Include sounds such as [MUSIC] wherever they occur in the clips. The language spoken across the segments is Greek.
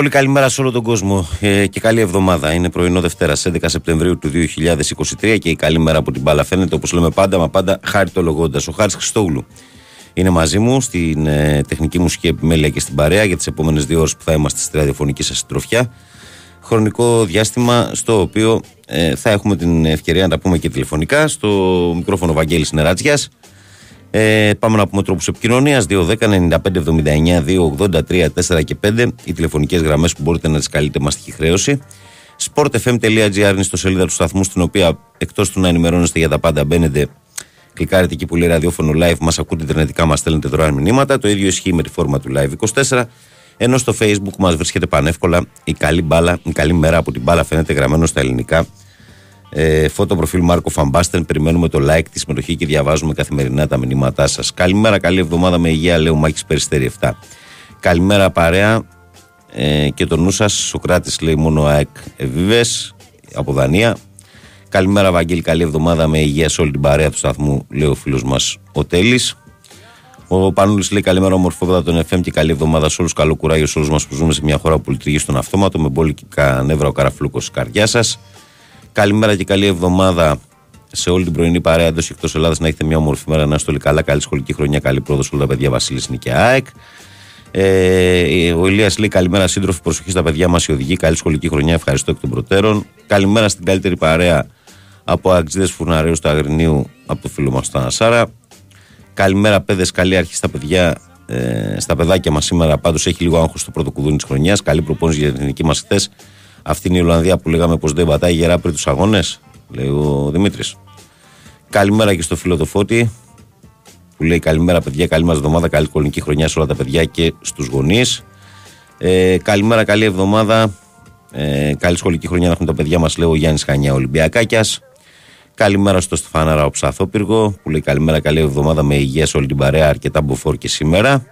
Πολύ πολύ καλημέρα σε όλο τον κόσμο ε, και καλή εβδομάδα. Είναι πρωινό Δευτέρα 11 Σεπτεμβρίου του 2023 και η καλή μέρα από την μπάλα φαίνεται όπως λέμε πάντα, μα πάντα χάριτολογώντας. Ο Χάρης Χριστόγλου είναι μαζί μου στην ε, τεχνική μουσική επιμέλεια και στην παρέα για τις επόμενες δύο ώρες που θα είμαστε στη ραδιοφωνική σας συντροφιά. Χρονικό διάστημα στο οποίο ε, θα έχουμε την ευκαιρία να τα πούμε και τηλεφωνικά στο μικρόφωνο Βαγγέλης Νεράτσιας. Ε, πάμε να πούμε τρόπους επικοινωνίας 210-95-79-283-4 και 5 οι τηλεφωνικές γραμμές που μπορείτε να τις καλείτε μαστική χρέωση. sportfm.gr είναι στο σελίδα του σταθμού στην οποία εκτός του να ενημερώνεστε για τα πάντα μπαίνετε κλικάρετε εκεί που λέει ραδιόφωνο live, μας ακούτε ιντερνετικά, μας στέλνετε δωρεάν μηνύματα. Το ίδιο ισχύει με τη φόρμα του live 24. Ενώ στο facebook μας βρίσκεται πανεύκολα η καλή μπάλα, η καλή μέρα από την μπάλα φαίνεται γραμμένο στα ελληνικά ε, φώτο προφίλ Μάρκο Φαμπάστεν. Περιμένουμε το like, τη συμμετοχή και διαβάζουμε καθημερινά τα μηνύματά σας. Καλημέρα, καλή εβδομάδα με υγεία, λέω Μάκης Περιστέρη 7. Καλημέρα, παρέα. Ε, και το νου σας, Σοκράτης λέει μόνο ΑΕΚ Εβίβες από Δανία. Καλημέρα, Βαγγέλη, καλή εβδομάδα με υγεία σε όλη την παρέα του σταθμού, λέει ο φίλος μας ο Τέλης. Ο Πανούλης λέει καλημέρα, ομορφόπεδα των FM και καλή εβδομάδα σε όλους. Καλό κουράγιο σε όλους μας που ζούμε σε μια χώρα που λειτουργεί στον αυτόματο με μπόλικα νεύρα ο καραφλούκος τη καρδιά σας. Καλημέρα και καλή εβδομάδα σε όλη την πρωινή παρέα εντός και εκτός Ελλάδας. Να έχετε μια όμορφη μέρα, να είστε όλοι καλά. Καλή σχολική χρονιά, καλή πρόοδος σε όλα τα παιδιά Βασίλης Νίκη ΑΕΚ. Ε, ο Ηλίας λέει καλημέρα σύντροφοι, προσοχή στα παιδιά μας οι οδηγοί. Καλή σχολική χρονιά, ευχαριστώ εκ των προτέρων. Καλημέρα στην καλύτερη παρέα από Αγξίδε Φουρναρίου του Αγρινίου από το φίλο μας τον Ανασάρα. Καλημέρα, παιδες. Καλή αρχή στα παιδιά, ε, στα παιδάκια μας σήμερα. Πάντως έχει λίγο άγχος στο πρώτο κουδούνι της χρονιάς. Καλή προπόνηση για την εθνική μας χθες. Αυτή είναι η Ολλανδία που λέγαμε πως δεν πατάει γερά πριν τους αγώνες, λέει ο Δημήτρης. Καλημέρα και στο φίλο το Φώτη που λέει καλημέρα παιδιά, καλή μας εβδομάδα, καλή σχολική χρονιά σε όλα τα παιδιά και στους γονείς. Ε, καλημέρα, καλή εβδομάδα, ε, καλή σχολική χρονιά να έχουν τα παιδιά μας, λέει ο Γιάννης Χανιά Ολυμπιακάκιας. Καλημέρα στο Στεφανάρα ο Ψαθόπυργο που λέει καλημέρα, καλή εβδομάδα με υγεία σε όλη την παρέα, αρκετά μποφόρ και σήμερα.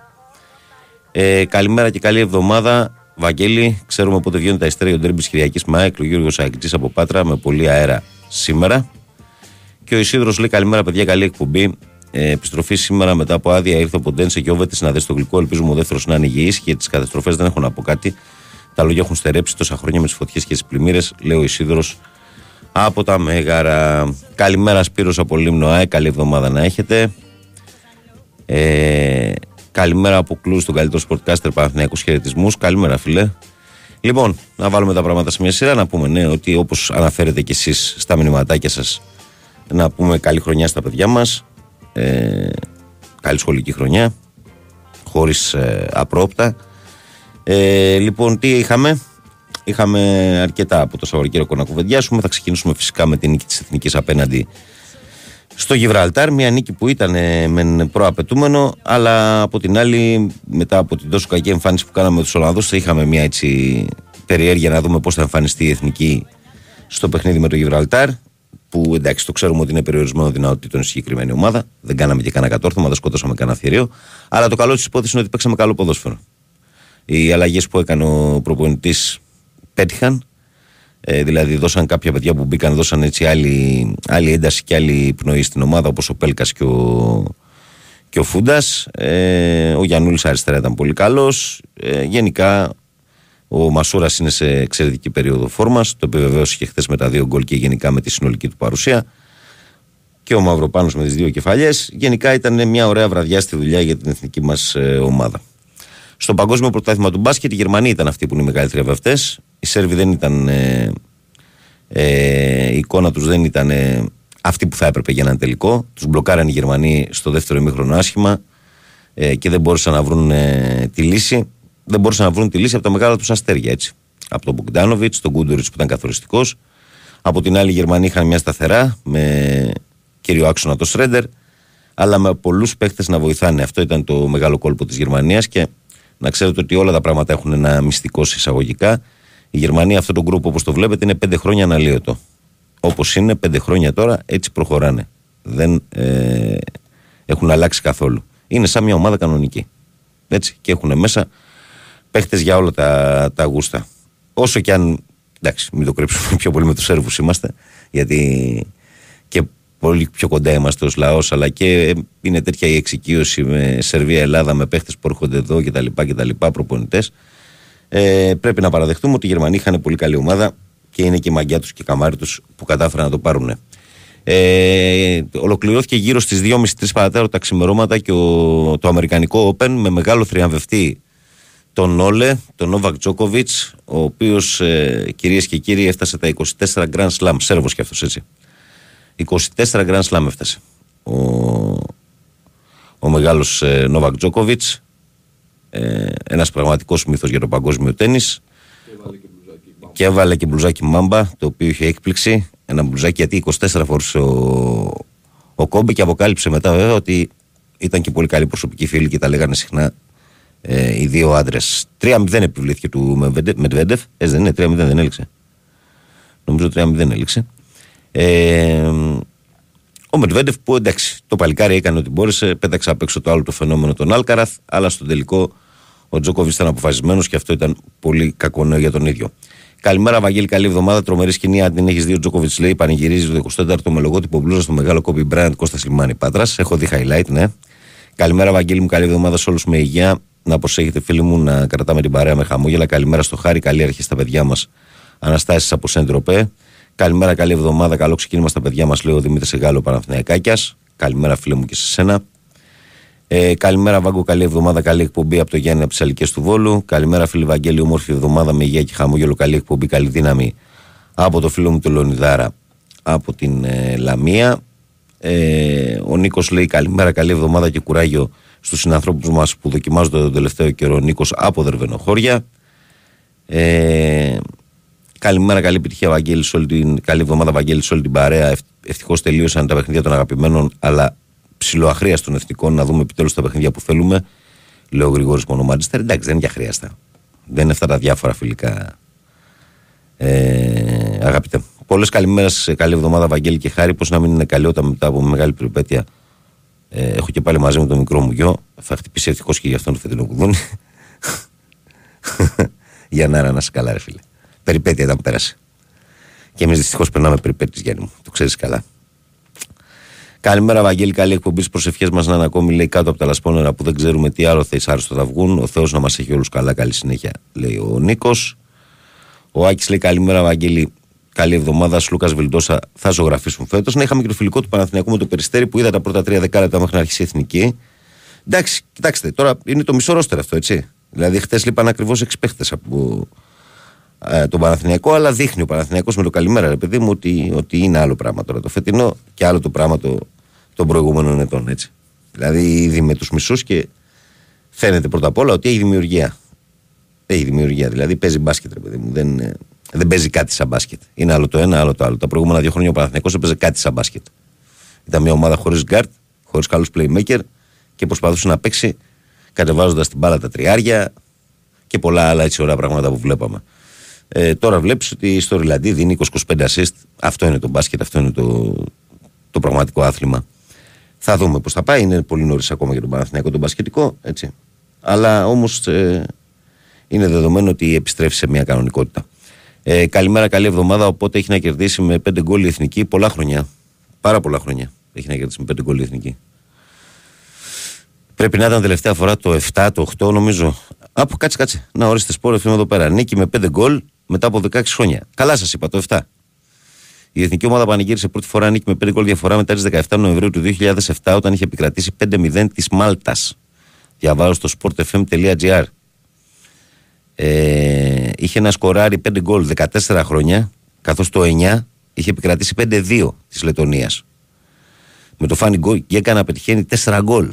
Ε, καλημέρα και καλή εβδομάδα, Βαγγέλη. Ξέρουμε πότε βγαίνουν τα εισιτήρια του Ντέρμπι Κυριακής Μάικ, ο Γιώργος Αγγλιτζή από Πάτρα με πολύ αέρα σήμερα. Και ο Ισίδρο λέει καλημέρα, παιδιά, καλή εκπομπή. Ε, επιστροφή σήμερα μετά από άδεια ήρθε ο Ποντένσε και όβεται να δει το γλυκό. Ελπίζουμε ο δεύτερος να είναι υγιής και τις καταστροφές δεν έχω να πω κάτι. Τα λόγια έχουν στερέψει τόσα χρόνια με τις φωτιές και τις πλημμύρες, λέει ο Ισίδρο από τα Μέγαρα. Καλημέρα Σπύρος από Λίμνο ΑΕ, καλή εβδομάδα να έχετε. Ε, καλημέρα από Κλούς, τον καλύτερο σπορτκάστερ Παναθηναϊκούς χαιρετισμούς. Καλημέρα φίλε. Λοιπόν, να βάλουμε τα πράγματα σε μια σειρά, να πούμε ναι, ότι όπως αναφέρετε κι εσείς στα μηνυματάκια σας, να πούμε καλή χρονιά στα παιδιά μας, ε, καλή σχολική χρονιά, χωρίς ε, απρόπτα. Ε, λοιπόν, τι είχαμε, Είχαμε αρκετά από το Σαββατοκύριακο να κουβεντιάσουμε. Θα ξεκινήσουμε φυσικά με την νίκη της Εθνικής απέναντι στο Γιβραλτάρ. Μια νίκη που ήταν ε, μεν προαπαιτούμενο, αλλά από την άλλη, μετά από την τόσο κακή εμφάνιση που κάναμε με τους Ολλανδούς, είχαμε μια έτσι περιέργεια να δούμε πώς θα εμφανιστεί η Εθνική στο παιχνίδι με το Γιβραλτάρ. Που εντάξει, το ξέρουμε ότι είναι περιορισμένο δυνατοτήτων η συγκεκριμένη ομάδα. Δεν κάναμε και κανένα κατόρθωμα, δεν σκότωσαμε κανένα θηρίο. Αλλά το καλό της υπόθεσης είναι ότι παίξαμε καλό ποδόσφαιρο. Οι αλλαγές που έκανε ο προπονητής πέτυχαν. Ε, δηλαδή δώσαν κάποια παιδιά που μπήκαν, δώσαν έτσι άλλη, άλλη ένταση και άλλη πνοή στην ομάδα όπως ο Πέλκας και ο, και ο Φούντας. Ε, ο Γιαννούλης αριστερά ήταν πολύ καλός. Ε, γενικά Ο Μασούρας είναι σε εξαιρετική περίοδο φόρμας. Το επιβεβαίωσε και χθες με τα δύο γκολ και γενικά με τη συνολική του παρουσία. Και ο Μαυροπάνος με τις δύο κεφαλιές. Γενικά ήταν μια ωραία βραδιά στη δουλειά για την εθνική μας ε, ομάδα. Στο παγκόσμιο πρωτάθλημα του μπάσκετ, οι Γερμανοί ήταν αυτοί που είναι οι μεγαλύτεροι βευτέ. Οι Σέρβοι δεν ήταν. Ε, ε, η εικόνα τους δεν ήταν ε, αυτή που θα έπρεπε για έναν τελικό. Τους μπλοκάραν οι Γερμανοί στο δεύτερο ημίχρονο άσχημα ε, και δεν μπόρεσαν να βρουν ε, τη λύση. Δεν μπόρεσαν να βρουν τη λύση από τα μεγάλα τους αστέρια έτσι. Από τον Μπογκδάνοβιτ, τον Κούντοριτ που ήταν καθοριστικός. Από την άλλη, οι Γερμανοί είχαν μια σταθερά με κύριο άξονα το Σρέντερ, αλλά με πολλούς παίχτε να βοηθάνε. Αυτό ήταν το μεγάλο κόλπο της Γερμανίας και να ξέρετε ότι όλα τα πράγματα έχουν ένα μυστικό εισαγωγικά. Η Γερμανία, αυτό το γκρουπ όπως το βλέπετε, είναι πέντε χρόνια αναλύωτο. Όπως είναι, πέντε χρόνια τώρα, έτσι προχωράνε. Δεν ε, έχουν αλλάξει καθόλου. Είναι σαν μια ομάδα κανονική. Έτσι. Και έχουν μέσα παίχτες για όλα τα, τα γούστα. Όσο και αν. Εντάξει, μην το κρύψουμε [LAUGHS] πιο πολύ με τους Σέρβους είμαστε, γιατί και πολύ πιο κοντά είμαστε ως λαός, αλλά και είναι τέτοια η εξοικείωση με Σερβία-Ελλάδα, με παίχτες που έρχονται εδώ κτλ. κτλ Προπονητές. Ε, πρέπει να παραδεχτούμε ότι οι Γερμανοί είχαν πολύ καλή ομάδα και είναι και η μαγιά τους και η καμάρι τους που κατάφεραν να το πάρουν. Ε, ολοκληρώθηκε γύρω στις 2.30-3 παρατέρα τα ξημερώματα και ο, το Αμερικανικό Open με μεγάλο θριαμβευτή τον Νόλε, τον Νόβακ Τζόκοβιτς, ο οποίος ε, κυρίες και κύριοι έφτασε τα 24 Grand Slam. Σέρβος κι αυτός έτσι. 24 Grand Slam έφτασε. Ο, ο μεγάλος ε, Νόβακ Τζόκοβιτς, ε, ένας πραγματικός μύθος για το παγκόσμιο τέννη. Και έβαλε και μπλουζάκι μάμπα, το οποίο είχε έκπληξη. Ένα μπλουζάκι γιατί 24 φορούσε ο, ο Κόμπι και αποκάλυψε μετά βέβαια ότι ήταν και πολύ καλή προσωπική φίλη και τα λέγανε συχνά ε, οι δύο άντρες. 3-0 επιβλήθηκε του Μετβέντεφ. Ε, δεν είναι, 3-0 δεν έληξε. Νομίζω 3-0 έληξε. Ε, ο Μετβέντεφ που εντάξει, το παλικάρι έκανε ό,τι μπόρεσε, πέταξε απ' έξω το άλλο το φαινόμενο τον Άλκαραθ, αλλά στο τελικό ο Τζόκοβιτς ήταν αποφασισμένος και αυτό ήταν πολύ κακό νέο για τον ίδιο. Καλημέρα, Βαγγέλη, καλή εβδομάδα. Τρομερή σκηνή. Αν την έχεις δει, ο Τζόκοβιτς λέει: Πανηγυρίζει το 24ο με λογότυπο μπλούζα στο μεγάλο κόμπι Μπράιντ Κώστα Λιμάνι Πάτρας. Έχω δει highlight, ναι. Καλημέρα, Βαγγέλη μου, καλή εβδομάδα σε όλους με υγεία. Να προσέχετε, φίλοι μου, να κρατάμε την παρέα με χαμόγελα. Καλημέρα στο χάρη, καλή αρχή στα παιδιά μας. Αναστάσεις από Σέντροπε. Καλημέρα, καλή εβδομάδα. Καλό ξεκίνημα στα παιδιά μας, λέει ο Δημήτρης Εγάλο Παναθηναϊκάκιας. Καλημέρα, φίλε μου και σε σένα. Ε, καλημέρα, Βάγκο. Καλή εβδομάδα. Καλή εκπομπή από το Γιάννη από τις Αλικές του Βόλου. Καλημέρα, φίλε Βαγγέλη. Όμορφη εβδομάδα με υγεία και χαμόγελο. Καλή εκπομπή. Καλή δύναμη από το φίλο μου του Λονιδάρα από την ε, Λαμία. Ε, ο Νίκος λέει καλημέρα, καλή εβδομάδα και κουράγιο στους συνανθρώπους μας που δοκιμάζονται τον τελευταίο καιρό. Νίκος από Δερβενοχώρια. Ε, καλημέρα, καλή επιτυχία, Βαγγέλης, όλη την, καλή εβδομάδα, Βαγγέλης, σε όλη την παρέα. Ευτυχώς τελείωσαν τα παιχνίδια των αγαπημένων, αλλά ψηλοαχρίαστων εθνικών να δούμε επιτέλους τα παιχνίδια που θέλουμε. Λέω Γρηγόρης Μονομάντιστερ. Εντάξει, δεν είναι για χρειαστά. Δεν είναι αυτά τα διάφορα φιλικά. Ε, αγαπητέ. Πολλές καλημέρες, καλή εβδομάδα, Βαγγέλη και Χάρη. Πώς να μην είναι καλή όταν μετά από μεγάλη περιπέτεια ε, έχω και πάλι μαζί με το μικρό μου γιο. Θα χτυπήσει ευτυχώς και για αυτόν το φετινό κουδούνι. [LAUGHS] για να είναι καλά, ρε φίλε. Περιπέτεια ήταν πέρασε. Και εμείς δυστυχώς περνάμε περιπέτειες, Γιάννη μου. Το ξέρεις καλά. Καλημέρα, Βαγγέλη. Καλή εκπομπή. στις προσευχές μας να είναι ακόμη λέει κάτω από τα λασπόνερα που δεν ξέρουμε τι άλλο θα άρρωστο θα βγουν. Ο Θεός να μας έχει όλους καλά. Καλή συνέχεια, λέει ο Νίκος. Ο Άκης λέει καλημέρα, Βαγγέλη. Καλή εβδομάδα. Λούκας Βιλντόσα θα ζωγραφίσουν φέτος. Να είχαμε και το φιλικό του Παναθηνιακού με το περιστέρι που είδα τα πρώτα τρία δεκάλεπτα μέχρι να αρχίσει η εθνική. Εντάξει, κοιτάξτε, τώρα είναι το μισό ρόστερ αυτό, έτσι. Δηλαδή, χτες λείπαν ακριβώς 6 παίχτες από ε, τον Παναθηναϊκό, αλλά δείχνει ο Παναθηναϊκός με το καλημέρα, ρε παιδί μου, ότι, ότι είναι άλλο πράγμα τώρα το φετινό και άλλο το πράγμα το, των προηγούμενων ετών, έτσι. Δηλαδή, ήδη με τους μισούς και φαίνεται πρώτα απ' όλα ότι έχει δημιουργία. Έχει δημιουργία, δηλαδή παίζει μπάσκετ, ρε παιδί μου. Δεν, ε, δεν παίζει κάτι σαν μπάσκετ. Είναι άλλο το ένα, άλλο το άλλο. Τα προηγούμενα δύο χρόνια ο Παναθηναϊκός έπαιζε κάτι σαν μπάσκετ. Ήταν μια ομάδα χωρίς γκαρντ, χωρίς καλούς playmaker και προσπαθούσε να παίξει κατεβάζοντας την μπάλα τα τριάρια και πολλά άλλα έτσι ωραία πράγματα που βλέπαμε. Ε, τώρα βλέπεις ότι στο Ριλαντί δίνει 20-25 assist. Αυτό είναι το μπάσκετ, αυτό είναι το, το πραγματικό άθλημα. Θα δούμε πώς θα πάει. Είναι πολύ νωρίς ακόμα για τον Παναθηναϊκό τον μπασκετικό. Έτσι. Αλλά όμως ε, είναι δεδομένο ότι επιστρέφει σε μια κανονικότητα. Ε, καλημέρα, καλή εβδομάδα. Οπότε έχει να κερδίσει με 5 γκολ η εθνική πολλά χρόνια. Πάρα πολλά χρόνια έχει να κερδίσει με 5 γκολ η εθνική. Πρέπει να ήταν τελευταία φορά το 7, το 8 νομίζω. Από κάτσε, κάτσε. Να ορίστε σπόρ FM εδώ πέρα. Νίκη με 5 γκολ μετά από 16 χρόνια. Καλά σας είπα το 7. Η εθνική ομάδα πανηγύρισε πρώτη φορά νίκη με 5 γκολ διαφορά μετά τις 17 Νοεμβρίου του 2007 όταν είχε επικρατήσει 5-0 της Μάλτας. Διαβάζω στο sportfm.gr. Ε, είχε ένα σκοράρι 5 γκολ 14 χρόνια, καθώς το 9 είχε επικρατήσει 5-2 της Λετωνίας. Με το Φάνι Γκολ και έκανε να πετυχαίνει 4 γκολ.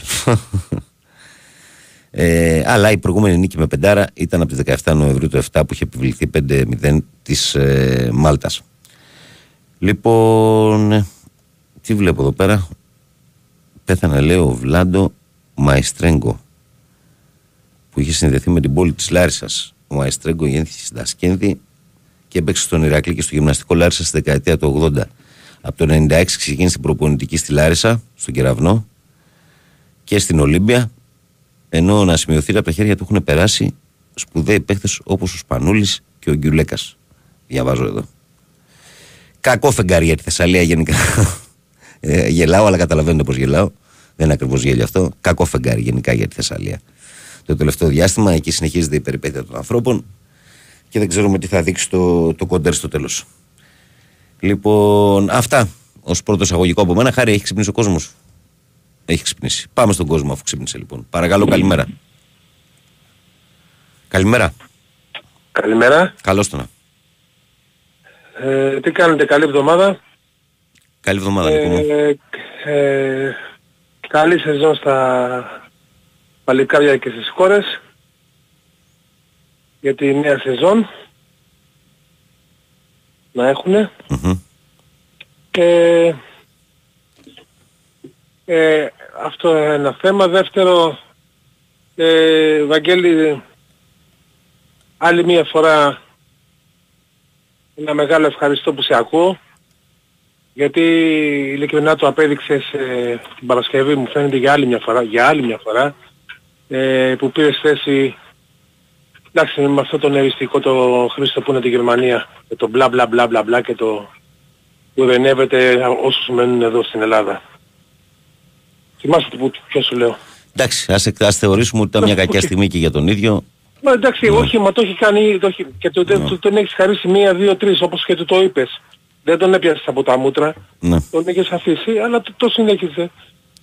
Ε, αλλά η προηγούμενη νίκη με πεντάρα ήταν από τις 17 Νοεμβρίου του 7 που είχε επιβληθεί 5-0 της ε, Μάλτας. Λοιπόν, ε, τι βλέπω εδώ πέρα; Πέθανε λέει ο Βλάντο Μαϊστρέγκο που είχε συνδεθεί με την πόλη της Λάρισας. Ο Μαϊστρέγκο γεννήθηκε στην Τασκένδη και έπαιξε στον Ηρακλή και στο γυμναστικό Λάρισα στη δεκαετία του 80. Από το 96 ξεκίνησε προπονητική στη Λάρισα, στον Κεραυνό και στην Ολύμπια ενώ να σημειωθεί από τα χέρια του έχουν περάσει σπουδαίοι παίχτε όπως ο Σπανούλης και ο Γκιουλέκας. Διαβάζω εδώ. Κακό φεγγάρι για τη Θεσσαλία γενικά. Ε, γελάω, αλλά καταλαβαίνετε πώς γελάω. Δεν είναι ακριβώς γέλιο αυτό. Κακό φεγγάρι γενικά για τη Θεσσαλία. Το τελευταίο διάστημα εκεί συνεχίζεται η περιπέτεια των ανθρώπων και δεν ξέρουμε τι θα δείξει το, το κοντέρ στο τέλος. Λοιπόν, αυτά ως πρώτο εισαγωγικό από μένα. Χάρη, έχει ξυπνήσει ο κόσμος. Έχει ξυπνήσει. Πάμε στον κόσμο αφού ξύπνησε λοιπόν. Παρακαλώ, καλημέρα. Καλημέρα. Καλημέρα. Καλώς το να. Ε, τι κάνετε, καλή εβδομάδα. Καλή εβδομάδα, Νίκο μου. Ε, ε, καλή σεζόν στα παλικάρια και στις χώρες για τη νέα σεζόν να έχουνε. Μμμ. Ε, ε, αυτό ένα θέμα. Δεύτερο, ε, Βαγγέλη, άλλη μία φορά ένα μεγάλο ευχαριστώ που σε ακούω. Γιατί ειλικρινά το απέδειξες ε, την Παρασκευή μου φαίνεται για άλλη μια φορά, για άλλη μια φορά ε, που πήρες θέση εντάξει με αυτό τον εριστικό το Χρήστο που είναι τη Γερμανία με το μπλα μπλα μπλα μπλα μπλα και το που ουρενεύεται όσους μένουν εδώ στην Ελλάδα. Θυμάσαι που, ποιο σου λέω. Εντάξει, ας, εκ- ας θεωρήσουμε ότι ήταν μια κακιά στιγμή και για τον ίδιο. Μα εντάξει, Ναι. όχι, μα το έχει κάνει το έχει, και το, το, τον έχεις χαρίσει μία, δύο, τρεις όπως και του το είπες. Δεν τον έπιασες από τα μούτρα, Ναι. τον έχεις αφήσει, αλλά το, το συνέχισε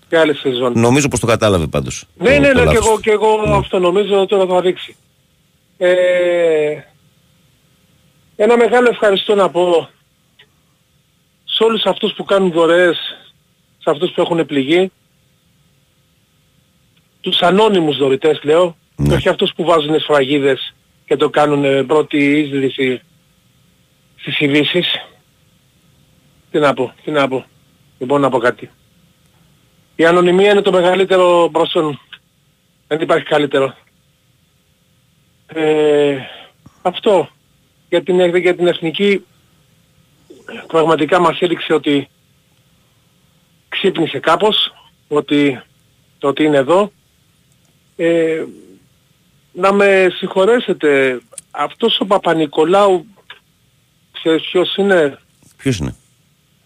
και άλλες σεζόν. Νομίζω πως το κατάλαβε πάντως. Ναι, το- ναι, το ναι, και λάθος εγώ, του. και εγώ Ναι. αυτό νομίζω τώρα θα δείξει. Ε, ένα μεγάλο ευχαριστώ να πω σε όλους αυτούς που κάνουν δωρεές, σε αυτούς που έχουν πληγεί, τους ανώνυμους δωρητές λέω, Ναι. και όχι αυτούς που βάζουν σφραγίδες και το κάνουν ε, πρώτη είσδυση στις ειδήσεις. Τι να πω, τι να πω. Δεν μπορώ να πω κάτι. Η ανωνυμία είναι το μεγαλύτερο προσόν. Δεν υπάρχει καλύτερο. Ε, αυτό για την, για την εθνική πραγματικά μας έδειξε ότι ξύπνησε κάπως, ότι το ότι είναι εδώ. Ε, να με συγχωρέσετε, αυτός ο Παπα-Νικολάου, ξέρεις ποιος είναι, Ποιος είναι;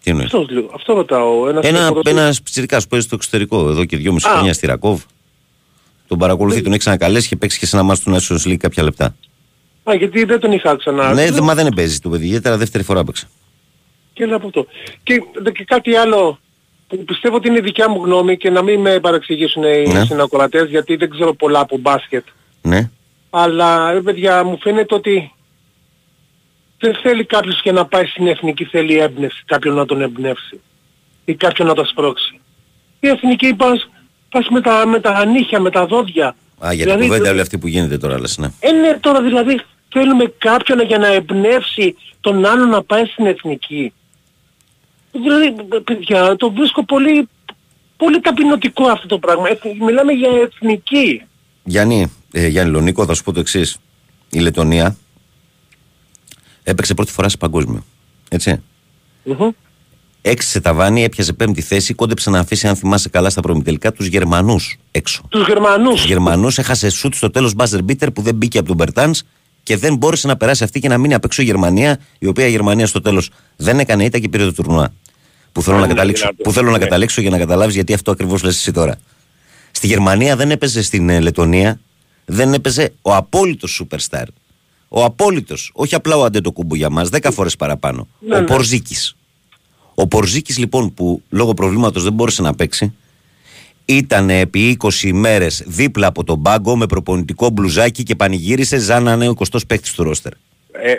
Τι εννοείς; αυτός λίγο, αυτό ρωτάω. Ένας Ένα, ποδοσφαιριστής. ένας πιτσιρικάς που παίζει στο εξωτερικό εδώ και δυόμιση Α. χρόνια στη Ρακόβ. Τον παρακολουθεί, τον έχει ξανακαλέσει και παίξει και σε ένα μάτι του Nations League κάποια λεπτά. Α, γιατί δεν τον είχα ξανά. ναι, δε- μα δεν παίζει το παιδί, ιδιαίτερα δεύτερη φορά παίξε. Και ένα από αυτό. Και, και κάτι άλλο που πιστεύω ότι είναι δικιά μου γνώμη και να μην με παραξηγήσουν οι Ναι. συνακροατές γιατί δεν ξέρω πολλά από μπάσκετ. Ναι. Αλλά ρε παιδιά μου φαίνεται ότι δεν θέλει κάποιος για να πάει στην εθνική θέλει έμπνευση, κάποιον να τον εμπνεύσει ή κάποιον να τον σπρώξει. Η εθνική πας, πας με, τα, με τα νύχια, με τα δόντια. Α, για Δηλαδή, την κουβέντα όλη αυτή που γίνεται τώρα, λες, ναι. Ε, ναι, τώρα δηλαδή θέλουμε κάποιον για να εμπνεύσει τον άλλον να πάει στην εθνική. Δηλαδή, παιδιά, το βρίσκω πολύ, πολύ ταπεινωτικό αυτό το πράγμα. Ε, μιλάμε για εθνική. Γιάννη, ε, Γιάννη Λονίκο, θα σου πω το εξής. Η Λετωνία έπαιξε πρώτη φορά σε παγκόσμιο. Έτσι. Μμμ. Έξι σε ταβάνι, έπιασε πέμπτη θέση, κόντεψε να αφήσει, αν θυμάσαι καλά, στα προμητελικά τους Γερμανούς έξω. Τους Γερμανούς. Τους Γερμανούς έχασε σουτ στο τέλος μπάζερ μπίτερ που δεν μπήκε από τον Μπερτάνς και δεν μπόρεσε να περάσει αυτή και να μείνει απ' έξω η Γερμανία, η οποία η Γερμανία στο τέλος δεν έκανε ήττα και πήρε το τουρνουά. Που θέλω, να, είναι καταλήξω, δυνατό. που θέλω να Ναι. καταλήξω για να καταλάβεις γιατί αυτό ακριβώς λες εσύ τώρα. Στη Γερμανία δεν έπαιζε στην ε, Λετωνία δεν έπαιζε ο απόλυτος superstar. Ο απόλυτος, όχι απλά ο Αντετοκούμπο για μας, 10 φορές παραπάνω. Ναι, ο ναι. Πορζίκης. Ο Πορζίκης λοιπόν που λόγω προβλήματος δεν μπόρεσε να παίξει, ήταν επί 20 ημέρε δίπλα από τον πάγκο με προπονητικό μπλουζάκι και πανηγύρισε σαν να είναι ο 20 παίκτης του ρόστερ. Ε,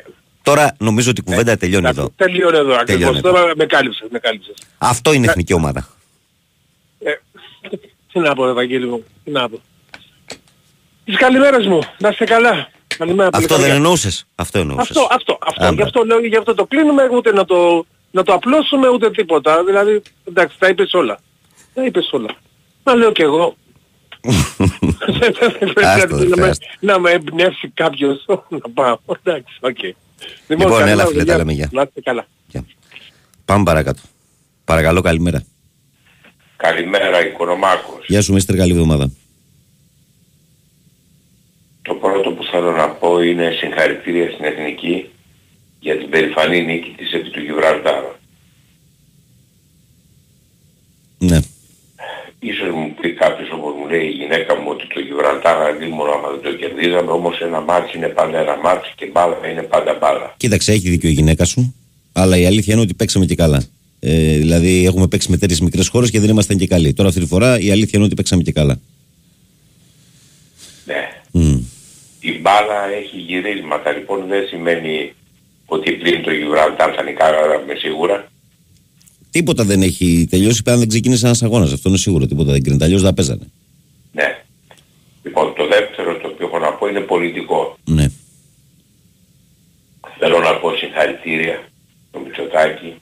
Τώρα νομίζω ότι η κουβέντα τελειώνει εντάξει, εδώ. Τελειώνει εδώ Τελειώνει ακριβώς. εδώ. Τώρα με κάλυψες, με κάλυψες. Αυτό είναι εθνική ομάδα. Ε, [LAUGHS] τι να πω, Ευαγγέλη μου, τι να πω. Τις καλημέρες μου, να είστε καλά. Καλημέρα, πολύ Αυτό δεν καλά. εννοούσες. Αυτό εννοούσες. Αυτό, αυτό, αυτό. Άμπρα. Γι' αυτό λέω, γι' αυτό το κλείνουμε, ούτε να το, να το απλώσουμε, ούτε τίποτα. Δηλαδή, εντάξει, τα είπες όλα. Τα είπες όλα. Να λέω κι εγώ. [LAUGHS] [LAUGHS] Δεν πρέπει Άστο, να δεν με- χρειάζεται. να με εμπνεύσει κάποιος να πάω. Εντάξει, οκ. Λοιπόν, καλημέρα, έλα, φίλε, τα παιδιά. λέμε, γεια. Να είστε καλά. Γεια. Πάμε παρακάτω. Παρακαλώ, καλημέρα. Καλημέρα Οικονομάκος. Γεια σου, Μίστερ, καλή εβδομάδα. Το πρώτο που θέλω να πω είναι συγχαρητήρια στην Εθνική για την περιφανή νίκη της επί του Γιβραλτάρ. Ναι. Ίσως μου πει κάποιος όπως μου λέει η γυναίκα μου ότι το Γιβραλτάρ αλίμονο άμα δεν το κερδίζαμε, όμως ένα ματς είναι πάντα ένα ματς και μπάλα είναι πάντα μπάλα. Κοίταξε, έχει δίκιο η γυναίκα σου, αλλά η αλήθεια είναι ότι παίξαμε και καλά. Ε, δηλαδή, έχουμε παίξει με τέτοιες μικρές χώρες και δεν ήμασταν και καλοί. Τώρα αυτή τη φορά η αλήθεια είναι ότι παίξαμε και καλά. Ναι. Μμ. Η μπάλα έχει γυρίσματα, λοιπόν δεν σημαίνει ότι πριν το Γιβραλτάρ θα νικάγαμε σίγουρα. Τίποτα δεν έχει τελειώσει αν δεν ξεκίνησε ένας αγώνας. Αυτό είναι σίγουρο. Τίποτα δεν κρίνεται. Αλλιώς θα παίζανε. Ναι. Λοιπόν, το δεύτερο το οποίο έχω να πω είναι πολιτικό. Ναι. Θέλω να πω συγχαρητήρια στο Μητσοτάκη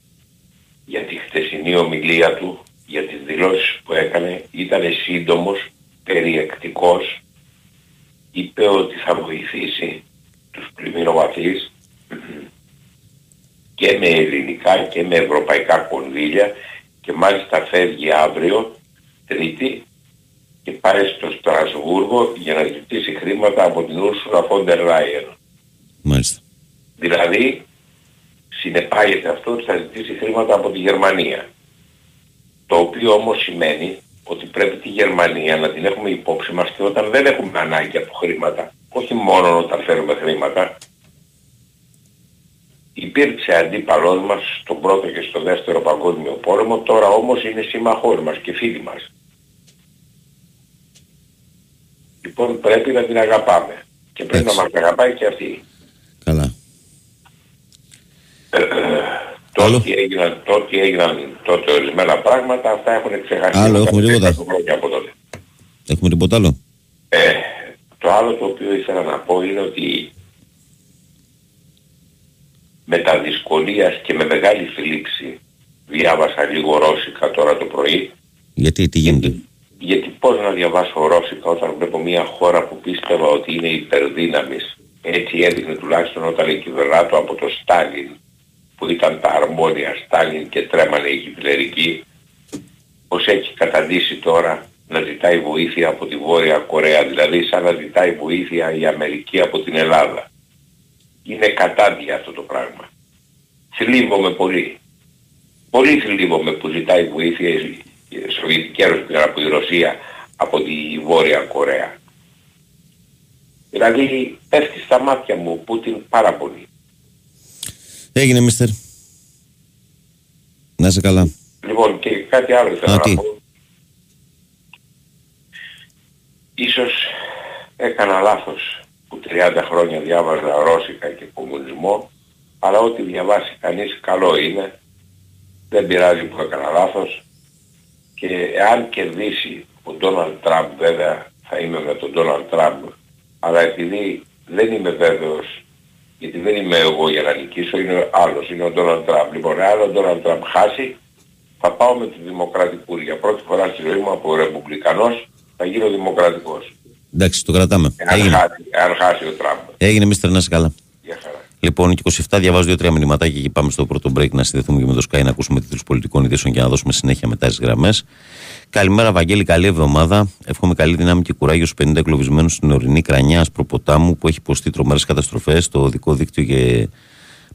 για τη χτεσινή ομιλία του, για τις δηλώσεις που έκανε. Ήταν σύντομος, περιεκτικός. Είπε ότι θα βοηθήσει τους πλημμυροβαθείς και με ελληνικά και με ευρωπαϊκά κονδύλια και μάλιστα φεύγει αύριο, Τρίτη, και πάει στο Στρασβούργο για να ζητήσει χρήματα από την Ούρσουλα Φόντερ Ράιεν. Μάλιστα. Δηλαδή, συνεπάγεται αυτό ότι θα ζητήσει χρήματα από τη Γερμανία. Το οποίο όμως σημαίνει ότι πρέπει τη Γερμανία να την έχουμε υπόψη μας και όταν δεν έχουμε ανάγκη από χρήματα, όχι μόνο όταν φέρουμε χρήματα, υπήρξε αντίπαλός μας στον πρώτο και στο δεύτερο παγκόσμιο πόλεμο, τώρα όμως είναι σύμμαχός μας και φίλοι μας. Λοιπόν πρέπει να την αγαπάμε και πρέπει Εντάξει. να μας αγαπάει και αυτή. Καλά. Το Άλλο. ότι έγιναν, το ότι έγιναν τότε ορισμένα πράγματα, αυτά έχουν ξεχαστεί. Άλλο, έχουμε Μετά τίποτα. 10 χρόνια από τότε. Έχουμε τίποτα άλλο. Ε, το άλλο το οποίο ήθελα να πω είναι ότι με τα δυσκολίας και με μεγάλη θλίψη διάβασα λίγο ρώσικα τώρα το πρωί. Γιατί, τι γίνεται; γιατί πώς να διαβάσω ρώσικα όταν βλέπω μια χώρα που πίστευα ότι είναι υπερδύναμης. Έτσι έδειχνε τουλάχιστον όταν κυβερνάτο από το Στάλιν που ήταν τα αρμόδια Στάλιν και τρέμανε οι χιτλερικοί πως έχει καταντήσει τώρα να ζητάει βοήθεια από τη Βόρεια Κορέα. Δηλαδή σαν να ζητάει βοήθεια η Αμερική από την Ελλάδα είναι κατάντια αυτό το πράγμα θλίβομαι πολύ πολύ θλίβομαι που ζητάει βοήθεια η η Σοβιετική Ένωση πέρα από η Ρωσία από τη Βόρεια Κορέα. Δηλαδή πέφτει στα μάτια μου ο Πούτιν πάρα πολύ. Έγινε, Μίστερ. Να είσαι καλά. Λοιπόν και κάτι άλλο θέλω Α, να τι; πω. Ίσως έκανα λάθος που 30 χρόνια διάβαζα Ρώσικα και κομμουνισμό αλλά ό,τι διαβάσει κανείς καλό είναι. Δεν πειράζει που έκανα λάθος και εάν κερδίσει ο Ντόναλντ Τραμπ βέβαια θα είμαι με τον Ντόναλντ Τραμπ αλλά επειδή δεν είμαι βέβαιος γιατί δεν είμαι εγώ για να νικήσω, είναι άλλος, είναι ο Ντόναλντ Τραμπ. Λοιπόν, αν ο Ντόναλντ Τραμπ χάσει, θα πάω με τους δημοκρατικούς. Για πρώτη φορά στη ζωή μου από ρεπουμπλικανός θα γίνω δημοκρατικός. Εντάξει, το κρατάμε. Εάν Έγινε. χάσει, εάν χάσει ο Τραμπ. Έγινε, Μίστερ, να είσαι καλά. Γεια χαρά. Λοιπόν, και 27 διαβάζω δύο-τρία μηνυματάκια και πάμε στο πρώτο break να συνδεθούμε και με το Sky να ακούσουμε τίτλους πολιτικών ειδήσεων και να δώσουμε συνέχεια μετά τις γραμμές. Καλημέρα, Βαγγέλη, καλή εβδομάδα. Εύχομαι καλή δύναμη και κουράγιο στους 50 εγκλωβισμένου στην ορεινή Κρανιά Ασπροποτάμου που έχει υποστεί τρομερές καταστροφές. Το οδικό δίκτυο και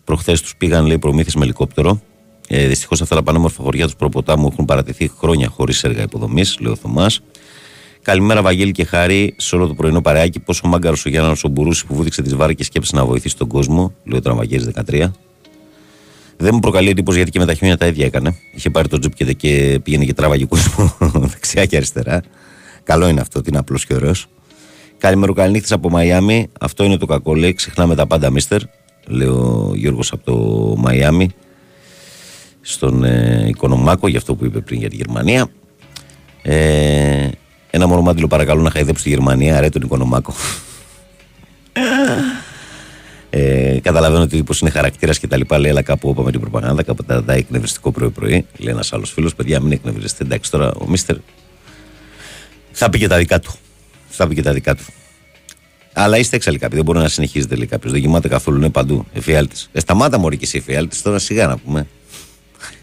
προχθές τους πήγαν, λέει, προμήθειες με ελικόπτερο. Ε, Δυστυχώς αυτά τα πανέμορφα χωριά του Προποτάμου έχουν παρατηθεί χρόνια χωρίς έργα υποδομής, λέει ο Θωμάς. Καλημέρα, Βαγγέλη και Χάρη, σε όλο το πρωινό παρεάκι. Πόσο μάγκαρος ο Γιάννα ο Μπουρούσης που βούτυξε τις βάρκες και σκέψε να βοηθήσει τον κόσμο, λέει ο Τραμπαγγέλη 13. Δεν μου προκαλεί εντύπωση γιατί και με τα χιόνια τα ίδια έκανε. Είχε πάρει το τζιπ και, και πήγαινε και τράβαγε κόσμος [LAUGHS] δεξιά και αριστερά. Καλό είναι αυτό, ότι είναι απλός και ωραίος. Καλημεροκαληνύχτη από Μαϊάμι. Αυτό είναι το κακό, λέει. Ξεχνάμε τα πάντα, μίστερ. Λέει ο Γιώργος από το Μαϊάμι. Στον ε, Οικονομάκο, για αυτό που είπε πριν για τη Γερμανία. Ε, ένα μονομάτιλο παρακαλώ να χαϊδέψει τη Γερμανία, ρε τον Οικονομάκο. Ε, καταλαβαίνω ότι πω είναι χαρακτήρας και τα λοιπά. Λέει, αλλά κάπου είπαμε την προπαγάνδα, κάπου τα δάει εκνευριστικό πρωί-πρωί. Λέει ένας άλλος φίλος, παιδιά, μην εκνευριστείτε. Εντάξει, τώρα ο Μίστερ θα πει και τα δικά του. Θα πει και τα δικά του. Αλλά είστε έξαλλοι κάποιοι. Δεν μπορεί να συνεχίζετε, λέει κάποιος. Δεν κοιμάται καθόλου, είναι παντού. Εφιάλτη. Ε, σταμάτα μωρή και εσύ εφιάλτη, τώρα σιγά να πούμε.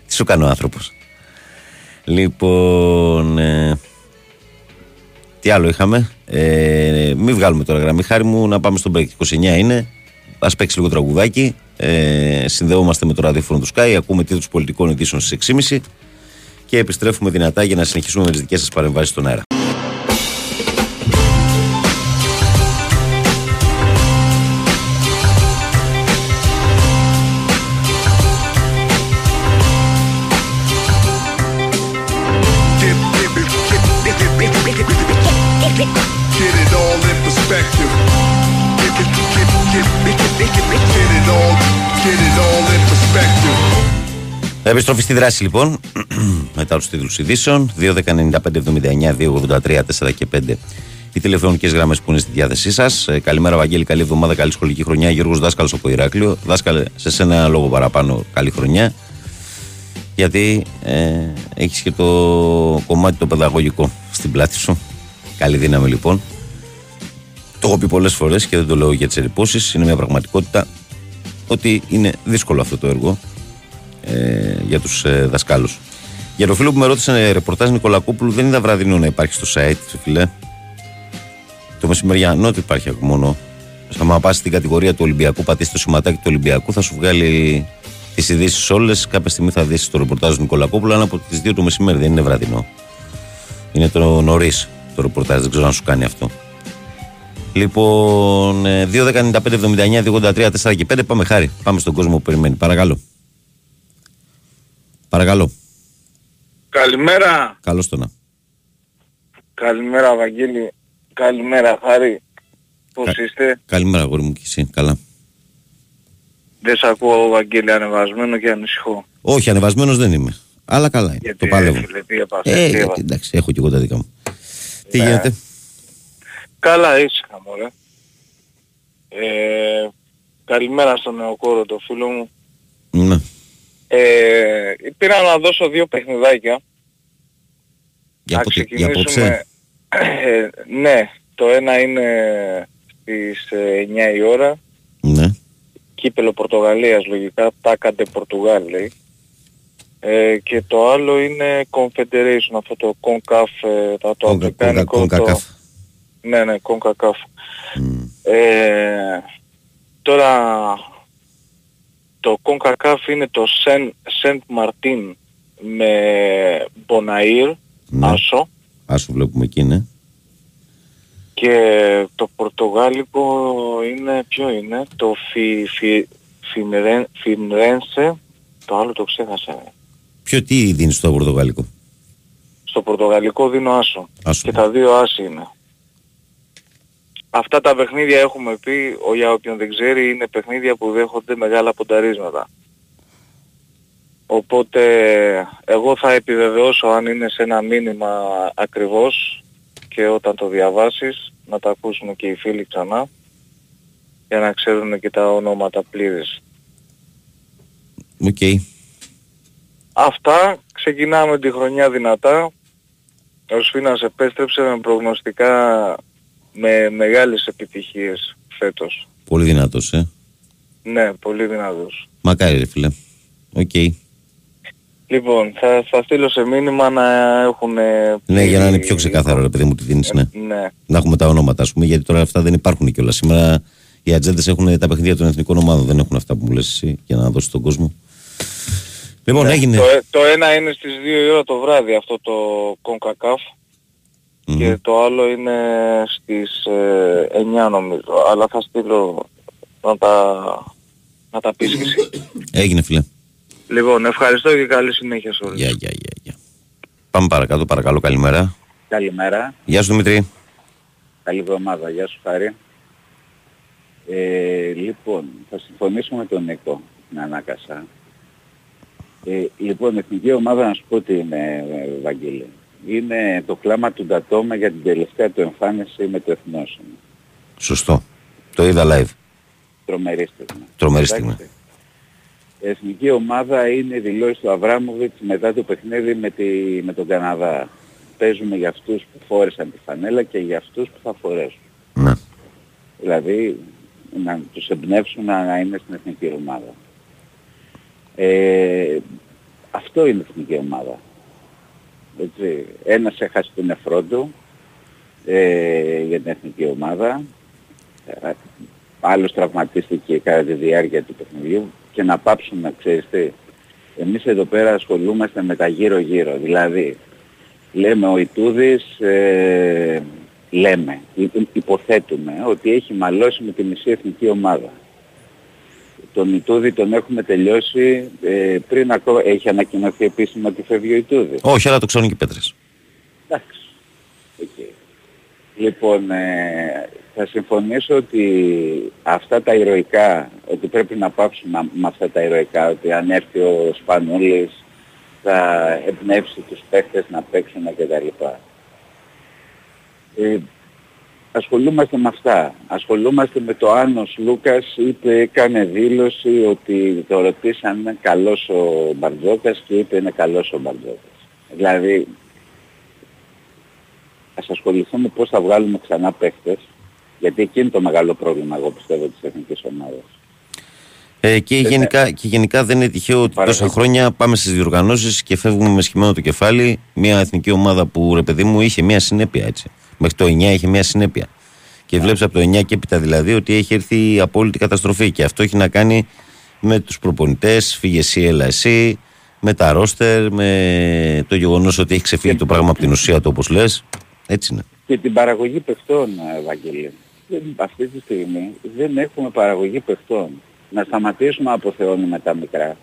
Τι σου κάνει ο άνθρωπος. Λοιπόν. Ε, τι άλλο είχαμε. Ε, μην βγάλουμε τώρα γραμμή. Χάρη μου να πάμε στον break. 29 είναι. Α παίξει λίγο τραγουδάκι. Ε, συνδεόμαστε με το ραδιόφωνο του Sky. Ακούμε τίτλους πολιτικών ειδήσεων στις 6.30 και επιστρέφουμε δυνατά για να συνεχίσουμε με τις δικές σας παρεμβάσεις στον αέρα. Επιστροφή στη δράση λοιπόν, [CLEARS THROAT] μετά τους τίτλους ειδήσεων. 2.195.79.283.4 και 5 οι τηλεφωνικές γραμμές που είναι στη διάθεσή σας. Ε, καλημέρα, Βαγγέλη. Καλή εβδομάδα, καλή σχολική χρονιά. Γιώργος Δάσκαλος από Ηράκλειο. Δάσκαλε, σε σένα ένα λόγο παραπάνω. Καλή χρονιά. Γιατί ε, έχεις και το κομμάτι το παιδαγωγικό στην πλάτη σου. Καλή δύναμη λοιπόν. Το έχω πει πολλές φορές και δεν το λέω για τις εντυπώσει. Είναι μια πραγματικότητα ότι είναι δύσκολο αυτό το έργο ε, για τους ε, δασκάλους. Για το φίλο που με ρώτησε ε, ρεπορτάζ Νικολακόπουλου, δεν είδα βραδινό να υπάρχει στο site, φίλε. Το μεσημεριανό του υπάρχει μόνο. Αν πας στην κατηγορία του Ολυμπιακού, πατήσει το σηματάκι του Ολυμπιακού, θα σου βγάλει τις ειδήσεις όλες. Κάποια στιγμή θα δεις το ρεπορτάζ του Νικολακόπουλου, αλλά από τις 2 το μεσημέρι δεν είναι βραδινό. Είναι το νωρίς το ρεπορτάζ, δεν ξέρω αν σου κάνει αυτό. Λοιπόν, ε, 2, 10, 95, 79, 283, 4 και 5. Πάμε χάρη. Πάμε στον κόσμο που περιμένει. Παρακαλώ. Παρακαλώ. Καλημέρα. Καλώς το να. Καλημέρα Βαγγέλη. Καλημέρα Χάρη. Πώς Κα- είστε; Καλημέρα, αγόρι μου και εσύ. Καλά. Δεν σ' ακούω Βαγγέλη ανεβασμένο και ανησυχώ. Όχι, ανεβασμένος δεν είμαι. Αλλά καλά είναι. Γιατί το παλεύω. φίλε, τι έπαθες, Ε, τι γιατί, έπαθες. εντάξει, έχω και εγώ τα δικά μου. Τι Ναι. γίνεται; Καλά ήσυχα μωρέ. Ε, καλημέρα στον νεοκόρο το φίλο μου. Ναι. Ε, πήρα να δώσω δύο παιχνιδάκια. Για, Να πότε, για ξεκινήσουμε- απόψε. Ε, ναι, το ένα είναι στις ε, 9 η ώρα. Ναι. Κύπελο Πορτογαλίας λογικά, τάκαντε Πορτογάλ λέει. Ε, και το άλλο είναι Confederation, αυτό το CONCAF, ε, το, το Κόγκα- αφρικάνικο, κόγκα- το... κόγκα-καφ. Ναι, ναι, CONCACAF. Μμ. Ε, τώρα το CONCACAF είναι το Saint, Saint Martin με Bonaire, Ναι. Άσο Άσου βλέπουμε εκεί, ναι. και το Πορτογάλικο είναι, ποιο είναι, το Φι, Φι, Φιμρεν- Φιμρένσε, το άλλο το ξέχασα. Ποιο τι δίνεις στο Πορτογαλικό. Στο Πορτογαλικό δίνω άσο. Άσο. Και τα δύο άσοι είναι. Αυτά τα παιχνίδια έχουμε πει, ο, για όποιον δεν ξέρει, είναι παιχνίδια που δέχονται μεγάλα πονταρίσματα. Οπότε εγώ θα επιβεβαιώσω αν είναι σε ένα μήνυμα ακριβώς και όταν το διαβάσεις να τα ακούσουν και οι φίλοι ξανά για να ξέρουν και τα ονόματα πλήρες. Οκ. Αυτά, ξεκινάμε τη χρονιά δυνατά. Ο Σφίνας επέστρεψε με προγνωστικά με μεγάλες επιτυχίες φέτος. Πολύ δυνατός, ε. Ναι, πολύ δυνατός. Μακάρι, ρε φίλε. Οκ. Λοιπόν, θα, θα στείλω σε μήνυμα να έχουν... Ναι, για να είναι πιο ξεκάθαρο, ρε παιδί μου, τι δίνεις, ναι. Ναι. Να έχουμε τα ονόματα, ας πούμε, γιατί τώρα αυτά δεν υπάρχουν κιόλας. Σήμερα οι ατζέντες έχουν τα παιχνίδια των εθνικών ομάδων, δεν έχουν αυτά που μου λες εσύ για να δώσεις τον κόσμο. Λοιπόν, έγινε. Το, ε- το ένα είναι στις 2 η ώρα το βράδυ αυτό το CONCACAF. Και το άλλο είναι στις ε, 9 νομίζω. Αλλά θα στείλω να τα, να τα πεις και εσύ. Έγινε φίλε. Λοιπόν, ευχαριστώ και καλή συνέχεια σε όλους. Γεια, γεια, γεια, γεια. Πάμε παρακάτω, παρακαλώ, καλημέρα. Καλημέρα. Γεια σου Δημητρή. Καλή εβδομάδα. Γεια σου Χάρη. Ε, λοιπόν, θα συμφωνήσω με τον Νίκο, την ανάκασα. Ε, λοιπόν, η εθνική ομάδα να σου πω τι είναι, ε, Βαγγέλη. Είναι το κλάμα του Ντατόμα για την τελευταία του εμφάνιση με το εθνόσημο. Σωστό. Το είδα live. Τρομερή στιγμή. Τρομερή Εντάξει. στιγμή. Η εθνική ομάδα είναι η δηλώση του Αβράμοβιτς μετά το παιχνίδι με, τη, με τον Καναδά. Παίζουμε για αυτούς που φόρεσαν τη φανέλα και για αυτούς που θα φορέσουν. Ναι. Δηλαδή να τους εμπνεύσουν να, να είναι στην εθνική ομάδα. Ε, αυτό είναι η εθνική ομάδα. Έτσι. Ένας έχασε τον νεφρό του ε, για την εθνική ομάδα. Ε, άλλος τραυματίστηκε κατά τη διάρκεια του παιχνιδιού και να πάψουμε, ξέρεις τι, εμείς εδώ πέρα ασχολούμαστε με τα γύρω-γύρω. Δηλαδή, λέμε ο Ιτούδης, ε, λέμε, υ- υποθέτουμε ότι έχει μαλώσει με τη μισή εθνική ομάδα. Τον Ιτούδη τον έχουμε τελειώσει ε, πριν ακόμα, έχει ανακοινωθεί επίσημα ότι φεύγει ο Ιτούδης. Όχι, αλλά το ξέρουν και οι πέτρες. Εντάξει. ΟΚ. Λοιπόν, ε, θα συμφωνήσω ότι αυτά τα ηρωικά, ότι πρέπει να πάψουμε με αυτά τα ηρωικά, ότι αν έρθει ο Σπανούλης θα εμπνεύσει τους παίχτες να παίξουν κτλ. Ε, ασχολούμαστε με αυτά. Ασχολούμαστε με το αν ο Λούκας είπε, έκανε δήλωση ότι το ρωτήσαν είναι καλός ο Μπαρτζόκας και είπε είναι καλός ο Μπαρτζόκας. Δηλαδή, ας ασχοληθούμε πώς θα βγάλουμε ξανά παίχτες, γιατί εκεί είναι το μεγάλο πρόβλημα, εγώ πιστεύω, της εθνικής ομάδας. Ε, και, γενικά, και γενικά δεν είναι τυχαίο ότι Παρακαλώ. τόσα χρόνια πάμε στις διοργανώσεις και φεύγουμε με σχημένο το κεφάλι. Μια εθνική ομάδα που ρε παιδί μου είχε μια συνέπεια έτσι. Μέχρι το 9 είχε μια συνέπεια. Και βλέπεις από το 9 και έπειτα δηλαδή ότι έχει έρθει η απόλυτη καταστροφή. Και αυτό έχει να κάνει με τους προπονητές, φύγε εσύ, έλα εσύ, με τα ρόστερ, με το γεγονός ότι έχει ξεφύγει το πράγμα από την ουσία του όπως λες. Έτσι είναι. Και την παραγωγή παιχτών, ε, Ευαγγελία. Δεν- Αυτή τη στιγμή δεν έχουμε παραγωγή παιχτών. Να σταματήσουμε να αποθεώνουμε τα μικρά.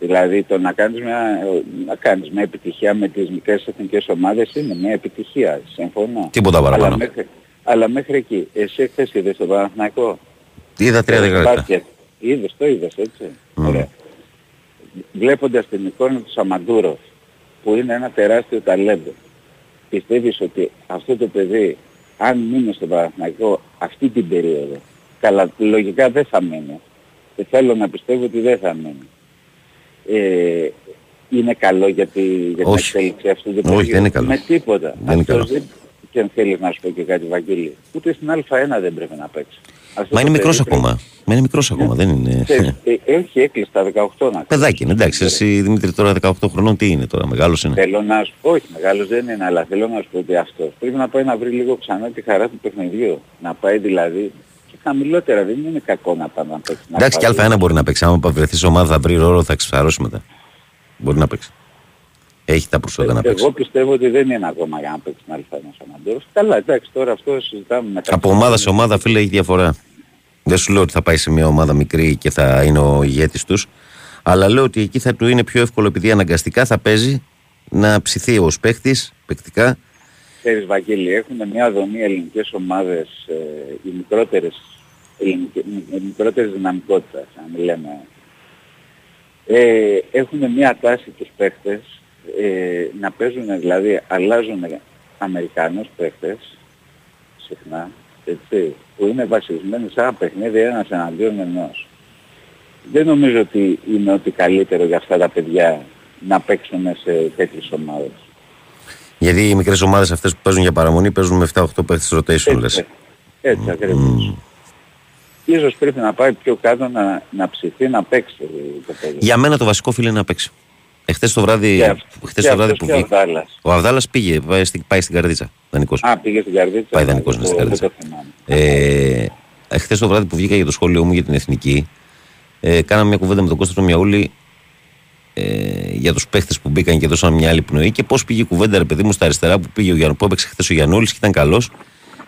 Δηλαδή το να κάνεις μια, να κάνεις μια επιτυχία με τις μικρές εθνικές ομάδες είναι μια επιτυχία. Συμφωνώ. Τίποτα παραπάνω. Αλλά μέχρι, αλλά μέχρι εκεί. Εσύ χθες είδες τον Παναθηναϊκό; Είδα τρία δεκαλεπτά. Μπάσκετ. Είδες, το είδες έτσι. Μμμ. Ωραία. Βλέποντας την εικόνα του Σαμαντούροφ, που είναι ένα τεράστιο ταλέντο, πιστεύεις ότι αυτό το παιδί, αν μείνει στο Παναθηναϊκό αυτή την περίοδο, καλά, λογικά δεν θα μείνει. Και θέλω να πιστεύω ότι δεν θα μείνει. Ε, είναι καλό για, τη, για την Όχι. εξέλιξη αυτού του Όχι, παιδιού. δεν είναι καλό. Με τίποτα. Δεν είναι Αυτός καλό. δεν- Και αν θέλεις να σου πω και κάτι Βαγγέλη, ούτε στην Α1 δεν πρέπει να παίξει. Αυτό Μα το είναι μικρός παιδί πρέπει- ακόμα. Μα είναι μικρός ακόμα, δεν είναι. Ξέρεις, ε, Έχει έκλειστα τα 18 να Παιδάκι είναι, εντάξει. Εσύ Δημήτρη τώρα 18 χρονών τι είναι τώρα, μεγάλος είναι; Θέλω να σου πω, όχι μεγάλος δεν είναι, αλλά θέλω να σου πω ότι αυτός πρέπει να πάει να βρει λίγο ξανά τη χαρά του παιχνιδιού. Να πάει δηλαδή και χαμηλότερα, δεν είναι κακό να πάει να παίξει. να Εντάξει, και πάει- Α1 μπορεί να παίξει. Άμα βρεθεί σε ομάδα, θα βρει ρόλο, θα ξεσαρώσει μετά. Μπορεί να παίξει. Έχει τα προσόντα να παίξει. Εγώ πιστεύω ότι δεν είναι ακόμα για να παίξει την Α1 ο Σαμαντόρος. Καλά, εντάξει, τώρα αυτό συζητάμε μετά. Από ομάδα σε ομάδα, φίλε, έχει διαφορά. Δεν σου λέω ότι θα πάει σε μια ομάδα μικρή και θα είναι ο ηγέτης τους. Αλλά λέω ότι εκεί θα του είναι πιο εύκολο επειδή αναγκαστικά θα παίζει να ψηθεί ως παίχτη, παικτικά. Ξέρεις Βαγγέλη, έχουν μια δομή ελληνικές ομάδες, ε, οι μικρότερες, ελληνικές, οι μικρότερες δυναμικότητας, αν λέμε. Ε, έχουν μια τάση τους παίχτες ε, να παίζουν, δηλαδή αλλάζουν Αμερικανούς παίχτες, συχνά, έτσι, που είναι βασισμένοι σε ένα παιχνίδι ένας εναντίον ενός. Δεν νομίζω ότι είναι ότι καλύτερο για αυτά τα παιδιά να παίξουν σε τέτοιες ομάδες. Γιατί οι μικρές ομάδες αυτές που παίζουν για παραμονή παίζουν με 7-8 παίχτες rotation, λες. Έτσι, έτσι ακριβώς. Ίσως πρέπει να πάει πιο κάτω να, να ψηθεί να παίξει το παιδί. Για μένα το βασικό φίλε είναι να παίξει. Εχθές το βράδυ, Και αυ- χθες και το βράδυ αυτός που και ο βγήκε. Δάλλας. Ο Αβδάλα πήγε, πάει στην, πάει στην καρδίτσα. Δανεικός. Α, πήγε στην καρδίτσα. Πάει ναι, δανεικός δεν να στην το- καρδίτσα. δεν το θυμάμαι. Ε, Χθε το βράδυ που βγήκα για το σχόλιο μου για την εθνική, ε, κάναμε μια κουβέντα με τον Κώστα τον Μιαούλη. Ε, για τους παίχτες που μπήκαν και δώσαν μια άλλη πνοή και πώς πήγε η κουβέντα, ρε παιδί μου, στα αριστερά που, πήγε ο Γιάννου, που έπαιξε χθες ο Γιαννούλη και ήταν καλός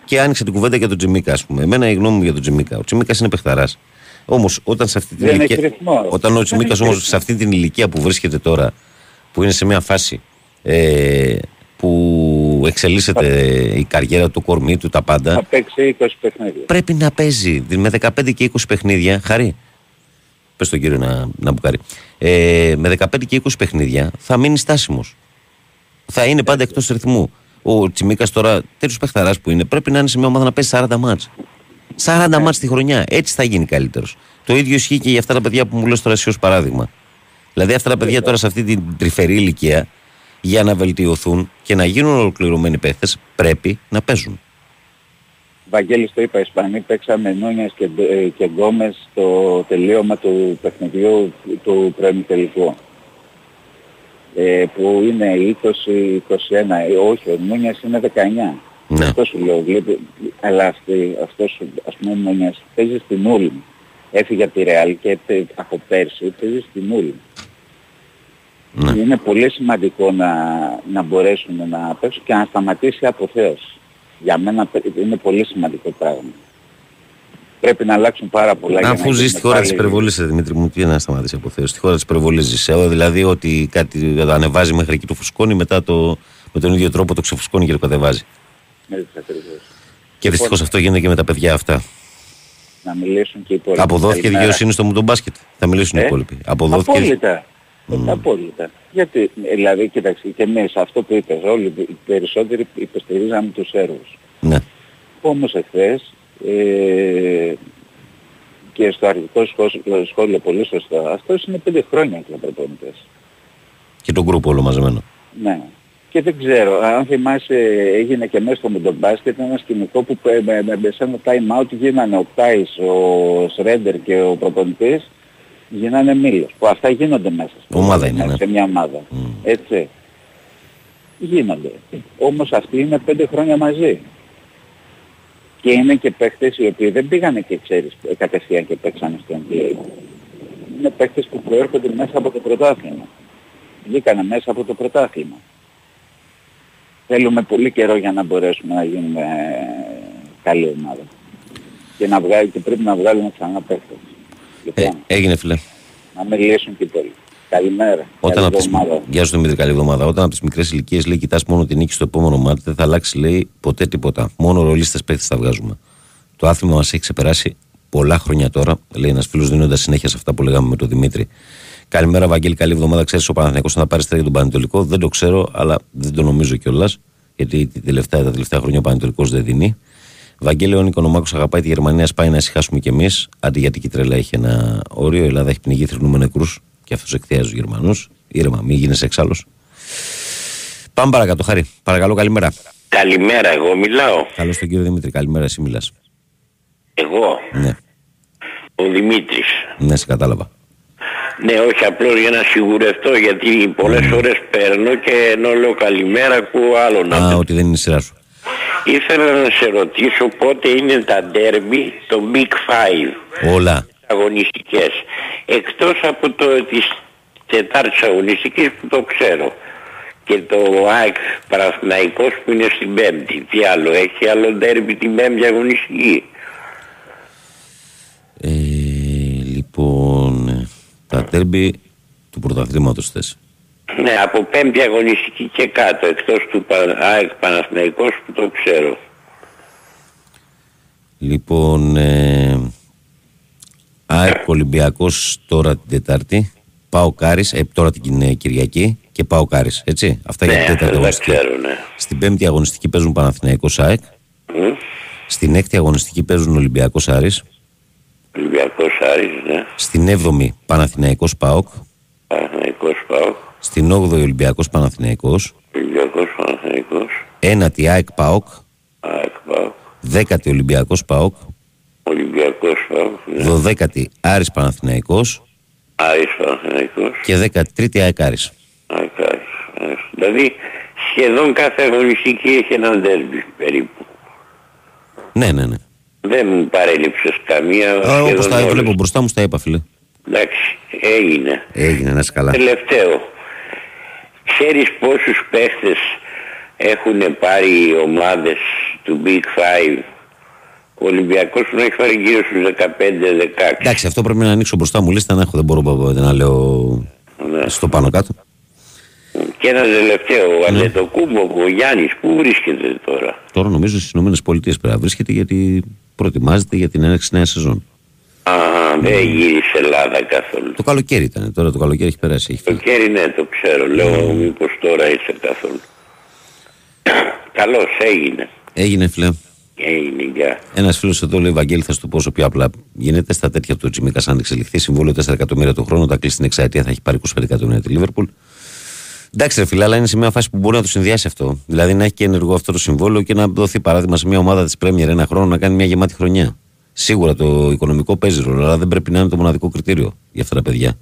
και άνοιξε την κουβέντα για τον Τζιμίκα, ας πούμε. Εμένα η γνώμη μου για τον Τζιμίκα. Ο Τζιμίκας είναι παιχταράς. Όμως όταν σε αυτή την Δεν έχει ηλικία. ρυθμό. Όταν ο Δεν Τζιμίκας έχει όμως ρυθμό. σε αυτή την ηλικία που βρίσκεται τώρα, που είναι σε μια φάση ε, που εξελίσσεται η καριέρα του, το κορμί του, τα πάντα, Θα παίξει 20 παιχνίδια. πρέπει να παίζει με 15 και 20 παιχνίδια. Χαρή. Πες τον κύριο να, να μπουκάρει. Ε, με 15 και 20 παιχνίδια θα μείνει στάσιμος. Θα είναι πάντα εκτός ρυθμού. Ο Τσιμίκας τώρα, τέτοιος παιχταράς που είναι, πρέπει να είναι σε μια ομάδα να παίζει 40 μάτς. 40 μάτς τη χρονιά. Έτσι θα γίνει καλύτερος. Το ίδιο ισχύει και για αυτά τα παιδιά που μου λες τώρα εσύ ως παράδειγμα. Δηλαδή αυτά τα παιδιά τώρα σε αυτή την τρυφερή ηλικία για να βελτιωθούν και να γίνουν ολοκληρωμένοι παίχτες πρέπει να παίζουν. Βαγγέλης το είπα, οι Ισπανοί παίξαμε Νούνιας και, ε, και Γκόμες στο τελείωμα του παιχνιδιού του προημιτελικού. Ε, που είναι 20-21, ε, όχι, ο Νούνιας είναι 19. Ναι. Αυτό σου λέω, βλέπει, αλλά αυτή, αυτός, ας πούμε, ο Νούνιας παίζει στην Ούλμ. Έφυγε από τη Ρεάλ και πε- από πέρσι παίζει στην Ούλμ. Ναι. Είναι πολύ σημαντικό να, να μπορέσουν να παίξουν και να σταματήσει η αποθέωση. Για μένα πε- είναι πολύ σημαντικό πράγμα. Πρέπει να αλλάξουν πάρα πολλά. για να Αφού ζεις γίνουν στη χώρα της πάλι- υπερβολής, Δημήτρη μου, τι να σταματήσει από θέση. Στη χώρα της υπερβολής ζεις. Ε, Δηλαδή ότι κάτι το ανεβάζει μέχρι εκεί το φουσκώνει, μετά το, με τον ίδιο τρόπο το ξεφουσκώνει και το κατεβάζει. Έτσι ακριβώς. Και δυστυχώς αυτό γίνεται και με τα παιδιά αυτά. Να μιλήσουν και οι υπόλοιποι. Αποδόθηκε Καλημέρα. δικαιοσύνη στο μου μπάσκετ. Θα μιλήσουν οι Ε, υπόλοιποι. Αποδόθηκε. Απόλυτα. Ε, Απόλυτα. Γιατί, ε, δηλαδή, κοίταξε, και εμείς αυτό που είπες, όλοι οι περισσότεροι υποστηρίζαμε τους Σέρβους. Ναι. Όμως εχθές ε, και στο αρχικό σχόλιο, σχόλιο πολύ σωστά, αυτός είναι πέντε χρόνια για προπονητές. Και τον γκρουπ όλο μαζεμένο. Ναι. Και δεν ξέρω, αν θυμάσαι έγινε και μέσα στο Μουντομπάσκετ ένα σκηνικό που ε, με, με, με σε ένα time out γίνανε ο Τάις, ο Σρέντερ και ο προπονητής γίνανε μήλος. Που αυτά γίνονται μέσα στο- Ομάδα είναι, ναι. σε μια ομάδα. Έτσι. Γίνονται. Όμως αυτοί είναι πέντε χρόνια μαζί. Και είναι και παίχτες οι οποίοι δεν πήγανε και ξέρεις κατευθείαν και παίξανε στο NBA. Είναι παίχτες που προέρχονται μέσα από το πρωτάθλημα. Βγήκανε μέσα από το πρωτάθλημα. Θέλουμε πολύ καιρό για να μπορέσουμε να γίνουμε ε, καλή ομάδα. Και, να βγάλει, και πρέπει να βγάλουμε ξανά παίχτες. Ε, Λοιπόν, έγινε φιλέ. να με λύσουν και οι υπόλοιποι. Καλημέρα. Όταν Καλή από τις, εβδομάδα. γεια σου Δημήτρη, καλή εβδομάδα. Όταν από τις μικρές ηλικίες λέει: Κοιτάς μόνο την νίκη στο επόμενο μάτι, δεν θα αλλάξει λέει ποτέ τίποτα. Μόνο ρολίστες παίχτες θα βγάζουμε. Το άθλημα μας έχει ξεπεράσει πολλά χρόνια τώρα, λέει ένας φίλος δίνοντας συνέχεια σε αυτά που λέγαμε με τον Δημήτρη. Καλημέρα, Βαγγέλη, καλή εβδομάδα. Ξέρεις ο Παναθηναϊκός θα πάρει στρέφει τον Πανετολικό. Δεν το ξέρω, αλλά δεν το νομίζω κιόλας. Γιατί την τελευταία, τα τελευταία χρόνια ο Πανετολικός δεν δίνει. Βαγγέλη, ο Νικονομάκος αγαπάει τη Γερμανία, σπάει να ησυχάσουμε κι εμείς. Αντί γιατί η τρέλα έχει ένα όριο, η Ελλάδα έχει πνιγεί θρυνούμε νεκρούς και αυτός εκθιάζει τους Γερμανούς. Ήρεμα, μην γίνει εξάλλους. Πάμε παρακάτω, Χάρη. Παρακαλώ, καλημέρα. Καλημέρα, εγώ μιλάω. Καλώς τον κύριο Δημήτρη, καλημέρα, εσύ μιλάς. Εγώ, Ναι, ο Δημήτρης. ναι, σε κατάλαβα. Ναι, όχι απλώς για να σιγουρευτώ γιατί πολλές ώρες παίρνω και ενώ λέω καλημέρα ακούω άλλο να Α, πει. ότι δεν είναι η σειρά σου. Ήθελα να σε ρωτήσω πότε είναι τα ντέρμπι, το Big Five, Όλα. αγωνιστικές. Εκτός από το της τετάρτης αγωνιστικής που το ξέρω. Και το ΑΕΚ Παναθηναϊκός που είναι στην πέμπτη. Τι άλλο, έχει άλλο ντέρμπι την πέμπτη αγωνιστική; Ε, λοιπόν, ε, τα τέρμπι του πρωταθλήματος θες. Ναι, από πέμπτη αγωνιστική και κάτω, εκτός του Πα- ΑΕΚ Παναθηναϊκός που το ξέρω. Λοιπόν, ε, ΑΕΚ Ολυμπιακός τώρα την Τετάρτη. Πάω Κάρις, ε, τώρα την ε, Κυριακή και πάω Κάρις, έτσι. Αυτά για Ναι, την τέταρτη αυτό δεν αγωνιστική. ξέρω, ναι. Στην πέμπτη αγωνιστική παίζουν Παναθηναϊκός ΑΕΚ. Μμ. Στην έκτη αγωνιστική παίζουν Ολυμπιακός Άρης. Ολυμπιακός Άρης, ναι. Στην έβδομη Παναθηναϊκός ΠΑΟΚ. Παναθηναϊκός ΠΑΟΚ. Στην όγδοη Ολυμπιακός Παναθηναϊκός. Ολυμπιακός Παναθηναϊκός. Ένατη ΑΕΚ ΠΑΟΚ. ΑΕΚ ΠΑΟΚ. Δέκατη Ολυμπιακός ΠΑΟΚ. Ολυμπιακός ΠΑΟΚ. Ναι. Δωδέκατη Άρης Παναθηναϊκός. Άρης Παναθηναϊκός. Και δέκατη τρίτη ΑΕΚ Άρης. ΑΕΚ Άρης. Άρης. Δηλαδή σχεδόν κάθε αγωνιστική έχει έναν ντέρμπι περίπου. Ναι, ναι, ναι. Δεν μου παρέλειψες καμία. Α, όπως σχεδόν τα όλες. βλέπω μπροστά μου, στα είπα, φίλε. Εντάξει, έγινε. Έγινε, να είσαι καλά. Τελευταίο. Ξέρεις πόσους παίχτες έχουν πάρει οι ομάδες του Big Five; Ο Ολυμπιακός τον έχει πάρει γύρω στους 15-16. Εντάξει, αυτό πρέπει να ανοίξω μπροστά μου λίστα να έχω. Δεν μπορώ παπα, να λέω Ναι. στο πάνω κάτω. Και ένας τελευταίο, ο Αντετοκούμπο, ο Γιάννης, πού βρίσκεται τώρα; Τώρα νομίζω στις ΗΠΑ πρέπει να βρίσκεται γιατί προετοιμάζεται για την έναρξη νέας σεζόν. Α, δεν γύρισε Ελλάδα καθόλου. Το καλοκαίρι ήταν. Τώρα το καλοκαίρι έχει περάσει. Έχει Το φύγει. κέρι ναι, το ξέρω. Λέω μήπως τώρα είσαι καθόλου. [CLEARS THROAT] Καλώς έγινε. Έγινε, φιλέ. Έγινε, γεια. Ένας φίλος εδώ λέει: Βαγγέλη, θα σου το πω όσο πιο απλά γίνεται. Στα τέτοια του Τσιμίκα, αν εξελιχθεί, συμβόλαιο 4 εκατομμύρια το χρόνο, τα κλείσει την εξαετία, θα έχει πάρει 25 εκατομμύρια τη Λίβερπουλ. Εντάξει, ρε φίλε, αλλά είναι σε μια φάση που μπορεί να το συνδυάσει αυτό. Δηλαδή να έχει και ενεργό αυτό το συμβόλαιο και να δοθεί παράδειγμα σε μια ομάδα της Πρέμιερ ένα χρόνο να κάνει μια γεμάτη χρονιά. Σίγουρα το οικονομικό παίζει ρόλο, αλλά δεν πρέπει να είναι το μοναδικό κριτήριο για αυτά τα παιδιά.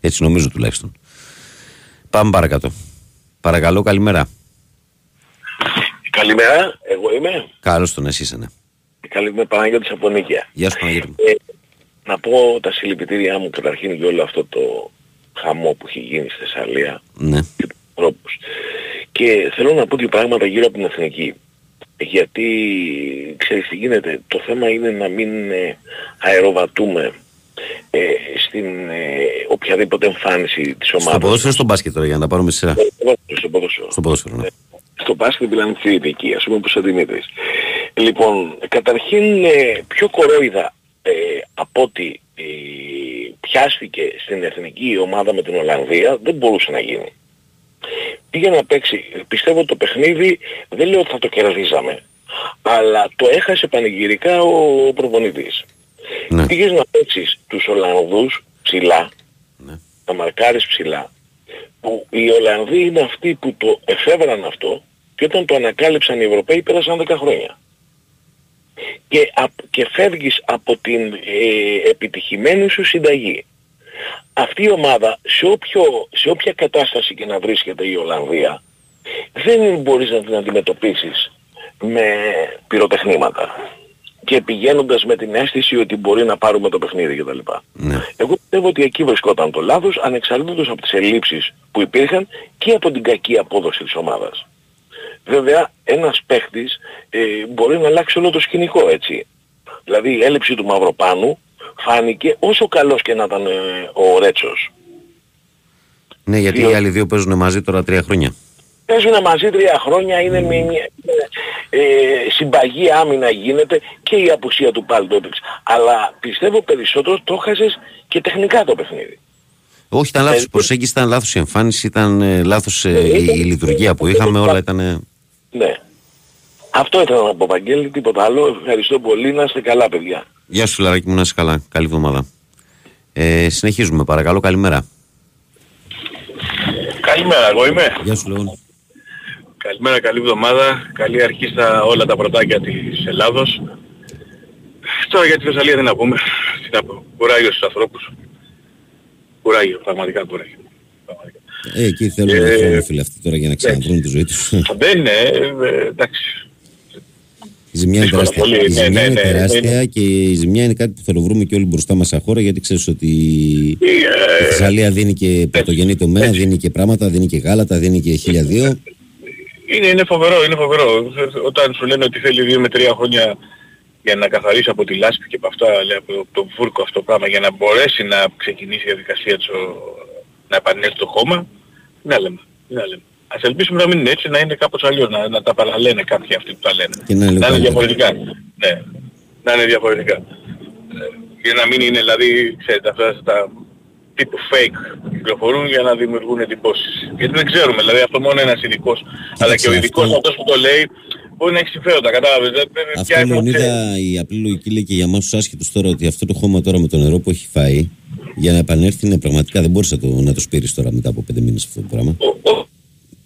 Έτσι νομίζω τουλάχιστον. Πάμε παρακάτω. Παρακαλώ, καλημέρα. Καλημέρα, εγώ είμαι. Καλώς τον εσύ είσαι, ναι. Καλημέρα Παναγιώτης από Νίκαια. Γεια σου, Παναγιώτη. μου. Ε, να πω τα συλληπιτήριά μου καταρχήν για όλο αυτό το χαμό που έχει γίνει στη Θεσσαλία Ναι. και τους ανθρώπους. Και θέλω να πω δύο πράγματα γύρω από την Εθνική. Γιατί, ξέρεις τι γίνεται, το θέμα είναι να μην ε, αεροβατούμε ε, στην ε, οποιαδήποτε εμφάνιση της Στο ομάδας. ποδόσφαιρο, στο μπάσκετ τώρα για να τα πάρουμε σειρά. Στο ποδόσφαιρο. Στο ποδόσφαιρο, ναι. στο μπάσκετ μιλάνε στη Δυτική, ας πούμε όπως ο Δημήτρης. Λοιπόν, καταρχήν ε, πιο κορόιδα ε, από ότι ε, πιάστηκε στην εθνική ομάδα με την Ολλανδία δεν μπορούσε να γίνει. Πήγε να παίξει, πιστεύω ότι το παιχνίδι δεν λέω ότι θα το κερδίζαμε, αλλά το έχασε πανηγυρικά ο προπονητής. Ναι. Πήγες να παίξεις τους Ολλανδούς ψηλά, Ναι. να μαρκάρεις ψηλά, που οι Ολλανδοί είναι αυτοί που το εφεύραν αυτό και όταν το ανακάλυψαν οι Ευρωπαίοι πέρασαν 10 χρόνια. Και, απ- και φεύγεις από την ε, επιτυχημένη σου συνταγή. Αυτή η ομάδα σε, όποιο, σε όποια κατάσταση και να βρίσκεται η Ολλανδία δεν μπορείς να την αντιμετωπίσεις με πυροτεχνήματα και πηγαίνοντας με την αίσθηση ότι μπορεί να πάρουμε το παιχνίδι κτλ. ναι. Εγώ πιστεύω ότι εκεί βρισκόταν το λάθος ανεξαρτήτως από τις ελλείψεις που υπήρχαν και από την κακή απόδοση της ομάδας. Βέβαια ένας παίχτης ε, μπορεί να αλλάξει όλο το σκηνικό έτσι. Δηλαδή η έλλειψη του Μαυροπάνου φάνηκε όσο καλός και να ήταν ε, ο Ρέτσος. Ναι, γιατί Δύο. οι άλλοι δύο παίζουν μαζί τώρα τρία χρόνια. Παίζουν μαζί τρία χρόνια, είναι με μια ε, συμπαγή άμυνα γίνεται και η απουσία του πάλι το έπαιξε. Αλλά πιστεύω περισσότερο το έχασες και τεχνικά το παιχνίδι. Όχι, ήταν λάθος η Ε, προσέγγιση, ήταν λάθος η εμφάνιση, ήταν ε, λάθος η, η λειτουργία που είχαμε, όλα ήταν. Ναι. Αυτό ήθελα να πω Βαγγέλη, τίποτα άλλο. Ευχαριστώ πολύ, να είστε καλά παιδιά. Γεια σου, Λαράκι μου, να είσαι καλά. Καλή εβδομάδα. Ε, συνεχίζουμε, παρακαλώ. Καλημέρα. Καλημέρα, εγώ είμαι. Γεια σου, Λεόν. Καλημέρα, καλή εβδομάδα. Καλή αρχή στα όλα τα πρωτάκια της Ελλάδος. Τώρα για τη Θεσσαλία δεν να πούμε. Τι να πω. Κουράγιο στους ανθρώπους. Κουράγιο, πραγματικά κουράγιο. Πραγματικά. Ε, εκεί θέλουν Ε, ένα χρόνο, φίλε, αυτοί τώρα για να ξαναβρούν τη ζωή τους. Δεν είναι, ε, εντάξει. Η ζημιά είναι Δύσκολα τεράστια. πολύ. Η Ναι, ζημιά ναι, είναι ναι, τεράστια ναι. και η ζημιά είναι κάτι που θα το βρούμε και όλοι μπροστά μας σαν χώρα γιατί ξέρεις ότι η Ε, Θεσσαλία δίνει και πρωτογενή τομέα, δίνει και πράγματα, δίνει και γάλατα, δίνει και χίλια δύο. Είναι, είναι φοβερό, είναι φοβερό. Όταν σου λένε ότι θέλει δύο με τρία χρόνια για να καθαρίσει από τη λάσπη και από αυτά, λέει, από το βούρκο αυτό το πράγμα, για να μπορέσει να ξεκινήσει η διαδικασία του να επανέλθει το χώμα, τι να λέμε. Τι να λέμε. Ας ελπίσουμε να μην είναι έτσι, να είναι κάπως αλλιώς, να, να τα παραλένε κάποιοι αυτοί που τα λένε. Και να είναι λίγο να είναι καλύτερα. διαφορετικά. Ναι, να είναι διαφορετικά. Ε, Για να μην είναι δηλαδή, ξέρετε, αυτά τα τύπου fake που κυκλοφορούν για να δημιουργούν εντυπώσεις. Γιατί δεν ξέρουμε, δηλαδή αυτό μόνο ένας ειδικός, αλλά και ο αυτό- ειδικός αυτός που το λέει μπορεί να έχει συμφέροντα, κατάλαβες. Δεν- δεν- Αυτό ποια είναι το- Λεωνίδα, η απλή λογική λέει και για εμάς τους άσχετου τώρα ότι αυτό το χώμα τώρα με το νερό που έχει φάει για να επανέλθει είναι πραγματικά δεν μπορείς να το, να το σπείρεις τώρα μετά από πέντε μήνες αυτό το πράγμα. ο- ο-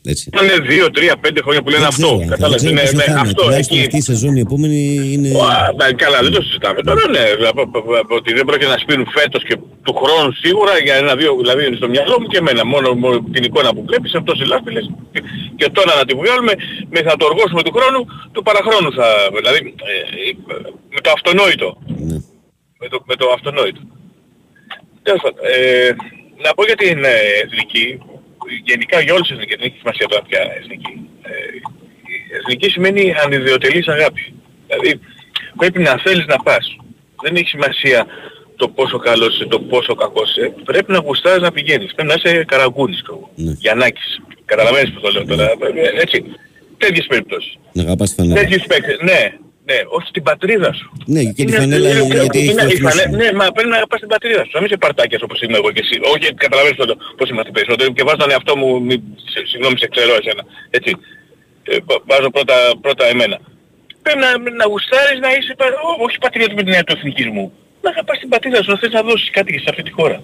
Έτσι. Είναι δύο, τρία, πέντε χρόνια που λένε Δεν αυτό. ξέρω, δεν Κατάλαβες, ξέρω είναι, πόσο ναι, θα είναι. αυτό Τουλάχιστον εκεί. αυτή η σεζόν η επόμενη είναι. Α, ναι, καλά, δεν το συζητάμε. Τώρα ναι, από, από, από ότι δεν πρόκειται να σπίνουν φέτος και του χρόνου σίγουρα για ένα-δύο, δηλαδή είναι στο μυαλό μου και εμένα. Μόνο, μόνο την εικόνα που βλέπεις, αυτός η λάσπη λες, και, και τώρα να τη βγάλουμε, με θα το οργώσουμε του χρόνου, του παραχρόνου θα, δηλαδή ε, ε, με το αυτονόητο. Ναι. Με το, με το αυτονόητο. Τέλος πάντων, ε, να πω για την ε, εθνική, γενικά για όλες τις εθνικές, δεν έχει σημασία τώρα πια εθνική. Ε, η εθνική σημαίνει ανιδιοτελής αγάπη. Δηλαδή πρέπει να θέλεις να πας. Δεν έχει σημασία το πόσο καλός είσαι, το πόσο κακός είσαι. Πρέπει να γουστάρεις να πηγαίνεις. Πρέπει να είσαι καραγκούνης, ξέρω εγώ. Ναι. Γιαννάκης. Καταλαβαίνεις που το λέω τώρα. Ε, Έτσι. Τέτοιες περιπτώσεις. Να αγαπάς τη φανέλα. Τέτοιους παίκτες. Ναι, ναι, όχι την πατρίδα σου. Ναι, και τη Είναι- φανέλα είναι- γιατί έχεις είναι- το η εθνικό φανέ- σου. Ναι, μα πρέπει να πας στην πατρίδα σου. Να μην είσαι παρτάκιας όπως είμαι εγώ και εσύ. Όχι, καταλαβαίνεις το πώς είμαστε περισσότερο. Και βάζω τον εαυτό μου, μη, σε- συγγνώμη σε ξέρω εσένα. Έτσι. Ε, βα- βάζω πρώτα, πρώτα εμένα. Πρέπει να, να γουστάρεις να είσαι, πα- ό, όχι πατριώτης με την έννοια του εθνικισμού. Να αγαπάς την πατρίδα σου, να θες να δώσεις κάτι και σε αυτή τη χώρα.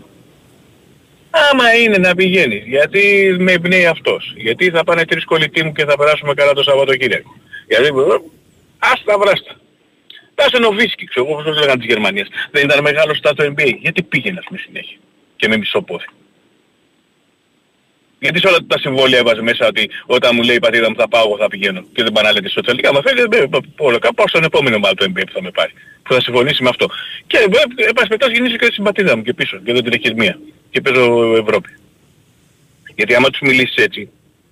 Άμα είναι να πηγαίνεις, γιατί με εμπνέει αυτός. Γιατί θα πάνε τρεις κολλητοί μου και θα περάσουμε καλά το Σαββατοκύριακο. Γιατί, ε, άστα βράστα. Τάσο Νοβίσκι, ξέρω εγώ πώς το λέγανε της Γερμανίας. Δεν ήταν μεγάλο στάτο NBA. Γιατί πήγαινε ας πούμε συνέχεια. Και με μισό πόδι. Γιατί σε όλα τα συμβόλαια έβαζε μέσα ότι όταν μου λέει η πατρίδα μου θα πάω, εγώ θα πηγαίνω. Και δεν πάνε να λέτε στο τελικά. Μα θέλει, ε, όλα καλά, πάω στον επόμενο μάλλον το NBA που θα με πάρει. Που θα συμφωνήσει με αυτό. Και ε, ε, πας πετάς γεννήσει και στην πατρίδα μου και πίσω. Και δεν την έχεις μία. Και παίζω Ευρώπη. Γιατί άμα τους μιλήσεις έτσι,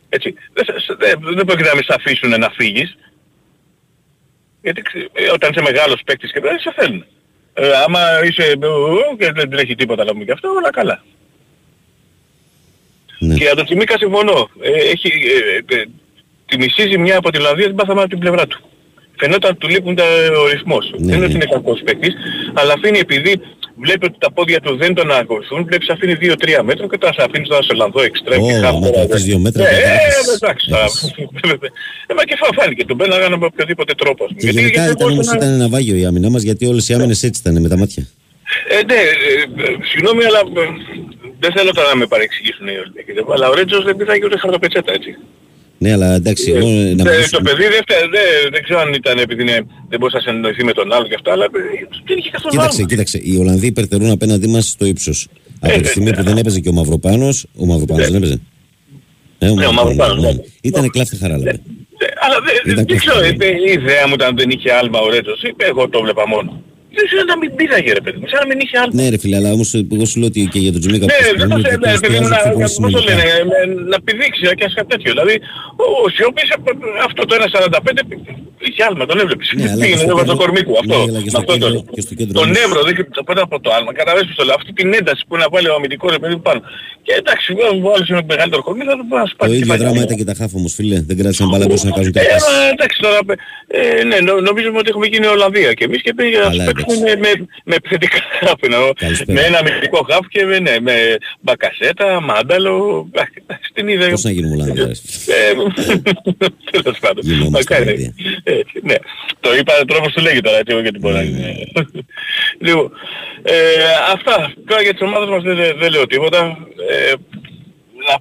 έτσι, δεν, σε- σε- δεν, δεν πρόκειται να με σε αφήσουν να φύγεις. Γιατί ξε- ε, όταν είσαι μεγάλος παίκτης και δεν σε θέλουν. Ε, άμα είσαι ε, ε, και δεν τρέχει τίποτα να πούμε και αυτό, όλα καλά. Ναι. Και για τον Τσιμίκα συμφωνώ. Ε, έχει, ε, ε, τη μισή ζημιά από την Ολλανδία την πάθαμε από την πλευρά του. Φαινόταν ότι του λείπουν τα, ο ρυθμός. Ναι, δεν είναι ναι. ότι είναι κακός παίκτης, αλλά αφήνει επειδή βλέπει ότι τα πόδια του δεν τον ακολουθούν, βλέπεις αφήνει 2-3 μέτρα και τώρα σε αφήνεις τώρα σε Ολλανδό εξτρέμ και Ω, χάφ. άμα κρατάς δύο μέτρα, Ναι, θα ε, κρατάς. εντάξει. τώρα. Ε, μα και φα- φάνηκε. Τον πέναγαν με οποιοδήποτε τρόπο. ας πούμε. Και Γιατί- γενικά γιατί ήταν μπορούσε όμως να- ήταν ένα βάγιο η άμυνα μας γιατί όλες οι άμυνες έτσι ήταν με τα μάτια. ε, ναι, ε, ε, συγγνώμη, αλλά ε, δεν θέλω τώρα να με παρεξηγήσουν οι Ολυμπιακοί. Αλλά ο Ρέτζος δεν πήρε ούτε χαρτοπετσέτα, έτσι. Ναι, αλλά εντάξει, εγώ να Ε, μιλήσω- το παιδί δεν, φταίει, δεν, δεν ξέρω αν ήταν επειδή είναι, δεν μπορούσε να συνεννοηθεί με τον άλλο και αυτά, αλλά ε, δεν είχε καθόλου Κοίταξε, άλλο. κοίταξε. Οι Ολλανδοί υπερτερούν απέναντί μας στο ύψος. Από Ε, τη στιγμή που δεν έπαιζε και ο Μαυροπάνο. Ο Μαυροπάνος δεν έπαιζε. Ε, Ναι, ο Μαυροπάνος, ναι. Ήταν κλάφτη χαράλαμπε. Ε, Αλλά δεν, Ήταν δεν ξέρω, κοφτή. είπε, η ιδέα μου ήταν δεν είχε άλμα ο Ρέτζος. Είπε, εγώ το βλέπα μόνο. Δεν ξέρω να μην πήραγε ρε παιδί μου, σαν να μην είχε άλμα. Ναι, ρε φίλε, αλλά όμως εγώ σου λέω ότι και για τον Τζιμίκα Ναι, που δεν χρησιμοποιούμε, το ότι ξέρω, ναι, αυτός επειδή χρειάζεται να, πιο πολύ πώς το συνολικά. λένε, ε, να πηδήξει και ας κάτι τέτοιο. Δηλαδή, ο, ο Σιώπης, ε, αυτό το 1.45 είχε άλμα, τον έβλεπες. Ναι, αλλά και Πήγαινε, στο έβαζε το κέντρο- κορμί αυτό. ναι, αλλά και στο αυτό το- κέντρο- και στο κέντρο Το όμως. νεύρο, δεν το πέρα από το άλμα. Καταλαβαίνεις πώς το λέω. Αυτή την ένταση που είναι να βάλει ο αμυντικός ρε παιδί μου πάνω. Και εντάξει, ο άλλος είναι μεγαλύτερο κορμί, θα το μπορεί να σου Το πάρει. ίδιο κεφάλι. δράμα ήταν και τα χάφ όμως, φίλε. Δεν κράτησαν μπάλα μπορούσαν να κάνουν Ε, κάτι. μα, εντάξει τώρα, ε, ναι, νο, νομίζουμε ότι έχουμε γίνει Ολλανδία και εμείς και πήγαμε να Καλά, παίξουμε με, με, με επιθετικά χαφ, εννοώ. Καλησπέρα. με ένα αμυντικό χαφ και με, ναι, με μπακασέτα, μάνταλο, εντάξει, στην είδα. Πώς να γίνουμε Ολλανδία, ρε. Ε, Τέλος πάντων. Γινόμαστε Μακάρι. Ολλανδία. Έτσι, ναι. Το είπα τρόπος του λέγει τώρα, έτσι, εγώ γιατί μπορεί να είναι. Λοιπόν, ε, αυτά. Τώρα για τις ομάδες μας δεν, δεν, δεν λέω τίποτα. Ε, να,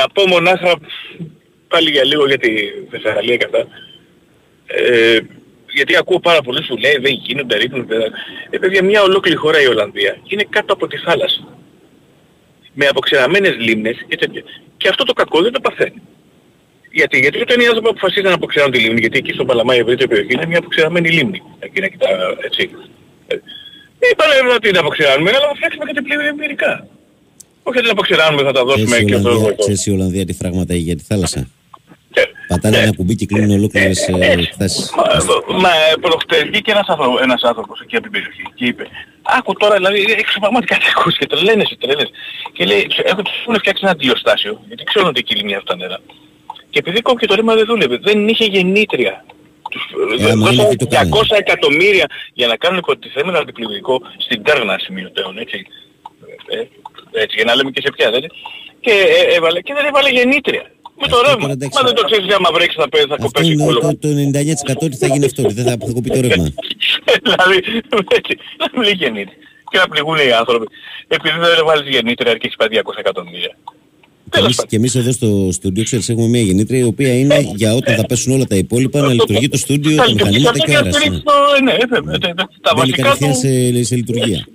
να πω μονάχα πάλι για λίγο για τη Θεσσαλία και αυτά. Ε, γιατί ακούω πάρα πολλούς που λέει δεν γίνονται, ρίχνονται. Ε, παιδιά, μια ολόκληρη χώρα η Ολλανδία είναι κάτω από τη θάλασσα. Με αποξεραμένες λίμνες και τέτοια. Και αυτό το κακό δεν το παθαίνει. Γιατί, γιατί όταν οι άνθρωποι αποφασίζουν να αποξεράνουν τη λίμνη, γιατί εκεί στο Παλαμά η ευρύτερη περιοχή είναι μια αποξεραμένη λίμνη. Εκεί να κοιτά, έτσι. Ε, Είπανε ότι την αποξεράνουμε, αλλά θα φτιάξουμε κάτι πλήρη εμπειρικά. Όχι ότι την αποξεράνουμε, θα τα δώσουμε Ξέρεις η και αυτό. Ολλανδία- Ξέρεις η Ολλανδία τι φράγματα έχει για τη θάλασσα; Ε, Πατάνε ναι. ένα κουμπί και κλείνουν ολόκληρες Ε, ε, έτσι. εκθέσεις. Μα, μα ε, προχτές βγήκε ένας, άνθρω- ένας άνθρωπος εκεί από την περιοχή και είπε Άκου τώρα, δηλαδή έξω πραγματικά τι ακούς και τρελαίνεσαι, τρελαίνεσαι. Και λέει, «Ξε- έχω, τους έχουν φτιάξει ένα αντιοστάσιο, γιατί ξέρουν ότι εκεί λιμνιά αυτά τα νερά. Και επειδή κόπηκε το ρήμα δεν δούλευε, δεν είχε γεννήτρια. Τους Ε, άμα είναι, δώσαν τι το κάνανε. 200 εκατομμύρια για να κάνουν υποτιθέμενο αντιπληκτικό στην Τέρνα σημειωτέων, έτσι. Ε, έτσι, για να λέμε και σε ποια, δεν είναι. Και ε, έβαλε, και δεν έβαλε γεννήτρια. Με το Αυτό ρεύμα. τώρα, εντάξει. Μα δεν το ξέρεις, άμα βρέξει θα, πέ- θα Αυτό κοπέσει είναι κόλλο. το, το 99% ότι θα γίνει αυτό, ότι δεν θα, θα κοπεί το ρεύμα. δηλαδή, έτσι, να μην λέει γεννήτρια. Και να πληγούν οι άνθρωποι. Επειδή δεν βάλεις γεννήτρια και έχεις πάει 200 εκατομμύρια. Και εμείς, και εμείς εδώ στο στούντιο, ξέρεις, έχουμε μια γεννήτρια η οποία είναι για όταν θα πέσουν όλα τα υπόλοιπα να λειτουργεί το στούντιο, Τα τα μηχανήματα και ο αέρας. αυτό ναι. είναι το- ναι, βέβαια, τα- τα- τα Μπαίνει βασικά κατευθείαν του... σε, σε λειτουργία.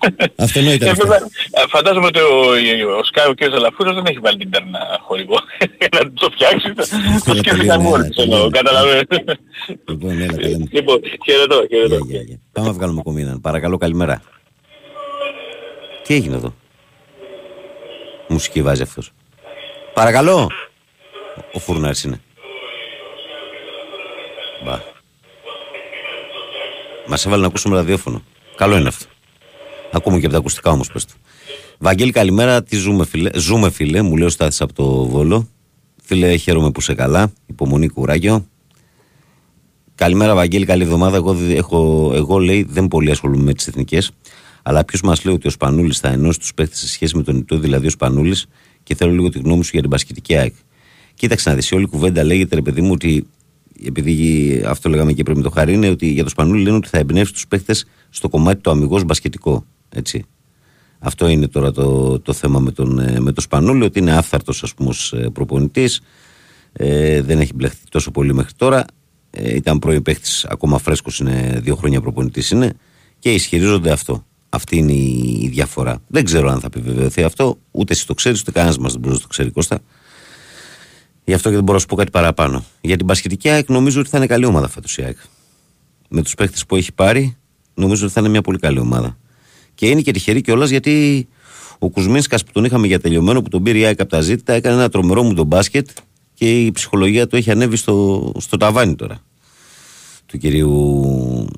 Εντάξει. Αυτονόητα Ε, αυτά. βέβαια, ε, Φαντάζομαι ότι ο, ο Σκάι, ο κ. Ζαλαφούρος δεν έχει βάλει την τέρνα χορηγό. [LAUGHS] να το φτιάξει, το Καλά, σκέφτηκαν πολύ ωραία, μόνοι τους, πολύ εννοώ, ωραία. καταλαβαίνετε. Λοιπόν, έλα, τα λέμε. Λοιπόν, χαιρετώ, χαιρετώ. Γεια, γεια, γεια. Πάμε να βγάλουμε ακόμη έναν. Παρακαλώ, καλημέρα. Τι έγινε εδώ; Μουσική βάζει αυτός. Παρακαλώ. Ο φουρνάρης είναι. Μπα. Μας έβαλε να ακούσουμε ραδιόφωνο. Καλό είναι αυτό. Ακούμε και από τα ακουστικά όμως πες του. Βαγγέλη καλημέρα, τι ζούμε φίλε; Ζούμε φίλε, μου λέει ο Στάθης από το Βόλο. Φίλε χαίρομαι που είσαι καλά, υπομονή κουράγιο. Καλημέρα Βαγγέλη, καλή εβδομάδα. Εγώ, δι- έχω, εγώ λέει δεν πολύ ασχολούμαι με τις εθνικές. Αλλά ποιος μας λέει ότι ο Σπανούλης θα ενώσει τους παίχτε σε σχέση με τον Ιτού, δηλαδή ο Σπανούλης, και θέλω λίγο τη γνώμη σου για την πασχετική ΑΕΚ. Κοίταξε να δεις, όλη η κουβέντα λέγεται ρε παιδί μου ότι. Επειδή αυτό λέγαμε και πριν με το χαρί, είναι ότι για το Σπανούλη λένε ότι θα εμπνεύσει τους παίχτε στο κομμάτι το αμυγός μπασκετικό. Έτσι. Αυτό είναι τώρα το, το θέμα με τον, ε, με τον Σπανούλη, ότι είναι άφθαρτο ας πούμε προπονητής. Ε, δεν έχει μπλεχτεί τόσο πολύ μέχρι τώρα. Ε, ήταν πρώην παίχτη, ακόμα φρέσκος είναι, δύο χρόνια προπονητής είναι και ισχυρίζονται αυτό. Αυτή είναι η, η διαφορά. Δεν ξέρω αν θα επιβεβαιωθεί αυτό, ούτε εσύ το ξέρεις, ούτε κανένας μας δεν μπορεί να το ξέρει, Κώστα. Γι' αυτό και δεν μπορώ να σου πω κάτι παραπάνω. Για την Πασχετική ΑΕΚ νομίζω ότι θα είναι καλή ομάδα φέτος η ΑΕΚ. Με τους παίχτε που έχει πάρει, νομίζω ότι θα είναι μια πολύ καλή ομάδα. Και είναι και τυχερή κιόλας γιατί ο Κουσμίνσκας που τον είχαμε για τελειωμένο, που τον πήρε η ΑΕΚ από τα ζήτητα, έκανε ένα τρομερό μου τον μπάσκετ και η ψυχολογία του έχει ανέβει στο, στο ταβάνι τώρα. Του κυρίου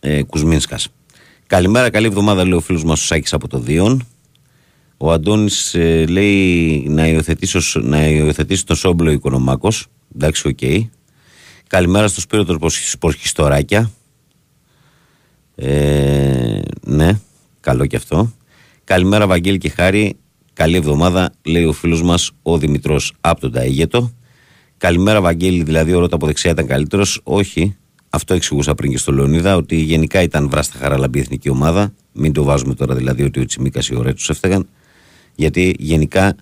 ε, Κουσμίνσκας. Καλημέρα, καλή εβδομάδα, λέει ο φίλος μας ο Σάκης από το Δίον. Ο Αντώνης ε, λέει να υιοθετήσει, ως- να υιοθετήσει τον Σόμπλο Οικονομάκος. Εντάξει, οκ. Καλημέρα στο Σπύρο του Σπορχιστοράκια. Ε, ναι, καλό και αυτό. Καλημέρα, Βαγγέλη και Χάρη. Καλή εβδομάδα, λέει ο φίλος μας ο Δημητρός από τον Ταίγετο. Καλημέρα, Βαγγέλη. Δηλαδή, ο Ρώτα από δεξιά ήταν καλύτερος. Όχι. Αυτό εξηγούσα πριν και στο Λεωνίδα, ότι γενικά ήταν βράστα χαραλαμπή η εθνική ομάδα. Μην το βάζουμε τώρα δηλαδή ότι ο Τσιμίκας ή ο Ρέτσος έφταγαν. Γιατί γενικά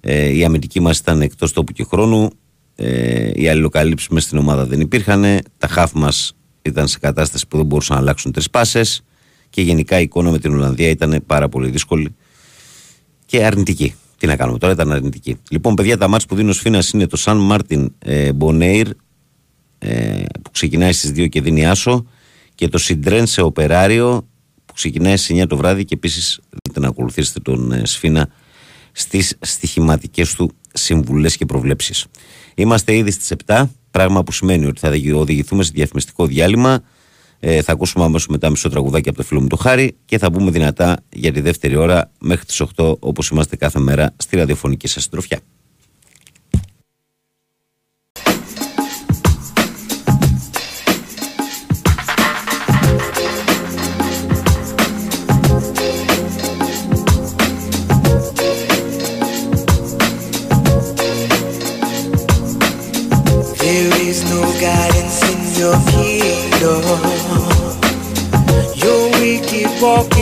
ε, η αμυντική μας ήταν εκτός τόπου και χρόνου. Ε, οι αλληλοκαλύψεις μέσα στην ομάδα δεν υπήρχαν. Τα χάφ μας ήταν σε κατάσταση που δεν μπορούσαν να αλλάξουν τρεις πάσες. Και γενικά η εικόνα με την Ολλανδία ήταν πάρα πολύ δύσκολη και αρνητική. Τι να κάνουμε τώρα, ήταν αρνητική. Λοιπόν, παιδιά, τα μάτς που δίνω σφίνα είναι το Σαν Μάρτιν ε, Μπονέιρ ε, που ξεκινάει στις 2 και δίνει άσο και το Συντρένσε Οπεράριο που ξεκινάει στις 9 το βράδυ και επίσης μπορείτε να ακολουθήσετε τον ε, Σφίνα στις στοιχηματικές του συμβουλές και προβλέψεις. Είμαστε ήδη στις 7, πράγμα που σημαίνει ότι θα οδηγηθούμε σε διαφημιστικό διάλειμμα. Ε, θα ακούσουμε αμέσως μετά μισό τραγουδάκι από το φίλο μου το Χάρη και θα μπούμε δυνατά για τη δεύτερη ώρα μέχρι τις 8 όπως είμαστε κάθε μέρα στη ραδιοφωνική σας συντροφιά. Walking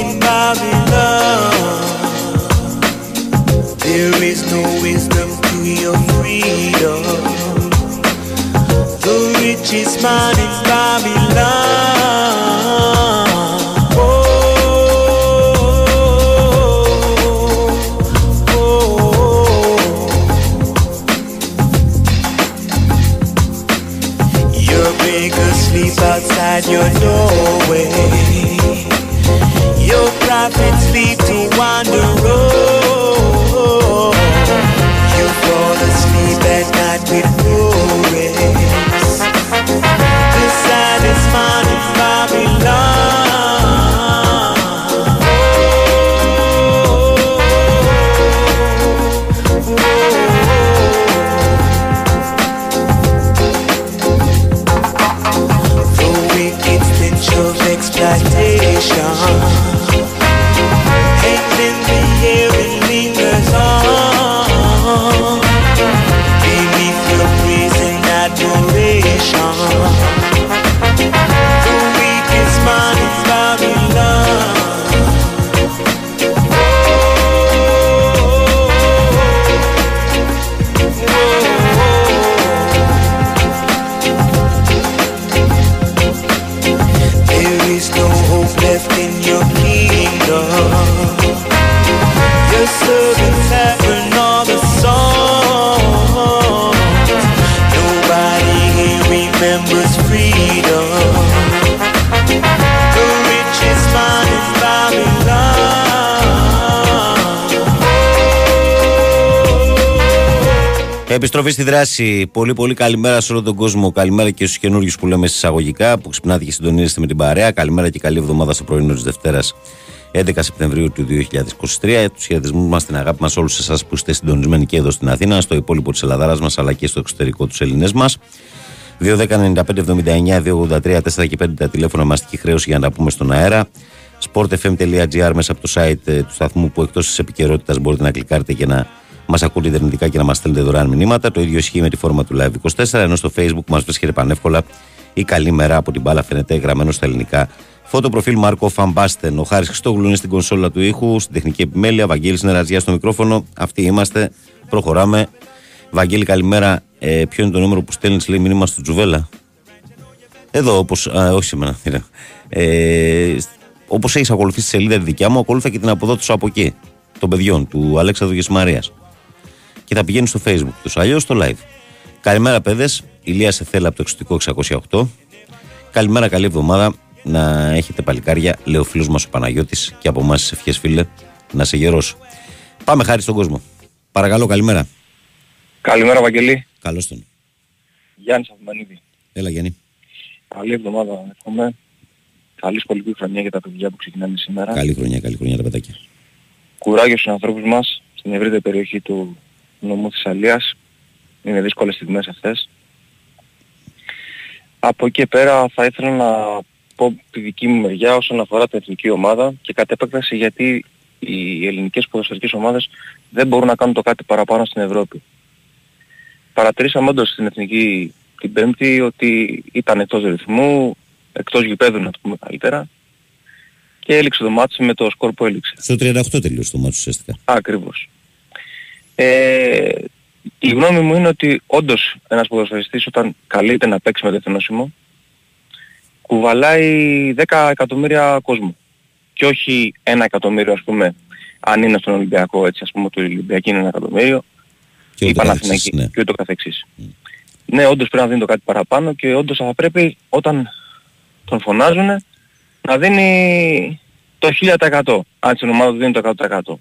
Επιστροφή στη δράση. Πολύ πολύ καλημέρα σε όλο τον κόσμο. Καλημέρα και στους καινούριου που λέμε συσσαγωγικά που ξυπνάτε και συντονίζεστε με την παρέα. Καλημέρα και καλή εβδομάδα στο πρωινό της Δευτέρας 11 Σεπτεμβρίου του 2023. Τους χαιρετισμούς μας, την αγάπη μας, όλους εσάς που είστε συντονισμένοι και εδώ στην Αθήνα, στο υπόλοιπο της Ελλάδα μας αλλά και στο εξωτερικό τους Ελληνέ μας. 2.10.95.79.283.4 και 5 τα τηλέφωνα μαστική χρέωση για να τα πούμε στον αέρα. sportfm.gr μέσα από το site ε, του σταθμού που εκτός της επικαιρότητας μπορείτε να κλικάρετε και να μας ακούτε ιντερνετικά και να μας στέλνετε δωρεάν μηνύματα. Το ίδιο ισχύει με τη φόρμα του Live 24, ενώ στο Facebook μας βρίσκεται πανεύκολα η καλή μέρα από την μπάλα φαίνεται γραμμένο στα ελληνικά. Φωτοπροφίλ Μάρκο Φαμπάστεν. Ο Χάρης Χριστόγλου είναι στην κονσόλα του ήχου, στην τεχνική επιμέλεια. Βαγγέλης Νεραζιάς στο μικρόφωνο. Αυτοί είμαστε. Προχωράμε. Βαγγέλη, καλημέρα. Ε, ποιο είναι το νούμερο που στέλνεις, λέει μήνυμα στο Τζουβέλα; Εδώ, όπως. Όχι σήμερα. [LAUGHS] Ε, όπως έχεις ακολουθήσει τη σελίδα τη δικιά μου, ακολούθα και την αποδότηση από εκεί. Των παιδιών, του Αλέξανδρου Γεσμαρία. Και θα πηγαίνει στο facebook τους. Αλλιώς στο live. Καλημέρα, παιδες. Ηλία σε θέλει από το εξωτικό 608. Καλημέρα, καλή εβδομάδα. Να έχετε παλικάρια. Λέει ο φίλος μας ο Παναγιώτης και από εμάς τις ευχές, φίλε. Να σε γερός. Πάμε χάρη στον κόσμο. Παρακαλώ, καλημέρα. Καλημέρα Βαγγελή. Καλώς τον. Γιάννης Αφημανίδη. Έλα, Γιάννη. Καλή εβδομάδα εύχομαι. Καλή σχολική χρονιά για τα παιδιά που ξεκινάνε σήμερα. Καλή χρονιά, καλή χρονιά τα παιδάκια. Κουράγιος στους ανθρώπους μας στην ευρύτερη περιοχή του νομού Θεσσαλίας. Είναι δύσκολες στιγμές αυτές. Από εκεί και πέρα θα ήθελα να πω τη δική μου μεριά όσον αφορά την εθνική ομάδα και κατ' επέκταση γιατί οι ελληνικές ποδοσφαιρικές ομάδες δεν μπορούν να κάνουν το κάτι παραπάνω στην Ευρώπη. Παρατηρήσαμε όντως στην εθνική την Πέμπτη ότι ήταν εκτός ρυθμού, εκτός γηπέδου να το πούμε καλύτερα και έληξε το μάτι με το σκορ που έληξε. Στο 38 τελείωσε το μάτι ουσιαστικά. Ακριβώς. Ε, η γνώμη μου είναι ότι όντως ένας ποδοσφαιριστής όταν καλείται να παίξει με το εθνόσημο κουβαλάει 10 εκατομμύρια κόσμο και όχι ένα εκατομμύριο ας πούμε αν είναι στον Ολυμπιακό έτσι ας πούμε ότι η Ολυμπιακή είναι ένα εκατομμύριο Και η ούτω Παναθηναϊκή καθεξής, ναι. και ούτω καθεξής. Ναι, όντως πρέπει να δίνει το κάτι παραπάνω και όντως θα πρέπει όταν τον φωνάζουν να δίνει το 1000% αν στην ομάδα του δίνει το 100%.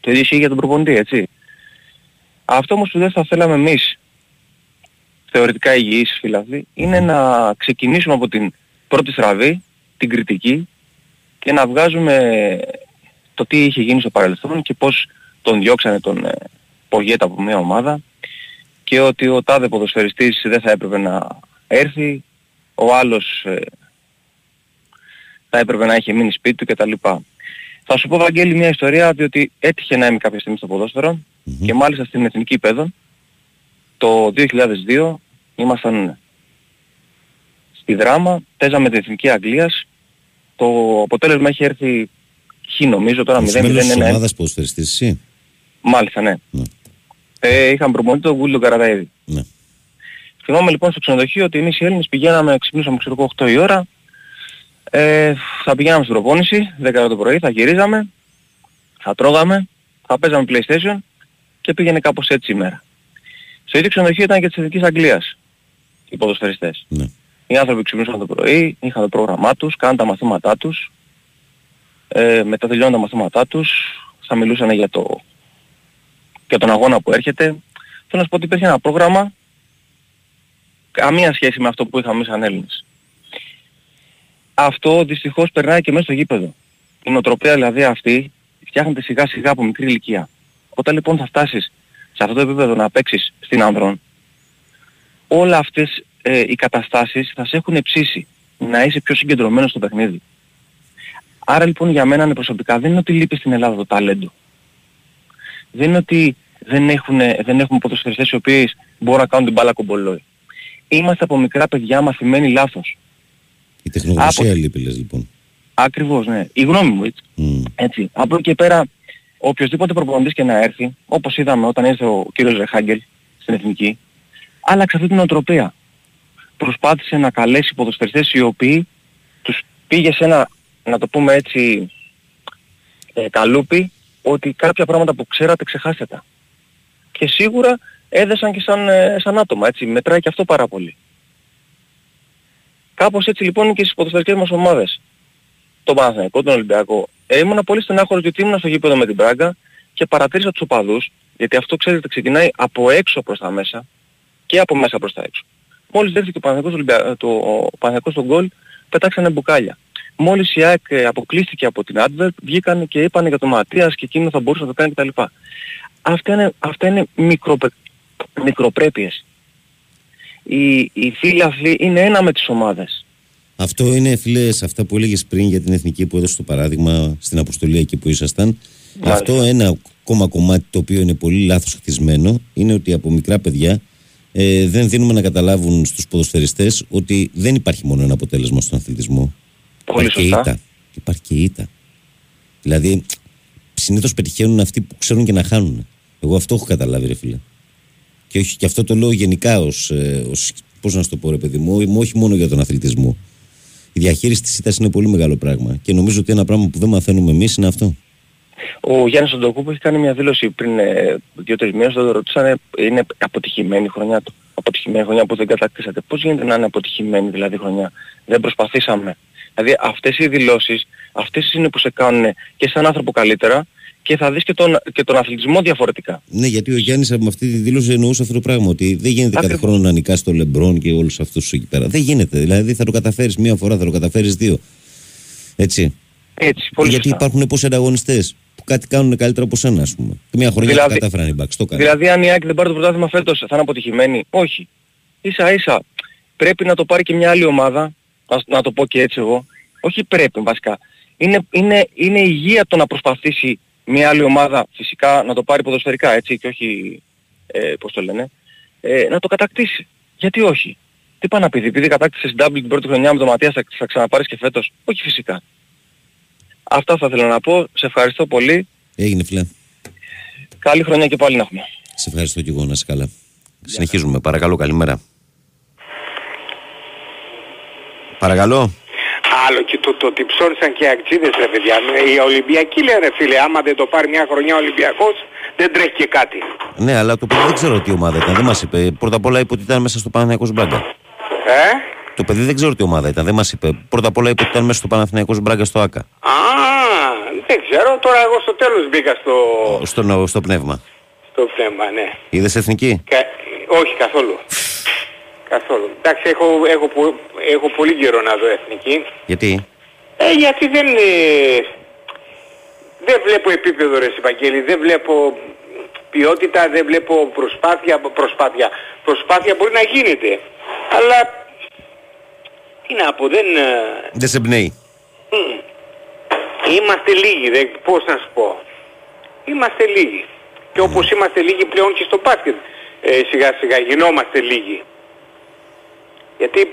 Το ίδιο ισχύει για τον προπονητή, έτσι. Αυτό όμως που δεν θα θέλαμε εμείς, θεωρητικά υγιείς φίλαθλοι, είναι να ξεκινήσουμε από την πρώτη στραβή, την κριτική και να βγάζουμε το τι είχε γίνει στο παρελθόν και πώς τον διώξανε τον ε, Πογέτα από μια ομάδα και ότι ο τάδε ποδοσφαιριστής δεν θα έπρεπε να έρθει, ο άλλος ε, θα έπρεπε να είχε μείνει σπίτι του κτλ. Θα σου πω Βαγγέλη μια ιστορία διότι έτυχε να είμαι κάποια στιγμή στο ποδόσφαιρο και μάλιστα στην Εθνική Πέδο το 2002 ήμασταν στη δράμα, παίζαμε την Εθνική Αγγλίας, το αποτέλεσμα έχει έρθει χ νομίζω τώρα 0-0-1. Είσαι μέλος της ομάδας ποδοσφαιριστής εσύ. Μάλιστα ναι. Ναι. Ε, είχαμε προπονητή τον Βούλιο Καραδαίδη. Ναι. Θυμάμαι λοιπόν στο ξενοδοχείο ότι εμείς οι Έλληνες πηγαίναμε, ξυπνούσαμε ξέρω εγώ 8 η ώρα, ε, θα πηγαίναμε στην προπόνηση, 10 το πρωί, θα γυρίζαμε, θα τρώγαμε, θα παίζαμε PlayStation και πήγαινε κάπως έτσι η μέρα. Στο ίδιο ξενοδοχείο ήταν και της Εθνικής Αγγλίας οι ποδοσφαιριστές. Ναι. Οι άνθρωποι ξυπνούσαν το πρωί, είχαν το πρόγραμμά τους, κάναν τα μαθήματά τους, ε, μετά τελειώναν τα μαθήματά τους, θα μιλούσαν για, το, για τον αγώνα που έρχεται. Θέλω να σου πω ότι υπήρχε ένα πρόγραμμα καμία σχέση με αυτό που είχαμε εμείς σαν Έλληνες. Αυτό δυστυχώς περνάει και μέσα στο γήπεδο. Η νοοτροπία δηλαδή αυτή φτιάχνεται σιγά σιγά από μικρή ηλικία. Όταν λοιπόν θα φτάσεις σε αυτό το επίπεδο να παίξεις στην άνδρων, όλα αυτές ε, οι καταστάσεις θα σε έχουν ψήσει να είσαι πιο συγκεντρωμένος στο παιχνίδι. Άρα λοιπόν για μένα προσωπικά δεν είναι ότι λείπει στην Ελλάδα το ταλέντο. Δεν είναι ότι δεν έχουν, δεν έχουμε ποδοσφαιριστές οι οποίοι μπορούν να κάνουν την μπάλα κομπολόι. Είμαστε από μικρά παιδιά μαθημένοι λάθος. Η τεχνογνωσία Από- λείπει λες λοιπόν. Ακριβώς, ναι. Η γνώμη μου, έτσι. Μμ. έτσι. Από εκεί και πέρα, οποιοδήποτε προπονητής και να έρθει, όπως είδαμε όταν ήρθε ο κύριος Ρεχάγκελ στην Εθνική, άλλαξε αυτή την οτροπία. Προσπάθησε να καλέσει ποδοσφαιριστές οι οποίοι τους πήγε σε ένα, να το πούμε έτσι, ε, καλούπι, ότι κάποια πράγματα που ξέρατε ξεχάστε τα. Και σίγουρα έδεσαν και σαν, ε, σαν άτομα, έτσι. Μετράει και αυτό πάρα πολύ. Κάπως έτσι λοιπόν είναι και στις ποδοσφαιρικές μας ομάδες. Τον Παναθηναϊκό, τον Ολυμπιακό. Ε, ήμουν πολύ στενάχωρος γιατί ήμουν στο γήπεδο με την Πράγκα και παρατήρησα τους οπαδούς Γιατί αυτό ξέρετε ξεκινάει από έξω προς τα μέσα και από μέσα προς τα έξω. Μόλις δέχτηκε ο Παναθηναϊκός, Ολυμπια- το, ο Παναθηναϊκός τον γκολ, πετάξανε μπουκάλια. Μόλις η ΑΕΚ ε, αποκλείστηκε από την Advert, βγήκαν και είπαν για τον Ματίας και εκείνο θα μπορούσε να το κάνει κτλ. Αυτά είναι, αυτά είναι μικροπε, μικροπρέπειες. Οι, οι φίλοι αυτοί είναι ένα με τις ομάδες. Αυτό είναι, φίλε, σε αυτά που έλεγες πριν για την εθνική που έδωσε το παράδειγμα στην αποστολή εκεί που ήσασταν. Μάλιστα. Αυτό ένα ακόμα κομμάτι το οποίο είναι πολύ λάθος χτισμένο είναι ότι από μικρά παιδιά ε, δεν δίνουμε να καταλάβουν στους ποδοσφαιριστές ότι δεν υπάρχει μόνο ένα αποτέλεσμα στον αθλητισμό. Πολύ υπάρχει και σωστά. ήττα. Υπάρχει και ήττα. Δηλαδή, συνήθως πετυχαίνουν αυτοί που ξέρουν και να χάνουν. Εγώ αυτό έχω καταλάβει, ρε φίλε. Και, όχι, και αυτό το λέω γενικά ως, ε, ως πώς να σου το πω ρε παιδί μου, ό- όχι μόνο για τον αθλητισμό. Η διαχείριση της ήττας είναι πολύ μεγάλο πράγμα. Και νομίζω ότι ένα πράγμα που δεν μαθαίνουμε εμείς είναι αυτό. Ο Γιάννης Οντοκούπου έχει κάνει μια δήλωση πριν ε, δύο-τρεις μήνες, τον ρωτήσανε, είναι αποτυχημένη η χρονιά του. Αποτυχημένη χρονιά που δεν κατακτήσατε. Πώς γίνεται να είναι αποτυχημένη δηλαδή η χρονιά; Δεν προσπαθήσαμε. Δηλαδή αυτές οι δηλώσεις, αυτές είναι που σε κάνουν και σαν άνθρωπο καλύτερα και θα δεις και τον, και τον αθλητισμό διαφορετικά. Ναι, γιατί ο Γιάννης με αυτή τη δήλωση εννοούσε αυτό το πράγμα. Ότι δεν γίνεται κάθε Ακριβώς. χρόνο να νικάς το Λεμπρόν και όλους αυτούς εκεί πέρα. Δεν γίνεται. Δηλαδή θα το καταφέρεις μία φορά, θα το καταφέρεις δύο. Έτσι. Έτσι, πολύ γιατί σωστά. υπάρχουν πόσοι ανταγωνιστές που κάτι κάνουν καλύτερα από σένα, ας πούμε. Και μια χρονιά Δηλαδή- τα κατάφεραν οι Bucks. Το έκανε. Δηλαδή αν η ΑΕΚ δεν πάρει το πρωτάθλημα φέτος θα είναι αποτυχημένη; Όχι. Ίσα ίσα πρέπει να το πάρει και μια άλλη ομάδα, να, να το πω και έτσι εγώ. Όχι πρέπει βασικά. Είναι, είναι, είναι υγεία το να προσπαθήσει μια άλλη ομάδα φυσικά να το πάρει ποδοσφαιρικά έτσι και όχι, ε, πώς το λένε, ε, να το κατακτήσει. Γιατί όχι; Τι πάει να πει, επειδή κατάκτησες double την πρώτη χρονιά με τον Ματίας θα, θα ξαναπάρεις και φέτος; Όχι φυσικά. Αυτά θα ήθελα να πω. Σε ευχαριστώ πολύ. Έγινε, φιλέ. Καλή χρονιά και πάλι να έχουμε. Σε ευχαριστώ και εγώ να είσαι καλά. Συνεχίζουμε. Παρακαλώ, καλημέρα. Παρακαλώ. Άλλο και το, το ότι ψώνισαν και οι αξίδες ρε παιδιά. Οι Ολυμπιακοί λένε φίλε, άμα δεν το πάρει μια χρονιά ο Ολυμπιακός δεν τρέχει και κάτι. Ναι, αλλά το παιδί δεν ξέρω τι ομάδα ήταν. Δεν μας είπε. Πρώτα απ' όλα είπε ότι ήταν μέσα στο Παναθηναϊκός Μπράγκα. Ε; Το παιδί δεν ξέρω τι ομάδα ήταν. Δεν μας είπε. Πρώτα απ' όλα είπε ότι ήταν μέσα στο Παναθηναϊκός Μπράγκα στο ΑΚΑ. Α, δεν ξέρω. Τώρα εγώ στο τέλος μπήκα στο, Στο, στο πνεύμα. στο πνεύμα, ναι. Είδες εθνική; Κα... Όχι καθόλου. Καθόλου. Εντάξει, έχω, έχω, πο- έχω πολύ καιρό να δω εθνική. Γιατί; Ε, γιατί δεν... ε, δεν βλέπω επίπεδο ρε Σιπαγγέλη, δεν βλέπω ποιότητα, δεν βλέπω προσπάθεια, προσπάθεια. Προσπάθεια μπορεί να γίνεται. Αλλά τι να πω, δεν... ε, Δεν σε εμπνέει. μ, Είμαστε λίγοι, δεν, πώς να σου πω. Είμαστε λίγοι. Και όπως είμαστε λίγοι πλέον και στο μπάσκετ. Ε, σιγά σιγά γινόμαστε λίγοι. Γιατί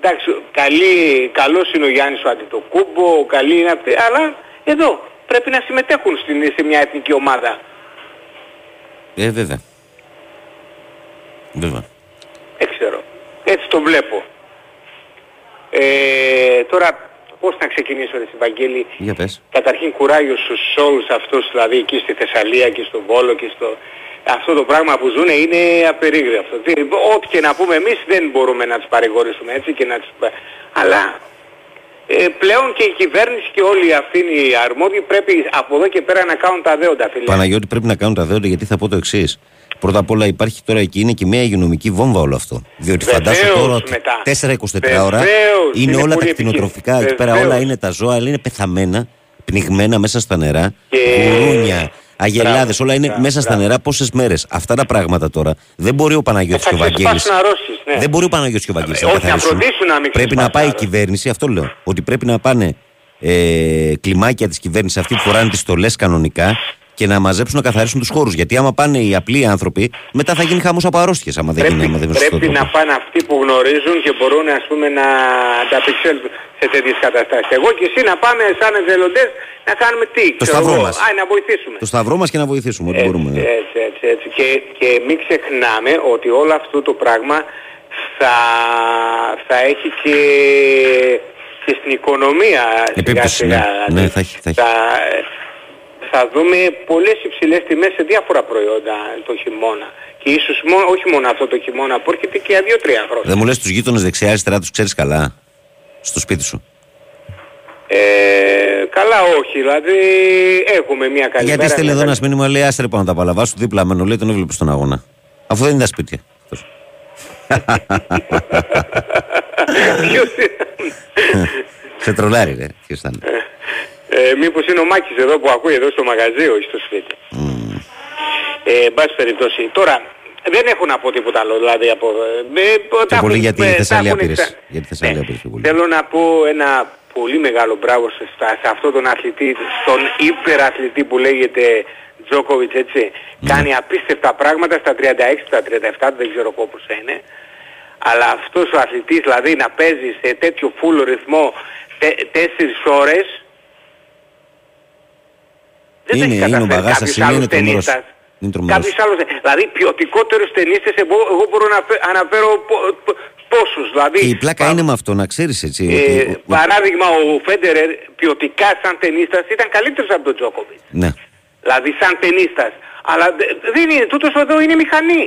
εντάξει, καλή, καλός είναι ο Γιάννης ο Αντιτοκούμπο, καλή είναι αυτή, αλλά εδώ πρέπει να συμμετέχουν στην, σε μια εθνική ομάδα. Ε, βέβαια. Βέβαια. Δεν ξέρω. Έτσι το βλέπω. Ε, τώρα πώς να ξεκινήσω ρε Βαγγέλη. Για πες. Καταρχήν κουράγιο στους όλους αυτούς, δηλαδή εκεί στη Θεσσαλία και στον Βόλο και στο... Αυτό το πράγμα που ζουν είναι απερίγραπτο. Τι- Ό,τι και να πούμε εμείς δεν μπορούμε να τους παρηγορήσουμε έτσι και να τους... πα- Αλλά ε, πλέον και η κυβέρνηση και όλοι αυτοί οι αρμόδιοι πρέπει από εδώ και πέρα να κάνουν τα δέοντα φίλε. Παναγιώτη πρέπει να κάνουν τα δέοντα γιατί θα πω το εξής. Πρώτα απ' όλα υπάρχει τώρα εκεί είναι και μια υγειονομική βόμβα όλο αυτό. Διότι φαντάσου Βεβαίως τώρα ότι μετά. 4-24 ώρα Βεβαίως, είναι, είναι όλα τα πολύ κτηνοτροφικά. επικίνδυνο. Εκεί πέρα Βεβαίως. όλα είναι τα ζώα, αλλά είναι πεθαμένα, πνιγμένα μέσα στα νερά. Και- Γουρούνια, αγελάδες, Μπράβο, όλα είναι μπράβο, μέσα στα μπράβο. νερά πόσες μέρες. Αυτά τα πράγματα τώρα δεν μπορεί ο Παναγιώτης θα και ο Βαγγέλης ξεσπάσουν αρρώσεις, ναι. Δεν μπορεί ο Παναγιώτης και ο Βαγγέλης Ε, να όχι, να καθαρίσουν. φροντίσουν να μην Πρέπει να ξεσπάσουν πάει η αρρώσεις. κυβέρνηση, αυτό λέω. Ότι πρέπει να πάνε ε, κλιμάκια της κυβέρνησης αυτή που φοράνε τις στολές κανονικά και να μαζέψουν να καθαρίσουν τους χώρους. Γιατί άμα πάνε οι απλοί άνθρωποι, μετά θα γίνει χαμός από αρρώστιες. Άμα δεν γίνει, άμα δεν βρουν σωστό Πρέπει να τρόπο. πάνε αυτοί που γνωρίζουν και μπορούν ας πούμε να ανταπεξέλθουν σε τέτοιες καταστάσεις. Εγώ και εσύ να πάμε σαν εθελοντές να κάνουμε τι. Το ξέρω σταυρό εγώ. μας. Α, να βοηθήσουμε. Το σταυρό μας και να βοηθήσουμε ό,τι μπορούμε. ναι. Έτσι, έτσι, έτσι. Και, και μην ξεχνάμε ότι όλο αυτό το πράγμα θα, θα έχει και, και στην οικονομία σιγά Επίπτωση, σιγά. ναι. Δηλαδή, Ναι, θα έχει, θα έχει. θα, θα δούμε πολλές υψηλές τιμές σε διάφορα προϊόντα το χειμώνα. Και ίσως μόνο, όχι μόνο αυτό το χειμώνα που έρχεται και για δύο-τρία χρόνια. Δεν μου λες τους γείτονες δεξιά-αριστερά τους ξέρεις καλά. Στο σπίτι σου; Ε, καλά όχι, δηλαδή έχουμε μια καλή Γιατί μέρα, στέλνει μια εδώ καλή- ένας μήνυμα, λέει Άστερ πάνω τα παλαβά σου δίπλα μένω, λέει τον έβλεπε στον αγώνα. Αφού δεν είναι τα σπίτια. αυτός. [LAUGHS] Ποιος είναι; [LAUGHS] Σε τρολάρι, ρε. Ποιος θα είναι. Ε, μήπως είναι ο Μάκης εδώ που ακούει εδώ στο μαγαζί, όχι στο σπίτι. Ε, εν πάση περιπτώσει. Τώρα, δεν έχω να πω τίποτα άλλο, δηλαδή από... Ε, ε, τα Πιο πολύ έχουν- γιατί η ε, τα Θεσσαλία έχουν πήρες. εξα- Γιατί η Θεσσαλία πήρες πιο πολύ. Θέλω να πω ένα πολύ μεγάλο μπράβο σε, στα- σε αυτόν τον αθλητή, στον υπεραθλητή που λέγεται Τζόκοβιτς, έτσι. Ναι. Κάνει απίστευτα πράγματα στα 36, στα 37, δεν ξέρω πόσα είναι. Αλλά αυτός ο αθλητής, δηλαδή να παίζει σε τέτοιο φούλο ρυθμό τε, τέσσερις ώρες, δεν το Είναι, έχει είναι ο καταφέρει Μπαγάσας, κάποιος είναι, άλλος είναι τρομερός. ταινίστας. Είναι τρομερός. Κάποιος άλλος, δηλαδή ποιοτικότερους ταινίστες, εγώ, εγώ μπορώ να φε- αναφέρω πο- πο- πόσους, δηλαδή. Και η πλάκα είναι με αυτό, να ξέρεις έτσι. Ε, ότι- ο- ο- παράδειγμα, ο Φέντερερ ποιοτικά σαν ταινίστας ήταν καλύτερος από τον Τζόκοβιτς. Ναι. Δηλαδή σαν ταινίστας. Αλλά δε- δεν είναι, τούτος εδώ είναι μηχανή.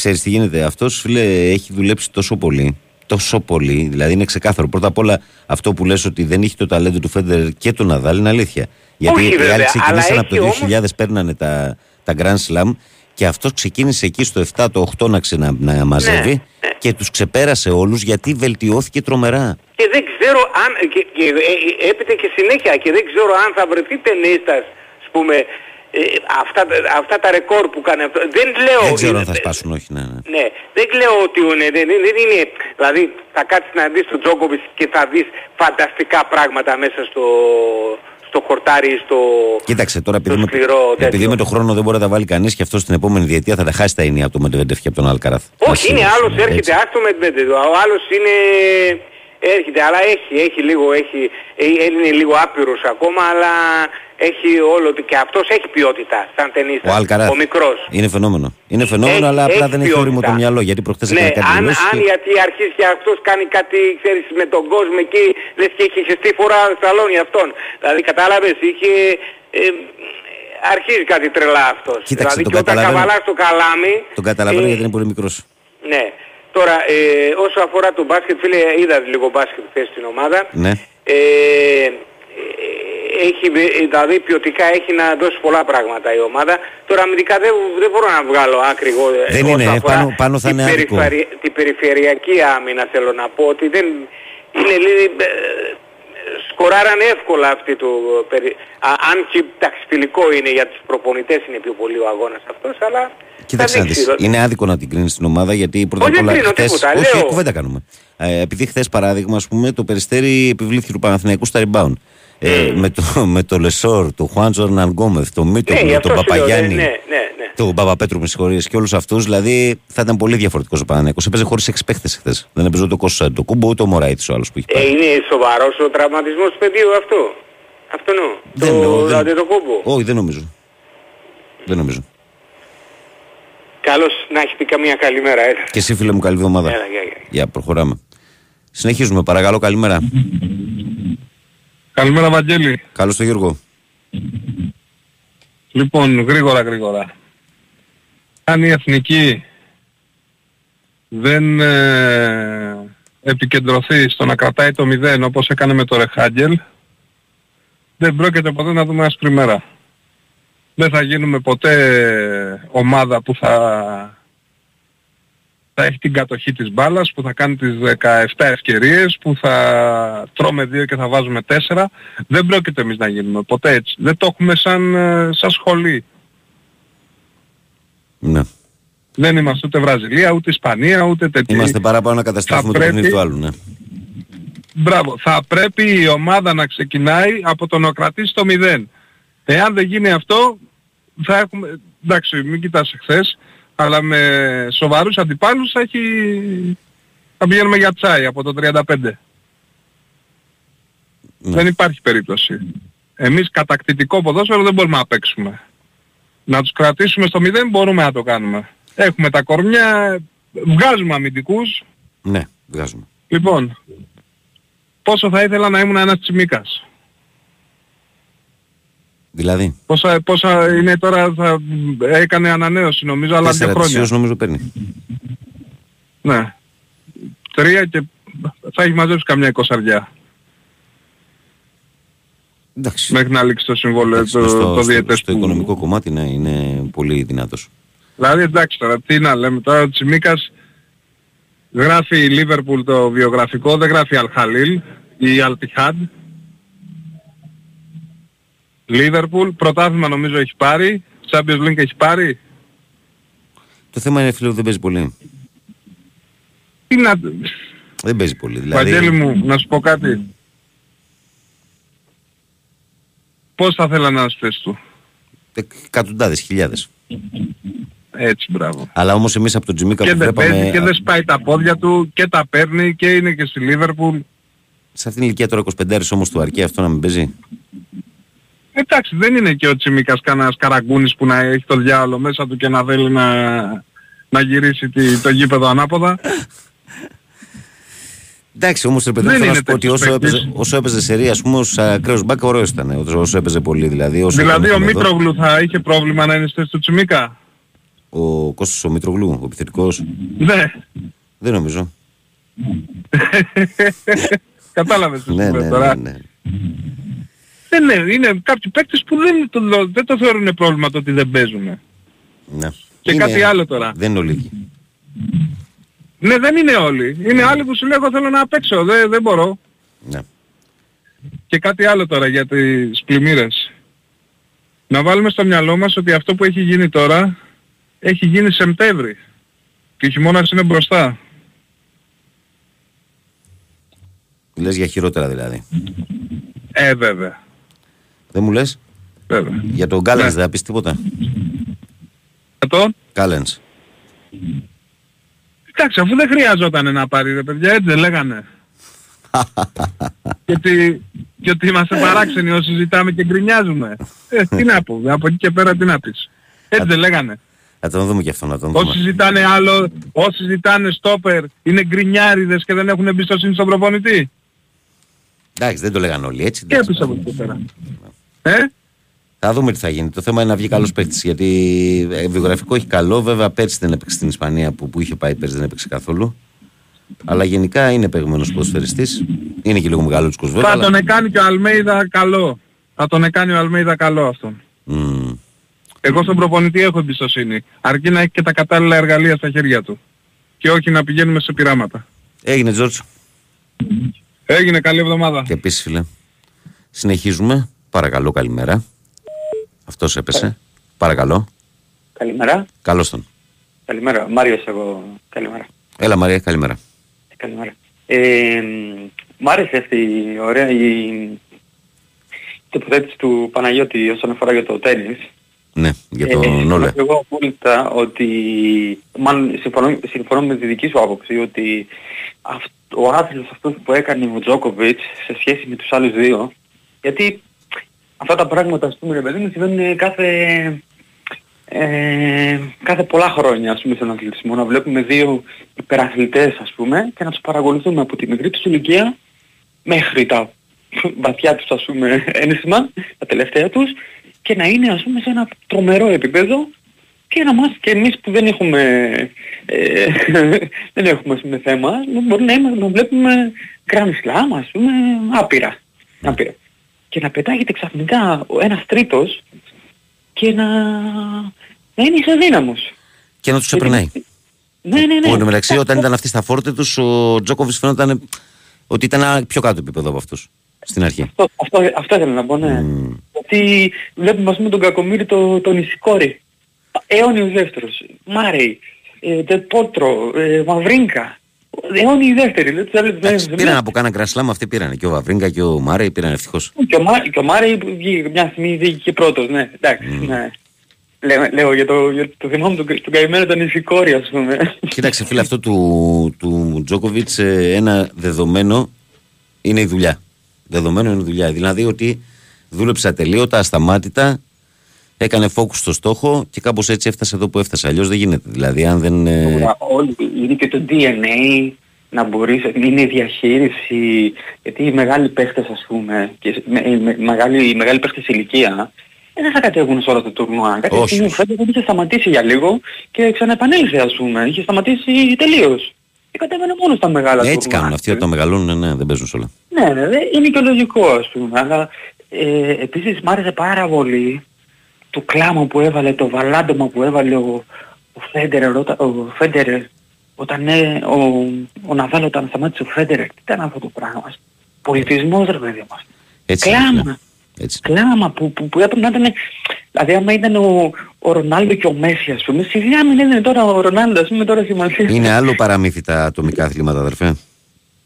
Ξέρεις τι γίνεται, αυτός φίλε έχει δουλέψει τόσο πολύ, τόσο πολύ, δηλαδή είναι ξεκάθαρο. Πρώτα απ' όλα αυτό που λες ότι δεν είχε το ταλέντο του Φέντερ και του Ναδάλ είναι αλήθεια. Γιατί Όχι, οι βέβαια, άλλοι αλλά ξεκινήσαν από το έχει 2000, παίρνανε τα, τα Grand Slam και αυτός ξεκίνησε εκεί στο 7, το 8 να, ξενα, να μαζεύει Ναι, και τους ξεπέρασε όλους γιατί βελτιώθηκε τρομερά. Και δεν ξέρω αν, και, και ε, ε, έπειτα και συνέχεια, και δεν ξέρω αν θα βρεθεί ταινίστας, ας πούμε, ε, αυτά, αυτά τα ρεκόρ που κάνει αυτό. Δεν λέω... δεν ξέρω αν ε, θα σπάσουν, όχι, ναι, ναι. Ναι, δεν λέω ότι είναι, δεν, δεν- δεν είναι, δηλαδή θα κάτσεις να δεις τον Τζόκοβιτς και θα δεις φανταστικά πράγματα μέσα στο, στο χορτάρι, στο... Κοίταξε τώρα, επειδή, με, σκληρό τέτοιο. επειδή με το χρόνο δεν μπορεί να τα βάλει κανείς και αυτός στην επόμενη διετία θα τα χάσει τα ενία από τον Μετβέντεφ και από τον Αλκαράθ. Όχι, είναι άλλος έρχεται, άστο με Medvedev, ο άλλος είναι... Έρχεται, αλλά έχει, έχει λίγο, έχει, ε, είναι λίγο άπειρος ακόμα, αλλά έχει όλο, και αυτός έχει ποιότητα σαν ταινίστας, Ο Αλκαράθ. ο μικρός. Είναι φαινόμενο. Είναι φαινόμενο, Έχει- αλλά απλά έχει δεν έχει όριμο το ποιότητα. μυαλό. Γιατί προχθές Ναι, έκανε κάτι αν, δηλώσεις αν και- γιατί αρχίσει και αυτός κάνει κάτι, ξέρεις, με τον κόσμο εκεί, λες και είχε χεστεί φορά σαλόνι αυτόν. Δηλαδή κατάλαβες, είχε... Ε, αρχίζει κάτι τρελά αυτός. Κοίταξε, δηλαδή τον και όταν καταλαβαίνω. καβαλάς το καλάμι... Τον καταλαβαίνω ε, γιατί είναι πολύ μικρός. Ναι. Τώρα, ε, όσο αφορά το μπάσκετ, φίλε, είδα λίγο μπάσκετ χθες στην ομάδα. Ναι. Ε, ε, έχει, ε, δηλαδή ποιοτικά έχει να δώσει πολλά πράγματα η ομάδα. Τώρα αμυντικά δεν, δεν μπορώ να βγάλω άκρη εγώ. ε, Δεν όσο είναι, αφορά πάνω- πάνω θα την είναι άδικο. περιφερει- Την περιφερειακή άμυνα θέλω να πω ότι δεν είναι λίγο... ε, σκοράραν εύκολα αυτοί του... περι- Α, αν και εντάξει, φιλικό είναι για τους προπονητές είναι πιο πολύ ο αγώνας αυτός, αλλά... Κοίταξε θα να δείξει. δεις, Είναι άδικο να την κρίνεις την ομάδα γιατί πρώτα Όχι, απ' όλα. δεν κρίνω χθες- τίποτα, όχι, λέω. κουβέντα κάνουμε. Ε, επειδή χθες παράδειγμα, ας πούμε, το περιστέρι επιβλήθηκε του Παναθηναϊκού στα rebound. Ε, με, το, με το Λεσόρ, τον Χουάντζο Νανγκόμεθ, τον Μίτο, Ναι, γι' αυτό τον σου λέω, Παπαγιάννη, ναι, ναι, ναι. τον Παπαπέτρου, με συγχωρείς, και όλους αυτούς, δηλαδή θα ήταν πολύ διαφορετικός ο Παναθηναϊκός. Έπαιζε χωρίς έξι παίχτες χθες. Δεν έπαιζε ούτε ο Κώσο το κούμπο, ούτε ο Μωράητης ο άλλος που έχει Ε, πάρει. είναι σοβαρός ο τραυματισμός του παιδιού αυτό. Αυτό νου. Δεν το, λέω, δεν- δηλαδή το κούμπο. Όχι, δεν νομίζω. Δεν νομίζω. Καλώς να έχετε καμία καλημέρα. Έλα. Και εσύ, φίλε μου, καλή εβδομάδα. Έλα, γεια, γεια. Για προχωράμε. Συνεχίζουμε, παρακαλώ, καλημέρα. Καλημέρα Βαγγέλη. Καλώς το Γιώργο. Λοιπόν, γρήγορα γρήγορα. Αν η εθνική δεν ε, επικεντρωθεί στο να κρατάει το 0 όπως έκανε με το Ρεχάγγελ, δεν πρόκειται ποτέ να δούμε άσπρη μέρα. Δεν θα γίνουμε ποτέ ομάδα που θα, θα έχει την κατοχή της μπάλας, που θα κάνει τις 17 ευκαιρίες, που θα τρώμε 2 και θα βάζουμε 4. Δεν πρόκειται εμείς να γίνουμε ποτέ έτσι. Δεν το έχουμε σαν, ε, σαν σχολή. Ναι. Δεν είμαστε ούτε Βραζιλία, ούτε Ισπανία, ούτε τέτοια. Είμαστε παραπάνω να καταστρέφουμε το πρέπει- παιχνίδι του άλλου, ναι. Μπράβο. Θα πρέπει η ομάδα να ξεκινάει από το να κρατήσει το 0. Εάν δεν γίνει αυτό, θα έχουμε... Εντάξει, μην κοιτάς εχθές, αλλά με σοβαρούς αντιπάλους θα έχει... Θα πηγαίνουμε για τσάι από το 35. Ναι. Δεν υπάρχει περίπτωση. Εμείς κατακτητικό ποδόσφαιρο δεν μπορούμε να παίξουμε. Να τους κρατήσουμε στο 0 μπορούμε να το κάνουμε. Έχουμε τα κορμιά, βγάζουμε αμυντικούς. Ναι, βγάζουμε. Λοιπόν, πόσο θα ήθελα να ήμουν ένας τσιμίκας. Δηλαδή, Πόσα, πόσα είναι τώρα, θα, έκανε ανανέωση νομίζω, αλλά δύο τέσσερα χρόνια. τυσίως νομίζω παίρνει. Ναι. Τρία και θα έχει μαζέψει καμιά εικοσαριά. Εντάξει. μέχρι να λήξει το συμβόλαιο Εντάξει, το, στο, το στο- διετές στο που- οικονομικό κομμάτι ναι, είναι πολύ δυνατός. Δηλαδή εντάξει τώρα, τι να λέμε τώρα, ο Τσιμίκας γράφει η Λίβερπουλ το βιογραφικό, δεν γράφει Αλχαλίλ ή Αλτιχάντ. Λίβερπουλ, πρωτάθλημα νομίζω έχει πάρει, Champions League έχει πάρει. Το θέμα είναι φίλε ότι δεν παίζει πολύ. Τι να... Δεν παίζει πολύ. Δηλαδή, Βαγγέλη μου, να σου πω κάτι. Πώς θα θέλα να στη θέση του; εκατοντάδες χιλιάδες. Έτσι, μπράβο. Αλλά όμως εμείς από τον Τζιμίκα Και που δεν παίζει βλέπαμε... και δεν σπάει τα πόδια του και τα παίρνει και είναι και στη Λίβερπουλ. Σε αυτήν την ηλικία τώρα 25 όμως του αρκεί αυτό να μην παίζει; Εντάξει, δεν είναι και ο Τσιμίκας κανένας καραγκούνης που να έχει το διάολο μέσα του και να θέλει να, να γυρίσει τη, το γήπεδο ανάποδα. Εντάξει όμως ρε παιδί μου Δεν θέλω να είναι σου πω ότι τέτοιος όσο παίκτης. έπαιζε, όσο έπαιζε σερία ας πούμε ως ακραίος μπακ ωραίος ήταν. Όσο, όσο έπαιζε πολύ δηλαδή. Όσο δηλαδή ο ήταν εδώ. Μήτρογλου θα είχε πρόβλημα να είναι στη θέση του Τσιμίκα; Ο Κώστας ο Μητρογλού, ο επιθετικός. Ναι. Δεν νομίζω. [LAUGHS] Κατάλαβες τι ναι, σου λέω ναι, τώρα. ναι, ναι. Δεν είναι, είναι κάποιοι παίκτες που δεν το, δεν το θεωρούν πρόβλημα το ότι δεν παίζουν. ναι. Και Είναι- κάτι άλλο τώρα. Δεν είναι ολίγοι. Ναι, δεν είναι όλοι. Είναι άλλοι που σου λέω εγώ θέλω να παίξω, δεν, δεν μπορώ. Ναι. Και κάτι άλλο τώρα για τις πλημμύρες. Να βάλουμε στο μυαλό μας ότι αυτό που έχει γίνει τώρα έχει γίνει Σεπτέμβρη. Και ο χειμώνας είναι μπροστά. Λες για χειρότερα δηλαδή. Ε, βέβαια. Δεν μου λες; Βέβαια. Για τον Κάλενς δεν θα πεις τίποτα. Για τον; Κάλενς. Εντάξει, αφού δεν χρειαζόταν να πάρει ρε παιδιά, έτσι δεν λέγανε. και, ότι, και ότι είμαστε παράξενοι όσοι ζητάμε και γκρινιάζουμε. Ε, τι να πω, από εκεί και πέρα τι να πεις. Έτσι δεν λέγανε. Θα τον δούμε και αυτό να τον Όσοι δούμε. ζητάνε άλλο, όσοι ζητάνε στόπερ είναι γκρινιάριδες και δεν έχουν εμπιστοσύνη στον προπονητή. Εντάξει δεν το λέγανε όλοι έτσι. Και έπεισα από εκεί και πέρα. Ε, Θα δούμε τι θα γίνει. Το θέμα είναι να βγει καλός παίκτης γιατί ε, βιογραφικό έχει καλό. Βέβαια πέρσι δεν έπαιξε στην Ισπανία που, που είχε πάει πέρσι δεν έπαιξε καθόλου. Αλλά γενικά είναι παιγμένος ποδοσφαιριστής. Είναι και λίγο μεγαλούτσικος βέβαια. θα αλλά- τον έκανε και ο Αλμέιδα καλό. Θα τον έκανε ο Αλμέιδα καλό αυτόν. Μμμ. Εγώ στον προπονητή έχω εμπιστοσύνη. Αρκεί να έχει και τα κατάλληλα εργαλεία στα χέρια του. Και όχι να πηγαίνουμε σε πειράματα. Έγινε Τζόρτζ. Έγινε καλή εβδομάδα. Και επίσης φίλε. Συνεχίζουμε. Παρακαλώ καλημέρα. Αυτός έπεσε. Παρακαλώ. Καλημέρα. Καλώς τον. Καλημέρα. Μάριος εγώ. Καλημέρα. Έλα Μαρία καλημέρα. Καλημέρα. Ε, μ' άρεσε αυτή η ωραία η τοποθέτηση του Παναγιώτη όσον αφορά για το τέννις. Ναι, για Ε, τον συμφωνώ Όλε. και Εγώ απόλυτα ότι, μάλλον συμφωνώ, συμφωνώ με τη δική σου άποψη ότι αυτ, ο άθλος αυτός που έκανε ο Τζόκοβιτς σε σχέση με τους άλλους δύο, γιατί αυτά τα πράγματα ας πούμε ρε παιδί μου συμβαίνουν κάθε, ε, κάθε πολλά χρόνια ας πούμε στον αθλητισμό να βλέπουμε δύο υπεραθλητές ας πούμε και να τους παρακολουθούμε από τη μικρή τους ηλικία μέχρι τα βαθιά τους ας πούμε ένσημα, τα τελευταία τους και να είναι ας πούμε σε ένα τρομερό επίπεδο και να μας και εμείς που δεν έχουμε ε, [LAUGHS] δεν έχουμε ας πούμε θέμα μπορεί να, είμαστε, να βλέπουμε Grand Slam ας πούμε άπειρα, άπειρα. Και να πετάγεται ξαφνικά ο ένας τρίτος και να, να είναι ισοδύναμος. Και να τους επερνάει. Ναι, ναι, ναι. Που εν τω μεταξύ, όταν ήταν αυτοί στα φόρτε τους, ο Τζόκοβιτς φαίνονταν ότι ήταν ένα πιο κάτω επίπεδο από αυτούς στην αρχή. Αυτό, αυτό, αυτό ήθελα να πω, ναι. Γιατί βλέπουμε ας πούμε τον Κακομύρη το, τον Ισικόρη. Αιώνιος δεύτερος. Μάρεϊ, ε, Τεπότρο, ε, Μαυρίνκα. Αιώνιοι δεύτεροι. Δηλαδή, τους άλλους δεν- δεν- Πήραν από κάνα γκρασλάμ, αυτοί πήραν. Και ο Βαβρίγκα και ο Μάρεϊ πήραν ευτυχώς. Και ο, Μά, και ο Μάρεϊ βγήκε μια στιγμή βγήκε και πρώτος, ναι. Εντάξει, ναι. Λέω, λέω για το, για το θυμάμαι τον, τον καημένο τον Ισικόρη ας πούμε. Κοίταξε φίλε, αυτό του, του Τζόκοβιτς ε, ένα δεδομένο είναι η δουλειά. Δεδομένο είναι η δουλειά. Δηλαδή ότι δούλεψε ατελείωτα, ασταμάτητα, έκανε focus στο στόχο και κάπως έτσι έφτασε εδώ που έφτασε. Αλλιώς δεν γίνεται. Δηλαδή αν δεν... ε, Σίγουρα όλοι, είναι και το DNA να μπορείς, είναι η διαχείριση, γιατί οι μεγάλοι παίχτες ας πούμε, και με, με, μεγάλοι, οι μεγάλοι παίχτες ηλικία, ε, δεν θα κατέβουν σε όλα τα τουρνουά. Κάποια Όχι, στιγμή φέτος είχε σταματήσει για λίγο και ξαναεπανέλθε ας πούμε, είχε σταματήσει τελείως. Και κατέβαινε μόνος στα μεγάλα έτσι τουρνουά. κάνουν. Αυτοί όταν μεγαλώνουν, ναι, δεν παίζουν σε όλα. Ναι, ναι, δε- είναι και λογικό ας πούμε, αλλά ε, επίσης μ' άρεσε πάρα πολύ το κλάμα που έβαλε, το βαλάντωμα που έβαλε ο, ο Φέντερερ, όταν, ο Φέντερερ, όταν ε, ο, ο Ναδάλ όταν σταμάτησε ο Φέντερερ. Τι ήταν αυτό το πράγμα. Πολιτισμός ρε παιδί μας. Έτσι, κλάμα. ναι. Έτσι. Κλάμα που, που, που έπρεπε να ήταν... Δηλαδή άμα ήταν ο, ο Ρονάλντο και ο Μέση ας πούμε, σιγά μην είναι τώρα ο Ρονάλντο ας πούμε τώρα σημασία. Είναι άλλο παραμύθι τα ατομικά αθλήματα, αδερφέ.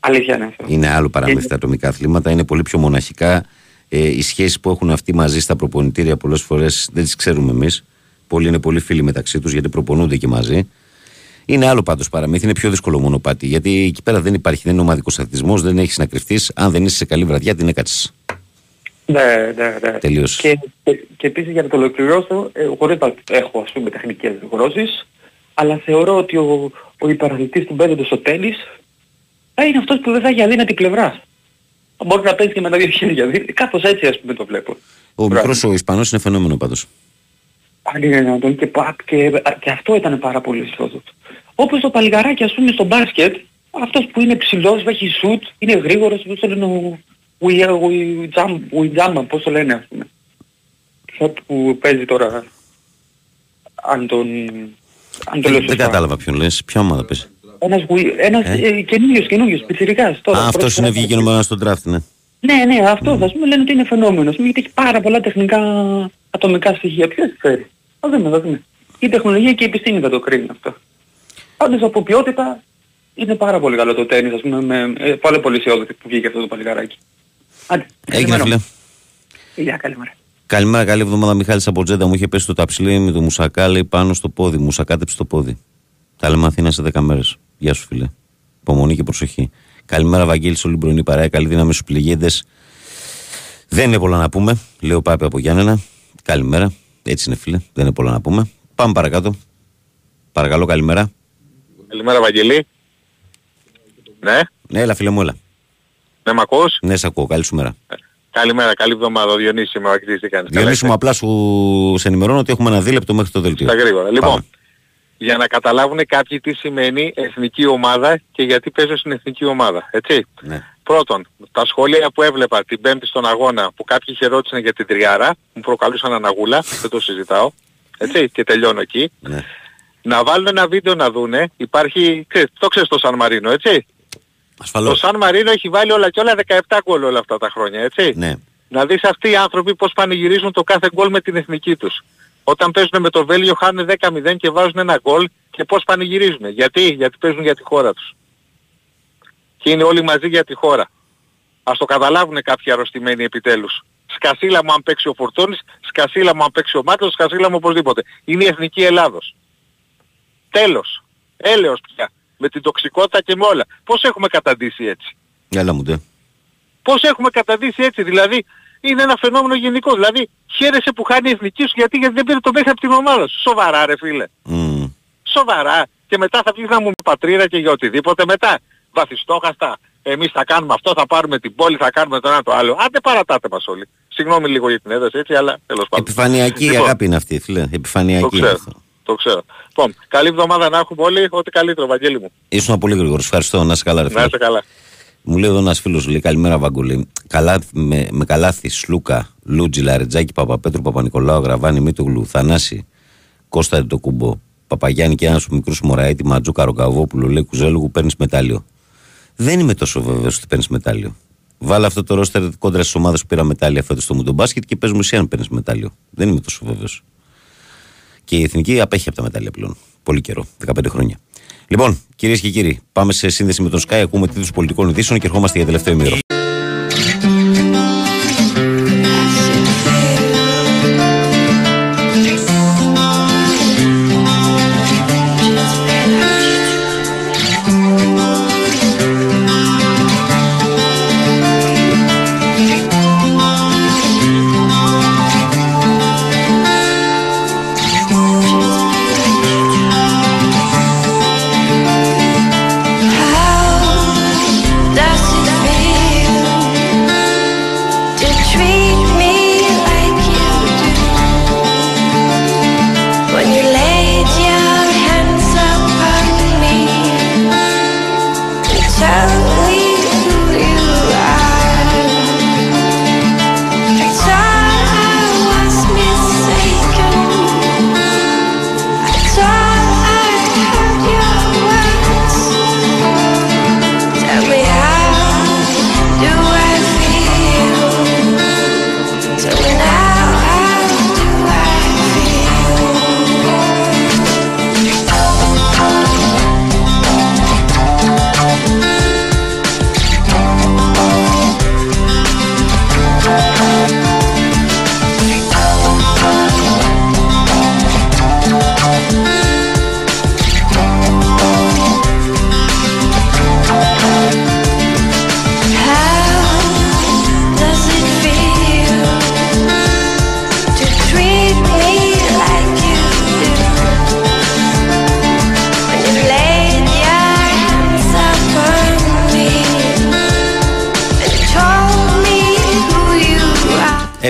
Αλήθεια είναι αυτό. Είναι άλλο παραμύθι τα ατομικά αθλήματα. Είναι πολύ πιο μοναχικά. Ε, οι σχέσεις που έχουν αυτοί μαζί στα προπονητήρια πολλές φορές δεν τις ξέρουμε εμείς. Πολλοί είναι πολύ φίλοι μεταξύ τους γιατί προπονούνται και μαζί. Είναι άλλο πάντως παραμύθι, είναι πιο δύσκολο μονοπάτι. Γιατί εκεί πέρα δεν υπάρχει, δεν είναι ομαδικός αθλητισμός, δεν έχεις να κρυφτείς. Αν δεν είσαι σε καλή βραδιά, την έκατσε. Ναι, ναι, ναι. Τελείωσε. Και, και, και επίσης για να το ολοκληρώσω, ε, εγώ δεν έχω ας πούμε τεχνικές γνώσεις, αλλά θεωρώ ότι ο, ο υπεραθλητής του μπαίνοντα στο τέλης θα είναι αυτός που δεν θα έχει αδύνατη πλευρά. Μπορεί να παίζει και με τα δύο χέρια. Δηλαδή, Κάπως έτσι ας πούμε το βλέπω. Ο μικρός ο Ισπανός είναι φαινόμενο πάντως. Αν είναι δυνατόν και, πα- και, και αυτό ήταν πάρα πολύ αισιόδοξο. Όπως το παλιγαράκι ας πούμε στο μπάσκετ, αυτός που είναι ψηλός, έχει σουτ, είναι γρήγορος, πώς το λένε ο We, we, jump, we jump, πώς το λένε ας πούμε. Αυτό που παίζει τώρα, αν τον, αν το λέω Δεν, δεν σωστά. κατάλαβα ποιον λες. Ποια ομάδα πες; Ένας, γουι- ένας Ε; ε; καινούργιος, καινούργιος, πιτσιρικάς τώρα. Α, πρώτη αυτό είναι φορά. βγήκε νούμερο ένα στον draft, ναι. Ναι, ναι, αυτός ας πούμε λένε ότι είναι φαινόμενος. Ας πούμε, γιατί έχει πάρα πολλά τεχνικά ατομικά στοιχεία. Ποιος ξέρει; Θα δούμε, θα δούμε. Η τεχνολογία και η επιστήμη θα το κρίνει αυτό. Πάντως από ποιότητα είναι πάρα πολύ καλό το τέννις, ας πούμε, με, ε, πάρα πολύ αισιόδοξη που βγήκε αυτό το παλικάράκι. Άντε, Έγινε, καλημέρα. φίλε. Γεια, καλημέρα. Καλημέρα, καλή εβδομάδα. Μιχάλης από Τζέντα μου είχε πέσει το ταψιλί με το μουσακά, λέει πάνω στο πόδι. Μουσακάτεψε το πόδι. Τα λέμε Αθήνα σε 10 μέρες. Γεια σου, φίλε. Υπομονή και προσοχή. Καλημέρα, Βαγγέλη, όλη την πρωινή παρέα. Καλή δύναμη στους πληγέντες. Δεν είναι πολλά να πούμε. Λέω Πάπη από Γιάννενα. Καλημέρα. Έτσι είναι, φίλε. Δεν είναι πολλά να πούμε. Πάμε παρακάτω. Παρακαλώ, καλημέρα. Καλημέρα Βαγγελή. Ναι, Ναι, έλα, φίλε μου, έλα. ναι μ' ακούς; Ναι, σε ακούω. Καλή σου μέρα. Καλημέρα, καλή εβδομάδα. Ο Διονύσης είμαι, ο Ακτής, τι κάνεις. Διονύση μου, απλά σου σε ενημερώνω ότι έχουμε ένα δίλεπτο μέχρι το δελτίο. Στα γρήγορα. Λοιπόν, Πάμε. Για να καταλάβουν κάποιοι τι σημαίνει εθνική ομάδα και γιατί παίζω στην εθνική ομάδα. Έτσι. Ναι. Πρώτον, τα σχόλια που έβλεπα την πέμπτη στον αγώνα που κάποιοι χαιρότησαν για την τριάρα, μου προκαλούσαν αναγούλα, δεν το συζητάω. Έτσι, και τελειώνω εκεί. Ναι. Να βάλουν ένα βίντεο να δούνε, υπάρχει, ξέρεις, το ξέρεις το Σαν Μαρίνο, έτσι. Ασφαλώς. Το Σαν Μαρίνο έχει βάλει όλα και όλα 17 γκολ όλα αυτά τα χρόνια, έτσι. Ναι. Να δεις αυτοί οι άνθρωποι πώς πανηγυρίζουν το κάθε γκολ με την εθνική τους. Όταν παίζουν με το Βέλγιο χάνουν 10-0 και βάζουν ένα γκολ και πώς πανηγυρίζουν. Γιατί, γιατί παίζουν για τη χώρα τους. Και είναι όλοι μαζί για τη χώρα. Ας το καταλάβουν κάποιοι αρρωστημένοι επιτέλους. Σκασίλα μου αν παίξει ο Φορτώνης, σκασίλα μου αν παίξει ο Μάτος, σκασίλα μου οπωσδήποτε. Είναι η εθνική Ελλάδος. Τέλος. Έλεος πια. Με την τοξικότητα και με όλα. Πώς έχουμε καταντήσει έτσι; Έλα μου, ντε. Πώς έχουμε καταντήσει έτσι, δηλαδή είναι ένα φαινόμενο γενικό. Δηλαδή χαίρεσαι που χάνει η εθνική σου γιατί, γιατί δεν πήρε το μέχρι από την ομάδα σου. Σοβαρά ρε φίλε. Μμ. Σοβαρά. Και μετά θα βγεις να μου πατρίδα και για οτιδήποτε μετά. Βαθιστόχαστα. Εμείς θα κάνουμε αυτό, θα πάρουμε την πόλη, θα κάνουμε το ένα το άλλο. Άντε παρατάτε μας όλοι. Συγγνώμη λίγο για την ένταση έτσι, αλλά τέλος πάντων. Επιφανειακή Λοιπόν, αγάπη είναι αυτή, φίλε. Το Επιφανειακή είναι ξέρω. αυτό. Το ξέρω. Λοιπόν, καλή εβδομάδα να έχουμε όλοι. Ό,τι καλύτερο, Βαγγέλη μου. Ήσουν πολύ γρήγορος. Ευχαριστώ. Να είσαι καλά, ρε Να φίλε. είστε καλά. Μου λέει εδώ ένας φίλος, λέει καλημέρα, Βαγκολή. Καλά, με, με καλάθι, Σλούκα, Λούτζι, Λαρετζάκη, Παπαπέτρου, Παπα-Νικολάου, Γραβάνη, Μήτογλου, Θανάση, Κώστα το κουμπό, Παπαγιάννη και ένας μικρού Μωραήτη, Ματζούκα, Ροκαβόπουλο, λέει Κουζέλουγου, παίρνεις μετάλλιο. Δεν είμαι τόσο βέβαιος ότι παίρνεις μετάλλιο. Βάλε αυτό το ρόστερ κόντρα στις ομάδες που πήρα μετάλλια φέτος στο Μουντομπάσκετ και πες μου εσύ αν παίρνεις μετάλλιο. Δεν είμαι τόσο βέβαιος. Και η εθνική απέχει από τα μετάλλια πλέον. Πολύ καιρό, 15 χρόνια. Λοιπόν, κυρίες και κύριοι, πάμε σε σύνδεση με τον Sky, ακούμε τίτλου πολιτικών ειδήσεων και ερχόμαστε για τελευταίο ημίρο.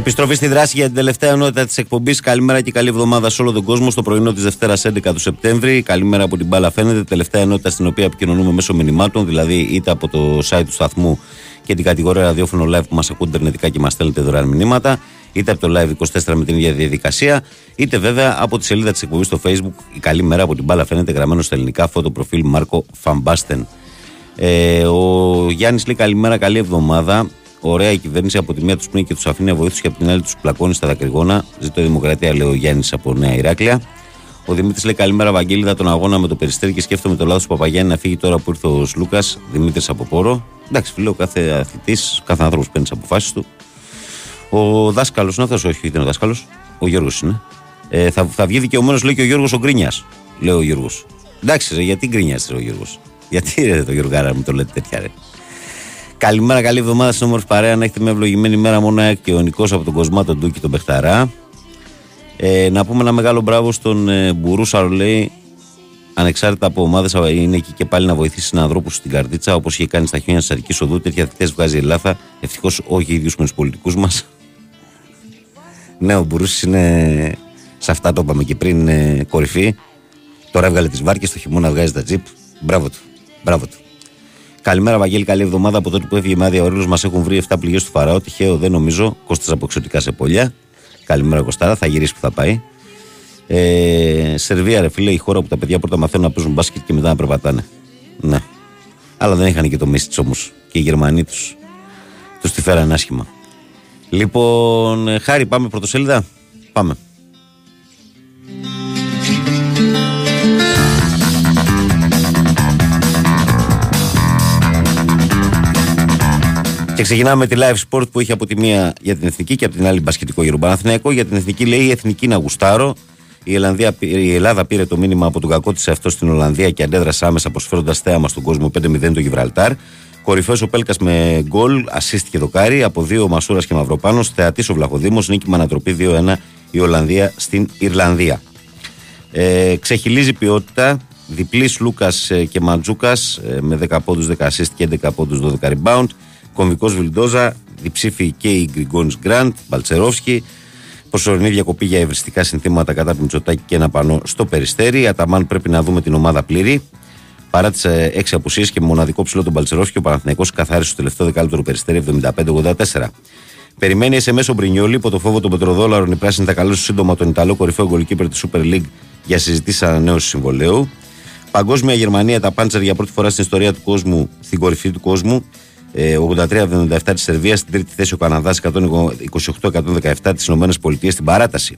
Επιστροφή στη δράση για την τελευταία ενότητα της εκπομπής. Καλημέρα και καλή εβδομάδα σε όλο τον κόσμο. Στο πρωινό της Δευτέρας 11 του Σεπτέμβρη. Καλημέρα από την μπάλα φαίνεται. Τελευταία ενότητα στην οποία επικοινωνούμε μέσω μηνυμάτων, δηλαδή είτε από το site του σταθμού και την κατηγορία ραδιόφωνο live που μας ακούτε ιντερνετικά και μας στέλνετε δωρεάν μηνύματα, είτε από το live 24 με την ίδια διαδικασία, είτε βέβαια από τη σελίδα της εκπομπής στο Facebook. Η καλή μέρα από την μπάλα φαίνεται γραμμένο στα ελληνικά φωτοπροφίλ Μάρκο Φαμπάστεν. Ε, ο Γιάννης λέει καλημέρα, καλή εβδομάδα. Ωραία η κυβέρνηση από τη μία τους πνίγει και τους αφήνει αβοήθου και από την άλλη τους πλακώνει στα δακρυγόνα. Ζητώ δημοκρατία, λέει ο Γιάννης από Νέα Ηράκλεια. Ο Δημήτρης λέει καλημέρα, Βαγγέλη, τον αγώνα με το περιστέρι και σκέφτομαι το λάθος του Παπαγιάννη να φύγει τώρα που ήρθε ο Σλούκα. Δημήτρης από Πόρο. Εντάξει, φίλε, ο κάθε αθλητής, κάθε άνθρωπος παίρνει τις αποφάσεις του. Ο δάσκαλος είναι αυτό, όχι, ήταν ο δάσκαλος. Ο Γιώργος είναι. Ε, θα, θα βγει δικαιωμένος, λέει και ο Γιώργος ο Γκρίνιας. Λέει ο Γιώργος. Εντάξει, ρε, γιατί γκρίνιας, ο Γιώργος. Γιατί ρε, το Γιώργο μου το λέτε τέτοια, ρε. Καλημέρα, καλή εβδομάδα στην όμορφη παρέα. Να έχετε μια ευλογημένη μέρα μόνο και ο Νικός από τον Κοσμά, τον Ντούκη, τον Πεχταρά. Ε, να πούμε ένα μεγάλο μπράβο στον ε, Μπουρούσα, λέει, ανεξάρτητα από ομάδες, είναι εκεί και πάλι να βοηθήσει συνανθρώπου στην καρτίτσα, όπως είχε κάνει στα χιόνια της Αρική Οδού. Τέτοια θητέ βγάζει η Ελλάδα. Ευτυχώς όχι οι ίδιους με τους πολιτικούς μας. ναι, ο Μπουρούση είναι. Σε αυτά το είπαμε και πριν είναι κορυφή. Τώρα έβγαλε τις βάρκες, το χειμώνα βγάζει τα τζιπ. Μπράβο του. Μπράβο του. Καλημέρα, Βαγγέλη. Καλή εβδομάδα. Από τότε που έφυγε η Μάδια Ορίλο, μας έχουν βρει 7 πληγές του Φαράω. Τυχαίο δεν νομίζω. Κώστα από εξωτικά σε πολιά. Καλημέρα, Κωστάρα. Θα γυρίσει που θα πάει. Ε, Σερβία, ρε φίλε, η χώρα που τα παιδιά πρώτα μαθαίνουν να παίζουν μπάσκετ και μετά να περπατάνε. Ναι. Αλλά δεν είχαν και το Μίσιτ όμως. Και οι Γερμανοί τους τους τη φέραν άσχημα. Λοιπόν, ε, χάρη, πάμε πρωτοσέλιδα. Πάμε. Και ξεκινάμε με τη live sport που έχει από τη μία για την εθνική και από την άλλη μπασκετικό γύρω Παναθηναϊκό. Για την εθνική λέει η εθνική να γουστάρω. Η, Ελλανδία, η Ελλάδα πήρε το μήνυμα από τον κακό της αυτό στην Ολλανδία και αντέδρασε άμεσα προσφέροντας θέαμα στον κόσμο 5-0 το Γιβραλτάρ. Κορυφαίος ο Πέλκας με γκολ, ασίστηκε δοκάρι από δύο Μασούρας και Μαυροπάνος. Θεατής ο Βλαχοδήμος, νίκη με ανατροπή 2-1 η Ολλανδία στην Ιρλανδία. Ε, ξεχυλίζει ποιότητα. Διπλής Λούκας ε, και Μαντζούκας ε, με 10 πόντους, 10 assist και 11 πόντους, 12 rebound. Κομβικό Βιλντόζα, διψήφι και η Γκριγκόνης Γκραντ, Μπαλτσερόφσκι. Προσωρινή διακοπή για ευριστικά συνθήματα κατά του Μητσοτάκη και ένα πανό στο περιστέρι. Αταμάν πρέπει να δούμε την ομάδα πλήρη. Παρά τις έξι απουσίες και με μοναδικό ψηλό τον Μπαλτσερόφσκι, ο Παναθυναϊκό καθάρισε στο τελευταίο δεκάλεπτο του περιστέρι 75-84. Περιμένει σε μέσο Μπρινιόλη υπό το φόβο των πετροδόλαρων. Η πράσινη θα καλέσει σύντομα τον Ιταλό κορυφαίο γκολκίπερ της Super League για συζητήσεις ανανέωσης συμβολέου. Παγκόσμια Γερμανία, τα πάντσερ για πρώτη φορά στην ιστορία του κόσμου, στην κορυφή του κόσμου. 83-77 της Σερβίας, στην τρίτη θέση ο Καναδάς 128-117 της ΗΠΑ στην παράταση.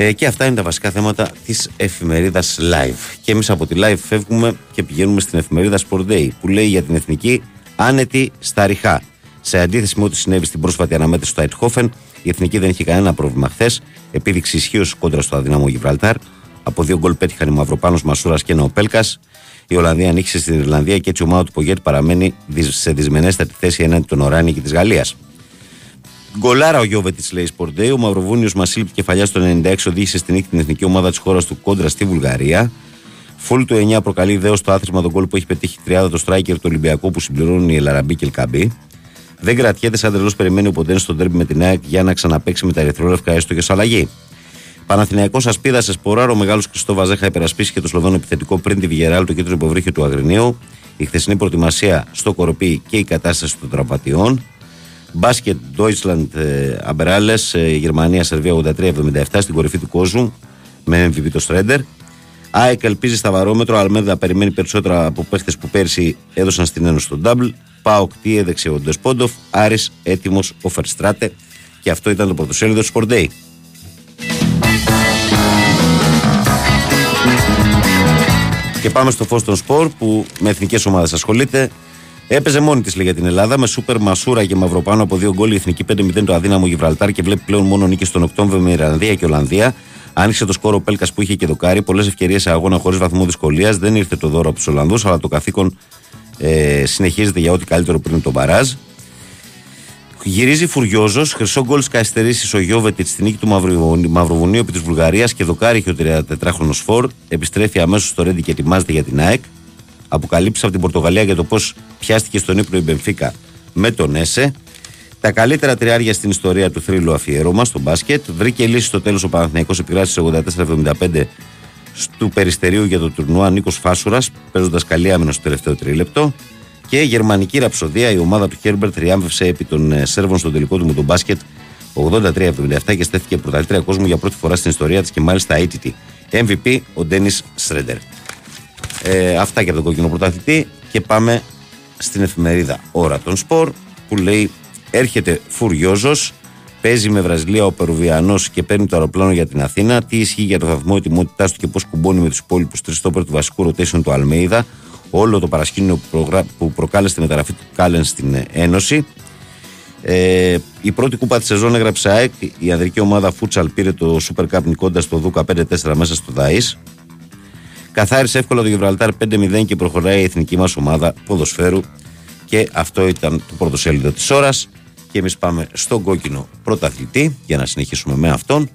Ε, και αυτά είναι τα βασικά θέματα της εφημερίδας Live. Και εμείς από τη Live φεύγουμε και πηγαίνουμε στην εφημερίδα Sport Day που λέει για την εθνική άνετη στα ριχά. Σε αντίθεση με ό,τι συνέβη στην πρόσφατη αναμέτρηση στο Αιτχόφεν, η εθνική δεν είχε κανένα πρόβλημα χθες. Επίδειξη ισχύω κόντρα στο αδύναμο Γιβραλτάρ. Από δύο γκολ πέτυχαν οι Μαυροπάνος Μασούρας και ένα ο Πέλκα. Η Ολλανδία ανοίξει στην Ιρλανδία και έτσι η ομάδα του Πογέτη παραμένει σε δυσμενέστατη θέση έναντι των Οράνη και της Γαλλίας. Γκολάρα ο Γιώβετη λέει Σπορντέ. Ο Μαυροβούνιος Μασίλ κεφαλιά στο 96 οδήγησε στην νύχτη την εθνική ομάδα της χώρας του κόντρα στη Βουλγαρία. Φούλ του 9 προκαλεί δέος στο άθροισμα τον κόλ που έχει πετύχει 30 το striker του Ολυμπιακού που συμπληρώνουν η Ελαραμπή και Ελκαμπή. Δεν κρατιέται σαν τρελός περιμένει ο Ποντέν στον τέρμι με την ΑΕΚ για να ξαναπέξει με τα ερυθρόλευκα έστω και αλλαγή. Παναθηναϊκός ασπίδα σε σποράρ, ο μεγάλος Χριστό Βαζέχα υπερασπίσει και το Σλοβαίνο επιθετικό πριν τη Βιγεράλ του κέντρου υποβρύχιου του Αγρινίου. Η χθεσινή προετοιμασία στο Κοροπή και η κατάσταση των τραυματιών. Μπάσκετ Deutschland Αμπεράλε, Γερμανία, Σερβία 83-77 στην κορυφή του κόσμου με MVP το Στρέντερ. ΑΕΚ ελπίζει στα βαρόμετρο, Αλμέδα περιμένει περισσότερα από παίχτες που πέρσι έδωσαν στην Ένωση στον Double. Πάοκ τι έδεξε ο Ντεσπόντοφ, Άρης έτοιμος ο Φερστράτε. Και αυτό ήταν το πρωτοσέλιδο του Sport Day. Και πάμε στο φω των σπορ που με εθνικές ομάδες ασχολείται. Έπαιζε μόνη της για την Ελλάδα με σούπερ μασούρα και μαυροπάνω από δύο γκολ η εθνική 5-0 το αδύναμο Γιβραλτάρ και βλέπει πλέον μόνο νίκη τον Οκτώβριο με Ιρλανδία και Ολλανδία. Άνοιξε το σκόρο Πέλκας που είχε και δοκάρι. Πολλές ευκαιρίες σε αγώνα χωρίς βαθμό δυσκολίας. Δεν ήρθε το δώρο από τους Ολλανδούς, αλλά το καθήκον ε, συνεχίζεται για ό,τι καλύτερο πριν τον Μπαράζ. Γυρίζει φουριόζος, χρυσό γκολ καθυστερήσεις ο Γιώβετιτς στη νίκη του Μαυροβουνίου επί της Βουλγαρίας και δοκάρι είχε ο 34χρονο Φορ. Επιστρέφει αμέσως στο Ρέντι και ετοιμάζεται για την ΑΕΚ. Αποκαλύψει από την Πορτογαλία για το πώς πιάστηκε στον ύπνο η Μπενφίκα με τον Έσε. Τα καλύτερα τριάρια στην ιστορία του θρύλου αφιέρωμα στο μπάσκετ. Βρήκε λύση στο τέλος ο Παναθηναϊκός επικράτησε 84-75 του περιστερίου για το τουρνουά Νίκος Φάσουρας, παίζοντας καλή άμυνα στο τελευταίο τρίλεπτο. Και γερμανική ραψοδία, η ομάδα του Χέρμπερτ τριάμβευσε επί των ε, Σέρβων στο τελικό του με τον μπάσκετ 83-77 και στέθηκε πρωταθλήτρια κόσμου για πρώτη φορά στην ιστορία της και μάλιστα ATT. MVP ο Ντένις Σρέντερ. Ε, αυτά και από τον κόκκινο πρωταθλητή και πάμε στην εφημερίδα Ωρα των Σπορ που λέει έρχεται φουριόζος, παίζει με Βραζιλία ο Περουβιανός και παίρνει το αεροπλάνο για την Αθήνα. Τι ισχύει για το θαυμό ετοιμότητάς του και πώς κουμπώνει με τους υπόλοιπους τρεις στόπερ του βασικού rotation του Αλμέιδα. Όλο το παρασκήνιο που, προγρα... που προκάλεσε τη μεταγραφή του Κάλεν στην ε, Ένωση. Ε, η πρώτη κούπα της σεζόν έγραψε ΑΕΚ. Η ανδρική ομάδα Φούτσαλ πήρε το Super Cup νικώντας το Δούκα 5-4 μέσα στο Δαή. Καθάρισε εύκολα το Γιβραλτάρ 5-0 και προχωράει η εθνική μας ομάδα ποδοσφαίρου. Και αυτό ήταν το πρώτο σέλιδο της ώρας. Και εμείς πάμε στον κόκκινο πρωταθλητή για να συνεχίσουμε με αυτόν.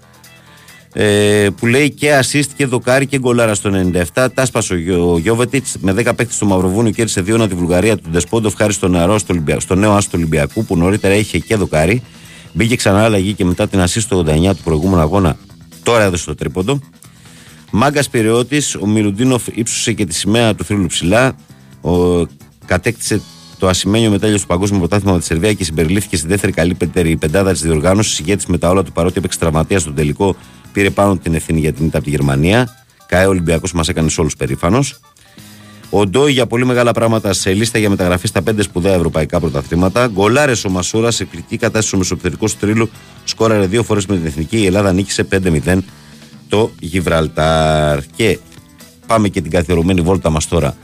Ε, που λέει και assist και δοκάρι και γκολάρα στο 97. Τάσπασε ο Γιώβετιτς με 10 παίκτες στο Μαυροβούνιο κέρδισε 2 τη Βουλγαρία του Ντεσπόντοφ χάρη στο, νεαρό, στο, Ολυμπια... στο νέο άστο Ολυμπιακού που νωρίτερα είχε και δοκάρι. Μπήκε ξανά αλλαγή και μετά την assist στο 89 του προηγούμενου αγώνα. Τώρα έδωσε το τρίποντο. Μάγκας Πυρεώτη, ο Μιρουντίνοφ ύψωσε και τη σημαία του θρύλου ψηλά. Ο, κατέκτησε το ασημένιο μετάλλιο στο Παγκόσμιο Πρωτάθλημα με τη Σερβία και συμπεριλήφθηκε στη δεύτερη καλύτερη πεντάδα της διοργάνωσης. Ηγέτης με τα όλα του παρότι έπαιξε τραυματία στον τελικό, πήρε πάνω την ευθύνη για την ήττα από τη Γερμανία. Καέ Ολυμπιακός μας έκανε σε όλους περήφανος. Ο Ντόι για πολύ μεγάλα πράγματα σε λίστα για μεταγραφή στα πέντε σπουδαία ευρωπαϊκά πρωταθλήματα. Γκολάρες ο Μασούρα σε εκπληκτική κατάσταση στο μεσοπιθετικό του τρίλου. Σκόραρε δύο φορές με την εθνική. Η Ελλάδα νίκησε 5-0 το Γιβραλτάρ. Και πάμε και την καθιερωμένη βόλτα μας τώρα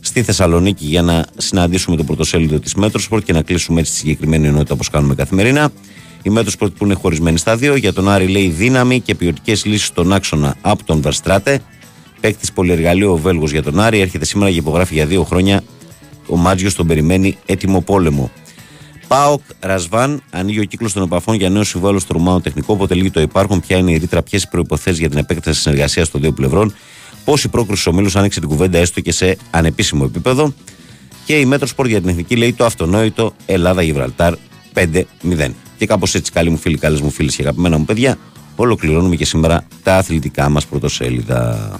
στη Θεσσαλονίκη για να συναντήσουμε το πρωτοσέλιδο της Metrosport και να κλείσουμε έτσι τη συγκεκριμένη ενότητα όπως κάνουμε καθημερινά. Η Metrosport που είναι χωρισμένη στα δύο. Για τον Άρη λέει δύναμη και ποιοτικές λύσεις στον άξονα από τον Φερστράτε. Παίκτης πολυεργαλείο ο Βέλγος για τον Άρη. Έρχεται σήμερα και υπογράφει για δύο χρόνια. Ο Μάτζιος τον περιμένει ετοιμοπόλεμο. Πάοκ Ρασβάν ανοίγει ο κύκλος των επαφών για νέο συμβόλαιο στο Ρουμάνο τεχνικό. Αποτελεί το υπάρχουν, ποια είναι η ρήτρα, ποιες οι προποθέσει για την επέκταση συνεργασίας των δύο πλευρών. Πώ η πρόκριση στου ομίλους άνοιξε την κουβέντα έστω και σε ανεπίσημο επίπεδο. Και η Μέτρο Σπορ για την εθνική λέει το αυτονόητο Ελλάδα-Γιβραλτάρ 5-0. Και κάπως έτσι, καλοί μου φίλοι, καλές μου φίλες και αγαπημένα μου παιδιά, ολοκληρώνουμε και σήμερα τα αθλητικά μας πρωτοσέλιδα.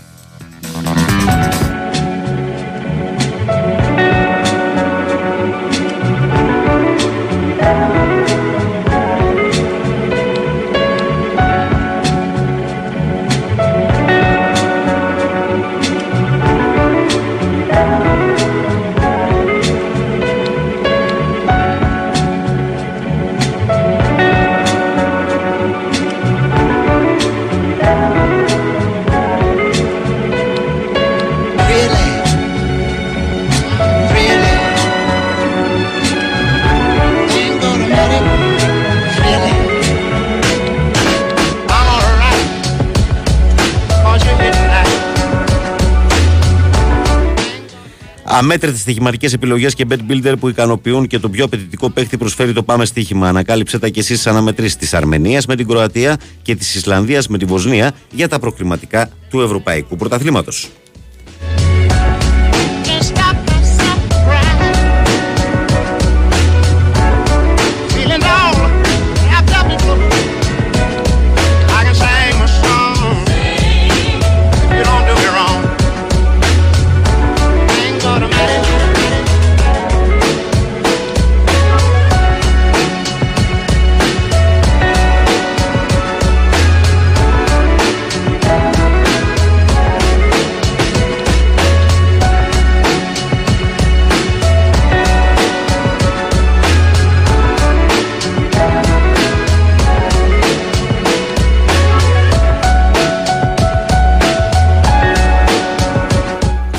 Αμέτρητες στοιχηματικές επιλογές και bet builder που ικανοποιούν και το πιο απαιτητικό παίχτη προσφέρει το Πάμε Στοίχημα. Ανακάλυψε τα κι εσείς στι αναμετρήσεις της Αρμενίας με την Κροατία και της Ισλανδίας με τη Βοσνία για τα προκριματικά του Ευρωπαϊκού Πρωταθλήματος.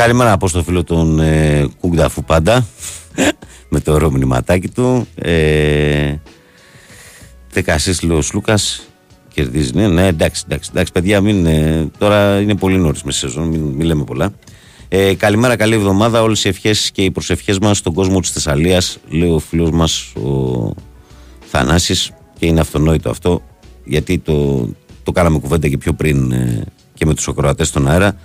Καλημέρα από στο φίλο τον ε, Κουγκδαφού πάντα [LAUGHS] με το ωραίο μηνυματάκι του. Ε, Δεκασίς λέει ο Σλούκας κερδίζει. Ναι, ναι, εντάξει, εντάξει, εντάξει παιδιά, μην, ε, τώρα είναι πολύ νωρίς με σεζόν, μην, μην λέμε πολλά. Ε, καλημέρα, καλή εβδομάδα. Όλες οι ευχές και οι προσευχές μας στον κόσμο της Θεσσαλίας, λέει ο φίλος μας ο Θανάσης και είναι αυτονόητο αυτό γιατί το, το κάναμε κουβέντα και πιο πριν ε, και με τους ακροατές στον αέρα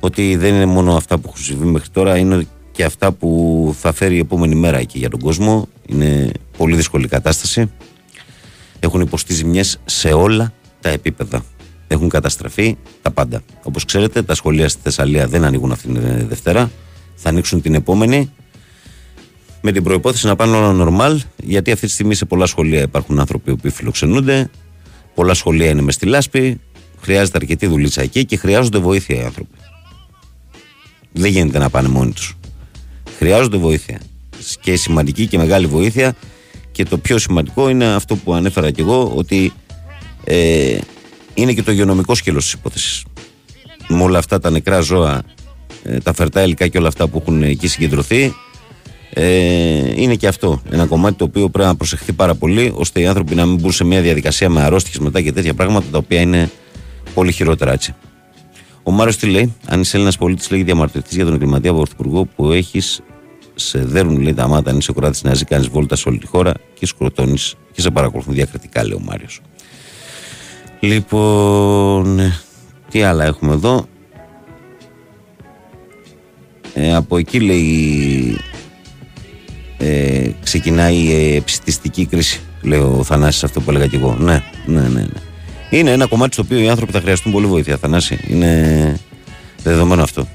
ότι δεν είναι μόνο αυτά που έχουν συμβεί μέχρι τώρα, είναι και αυτά που θα φέρει η επόμενη μέρα εκεί για τον κόσμο. Είναι πολύ δύσκολη η κατάσταση. Έχουν υποστεί ζημιές σε όλα τα επίπεδα. Έχουν καταστραφεί τα πάντα. Όπως ξέρετε, τα σχολεία στη Θεσσαλία δεν ανοίγουν αυτήν την Δευτέρα. Θα ανοίξουν την επόμενη. Με την προπόθεση να πάνε όλα νορμάλ, γιατί αυτή τη στιγμή σε πολλά σχολεία υπάρχουν άνθρωποι που φιλοξενούνται. Πολλά σχολεία είναι μες στη λάσπη. Χρειάζεται αρκετή δουλίτσα εκεί και χρειάζονται βοήθεια οι άνθρωποι. Δεν γίνεται να πάνε μόνοι τους. Χρειάζονται βοήθεια. Και σημαντική και μεγάλη βοήθεια. Και το πιο σημαντικό είναι αυτό που ανέφερα και εγώ, ότι ε, είναι και το υγειονομικό σκέλος της υπόθεσης. Με όλα αυτά τα νεκρά ζώα, ε, τα φερτά υλικά και όλα αυτά που έχουν εκεί συγκεντρωθεί, ε, είναι και αυτό ένα κομμάτι το οποίο πρέπει να προσεχθεί πάρα πολύ, ώστε οι άνθρωποι να μην μπουν σε μια διαδικασία με αρρώστιες μετά και τέτοια πράγματα τα οποία είναι πολύ χειρότερα έτσι. Ο Μάριος τι λέει, αν είσαι Έλληνας πολίτης, λέγει διαμαρτυρητής για τον εγκληματία πρωθυπουργό που έχεις σε δέρουν λέει τα μάτα, αν είσαι κουράτης να ζει, κάνεις βόλτα σε όλη τη χώρα και σκοτώνεις και σε παρακολουθούν διακριτικά, λέει ο Μάριος. Λοιπόν, ε, τι άλλα έχουμε εδώ; Ε, από εκεί λέει ε, ξεκινάει η επιστηστική κρίση, λέει ο Θανάσης αυτό που έλεγα και εγώ. Ναι, ναι, ναι. ναι. Είναι ένα κομμάτι στο οποίο οι άνθρωποι θα χρειαστούν πολύ βοήθεια, Θανάση. Είναι δεδομένο αυτό.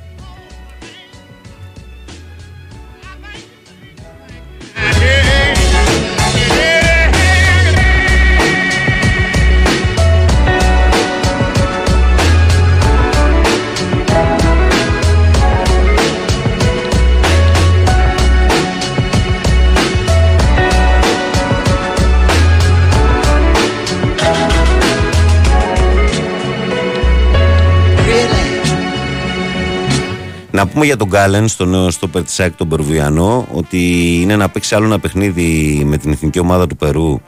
Να πούμε για τον Γκάλεν, στο νέο στο Περτισάκ τον Περουβιανό, ότι είναι να παίξει άλλο ένα παιχνίδι με την εθνική ομάδα του Περού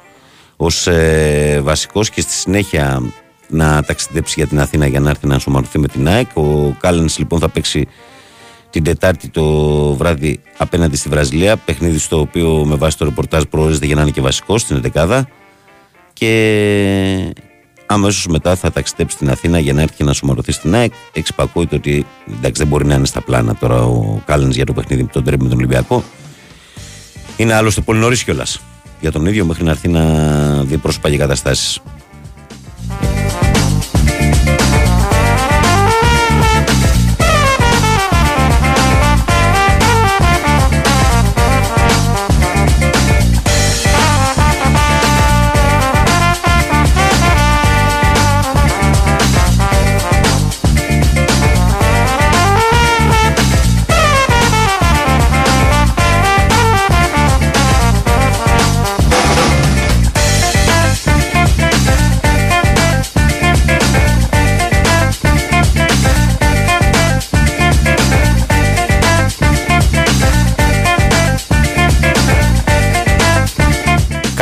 ως ε, βασικός και στη συνέχεια να ταξιδέψει για την Αθήνα για να έρθει να ενσωματωθεί με την ΑΕΚ. Ο Κάλεν λοιπόν θα παίξει την Τετάρτη το βράδυ απέναντι στη Βραζιλία. Παιχνίδι στο οποίο με βάση το ρεπορτάζ προορίζεται για να είναι και βασικός στην 11 Και αμέσως μετά θα ταξιδέψει στην Αθήνα για να έρθει και να σωματωθεί στην ΑΕΚ. Εξυπακούεται ότι εντάξει, δεν μπορεί να είναι στα πλάνα τώρα ο Κάλενς για το παιχνίδι με τον Τρέμπι με τον Ολυμπιακό. Είναι άλλωστε πολύ νωρίς κιόλας για τον ίδιο μέχρι να έρθει να δει πρόσωπα και καταστάσεις.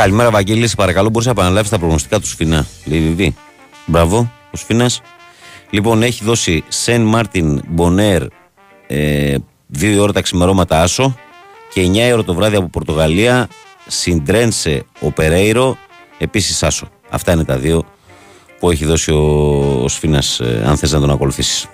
Καλημέρα, Βαγγέλη. Σε παρακαλώ, μπορείς να επαναλάβεις τα προγνωστικά του Σφινά. Λέει Μπράβο, ο Σφινάς. Λοιπόν, έχει δώσει Σεν Μάρτιν Μπονέρ ε, 2 ώρα τα ξημερώματα Άσο και 9 ώρα το βράδυ από Πορτογαλία Συντρένσε ο Περέιρο επίσης Άσο. Αυτά είναι τα δύο που έχει δώσει ο, ο Σφίνα, ε, αν θες να τον ακολουθήσεις.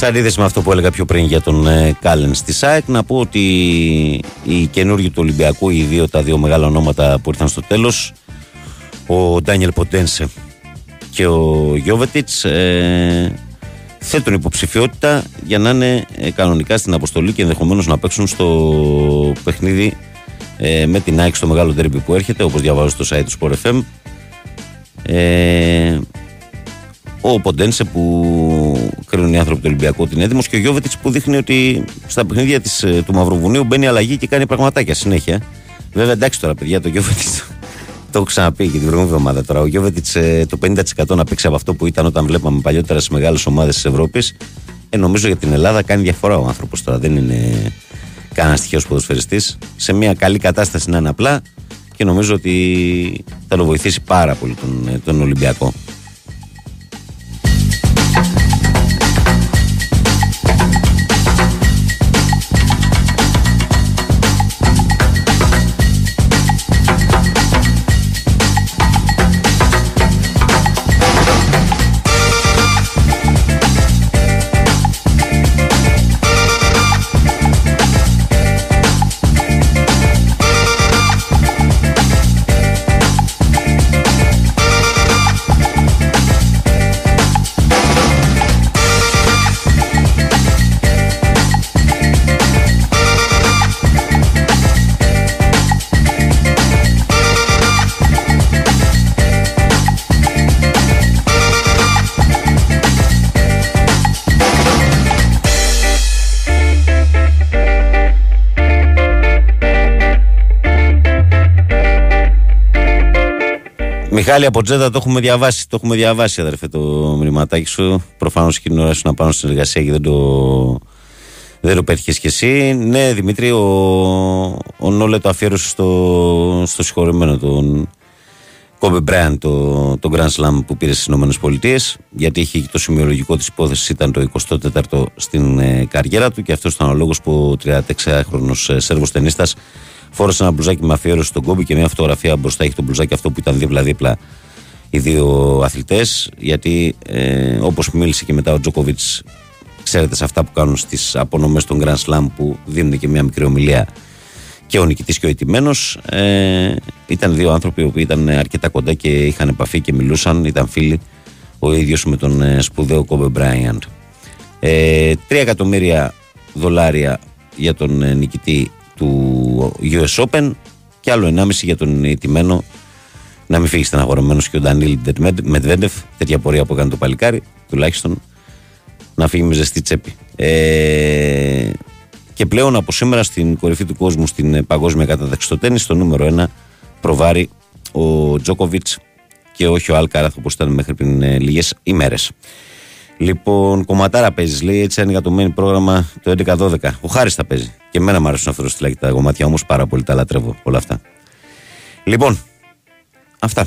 Σε αντίθεση με αυτό που έλεγα πιο πριν για τον ε, Κάλεν στη ΣΑΕΚ, να πω ότι οι καινούργοι του Ολυμπιακού, οι δύο, τα δύο μεγάλα ονόματα που ήρθαν στο τέλος, ο Ντάνιελ Ποντένσε και ο Γιώβετιτς, ε, θέτουν υποψηφιότητα για να είναι ε, κανονικά στην αποστολή και ενδεχομένως να παίξουν στο παιχνίδι ε, με την ΑΕΚ στο μεγάλο τέρμπι που έρχεται, όπως διαβάζω στο site του Sport FM. Ε, ο Ποντένσε που κρίνουν οι άνθρωποι του Ολυμπιακού ότι είναι έτοιμος και ο Γιώβετιτς που δείχνει ότι στα παιχνίδια της, ε, του Μαυροβουνίου μπαίνει αλλαγή και κάνει πραγματάκια συνέχεια. Βέβαια, εντάξει τώρα, παιδιά, το Γιώβετιτς. [LAUGHS] Το έχω ξαναπεί και την προηγούμενη εβδομάδα τώρα. Ο Γιώβετιτς το 50% να παίξει από αυτό που ήταν όταν βλέπαμε παλιότερα στις μεγάλες ομάδες της Ευρώπης. Ε, νομίζω για την Ελλάδα κάνει διαφορά ο άνθρωπος τώρα. Δεν είναι κανένας τυχαίος ποδοσφαιριστής. Σε μια καλή κατάσταση να είναι απλά και νομίζω ότι θα το βοηθήσει πάρα πολύ τον, τον Ολυμπιακό. Μιχάλη από Τζέτα το έχουμε διαβάσει. Το έχουμε διαβάσει, αδερφέ, το μηνυματάκι σου. Προφανώς και την ώρα σου να πάνω στην εργασία και δεν το, δεν το πέτυχες κι εσύ. Ναι, Δημήτρη, ο, ο Νόλε το αφιέρωσε στο, στο συγχωρημένο τον Κόμπε Μπρέαν, το, το Grand Slam που πήρε στις ΗΠΑ. Γιατί είχε το σημειολογικό της υπόθεσης, ήταν το 24ο στην ε, καριέρα του και αυτός ήταν ο λόγος που ο 36χρονο ε, Σέρβος ταινίστας φόρεσε ένα μπλουζάκι με αφιέρωση στον κόμπι και μια φωτογραφία μπροστά έχει το μπλουζάκι αυτό που ήταν δίπλα-δίπλα οι δύο αθλητές. Γιατί ε, όπως μίλησε και μετά ο Τζόκοβιτς, ξέρετε σε αυτά που κάνουν στις απονομές των Grand Slam που δίνουν και μια μικρή ομιλία και ο νικητής και ο ηττημένος. Ε, ήταν δύο άνθρωποι που ήταν αρκετά κοντά και είχαν επαφή και μιλούσαν, ήταν φίλοι ο ίδιος με τον ε, σπουδαίο Κόμπε Μπράιαντ. Ε, 3 εκατομμύρια δολάρια για τον ε, νικητή του US Open και άλλο 1,5 για τον ηττημένο να μην φύγει στεναχωρημένος και ο Ντανίλ Μετβέντεφ, τέτοια πορεία που έκανε το παλικάρι, τουλάχιστον να φύγει με ζεστή τσέπη. Ε, και πλέον από σήμερα στην κορυφή του κόσμου στην παγκόσμια κατάταξη στο τέννη, στο νούμερο 1 προβάρει ο Τζόκοβιτ και όχι ο Αλκάραθ όπως ήταν μέχρι πριν ε, λίγες ημέρες. Λοιπόν, κομματάρα παίζεις, λέει έτσι είναι για το main πρόγραμμα το 11-12. Ο Χάρης τα παίζει. Και εμένα μου αρέσουν αυτό το στυλάκι τα κομμάτια όμως πάρα πολύ, τα λατρεύω όλα αυτά. Λοιπόν, αυτά.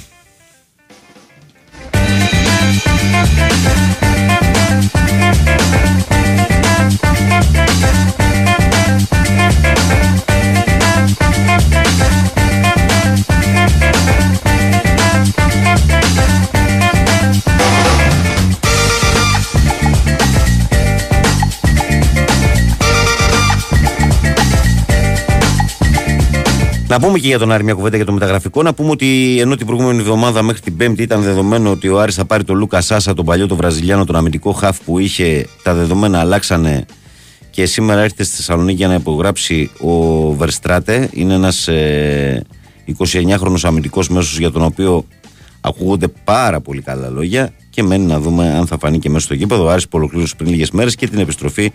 Να πούμε και για τον Άρη μια κουβέντα για το μεταγραφικό. Να πούμε ότι ενώ την προηγούμενη εβδομάδα μέχρι την Πέμπτη ήταν δεδομένο ότι ο Άρης θα πάρει τον Λούκα Σάσα, τον παλιό τον Βραζιλιάνο, τον αμυντικό χαφ που είχε, τα δεδομένα αλλάξανε και σήμερα έρχεται στη Θεσσαλονίκη για να υπογράψει ο Βερστράτε. Είναι ένας ε, 29χρονο αμυντικός μέσος για τον οποίο ακούγονται πάρα πολύ καλά λόγια και μένει να δούμε αν θα φανεί και μέσα στο γήπεδο. Ο Άρης που ολοκλήρωσε πριν λίγες μέρες και την επιστροφή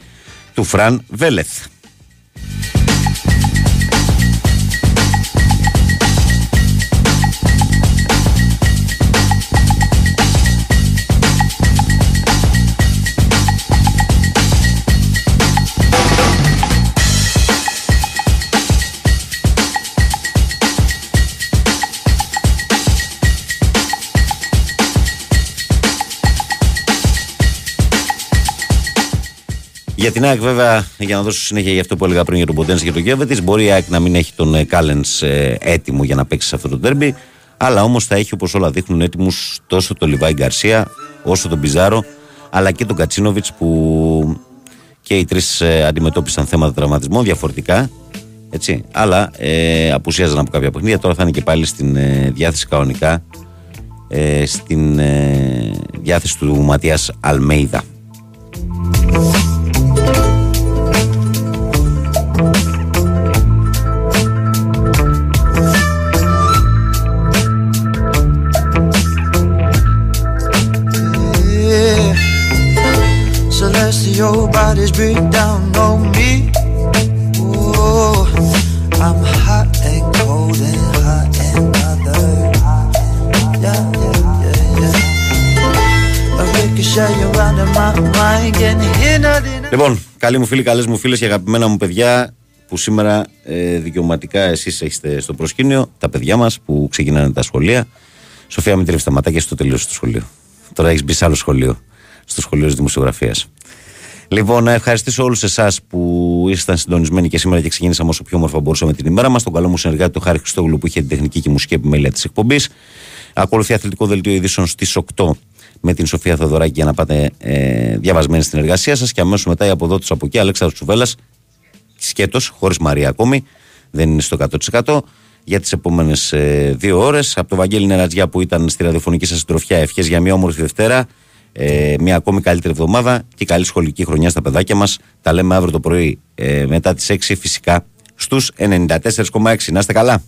του Φραν Βέλεθ. Για την ΑΕΚ, βέβαια, για να δώσω συνέχεια για αυτό που έλεγα πριν για τον Ποντένse και τον Γκέβετη, μπορεί η ΑΕΚ να μην έχει τον Κάλενς ε, έτοιμο για να παίξει σε αυτό το τέρμπι, αλλά όμως θα έχει όπως όλα δείχνουν έτοιμους τόσο τον Λιβάη Γκαρσία, όσο τον Πιζάρο, αλλά και τον Κατσίνοβιτς που και οι τρεις ε, αντιμετώπισαν θέματα τραυματισμών διαφορετικά. Έτσι, αλλά ε, απουσίαζαν από κάποια παιχνίδια. Τώρα θα είναι και πάλι στην ε, διάθεση κανονικά ε, στην ε, διάθεση του Ματίας Αλμέιδα. Λοιπόν, καλοί μου φίλοι, καλές μου φίλες και αγαπημένα μου παιδιά, που σήμερα ε, δικαιωματικά εσείς είστε στο προσκήνιο, τα παιδιά μας που ξεκινάνε τα σχολεία. Σοφία, μην τρέψει τα στο τελείωσε το σχολείο. Τώρα έχεις μπει σε άλλο σχολείο, στο σχολείο της δημοσιογραφίας. Λοιπόν, να ευχαριστήσω όλους εσάς που ήσασταν συντονισμένοι και σήμερα και ξεκίνησαμε όσο πιο όμορφα μπορούσαμε την ημέρα μας. Τον καλό μου συνεργάτη, τον Χάρη Χριστόγλου, που είχε την τεχνική και μουσική επιμέλεια της εκπομπής. Ακολουθεί αθλητικό δελτίο ειδήσεων στις 8 με την Σοφία Θεοδωράκη για να πάτε ε, διαβασμένοι στην εργασία σας. Και αμέσως μετά η αποδότη από εκεί, Αλέξανδρος Τσουβέλλα, σκέτος, χωρίς Μαρία ακόμη, δεν είναι στο 100% για τις επόμενες ε, δύο ώρες. Από τον Βαγγέλη Νερατζιά που ήταν στη ραδιοφωνική σας συντροφιά, ευχές για μια όμορφη Δευτέρα. Ε, μια ακόμη καλύτερη εβδομάδα και καλή σχολική χρονιά στα παιδάκια μας. Τα λέμε αύριο το πρωί ε, μετά τις 6 φυσικά στους 94,6. Να είστε καλά.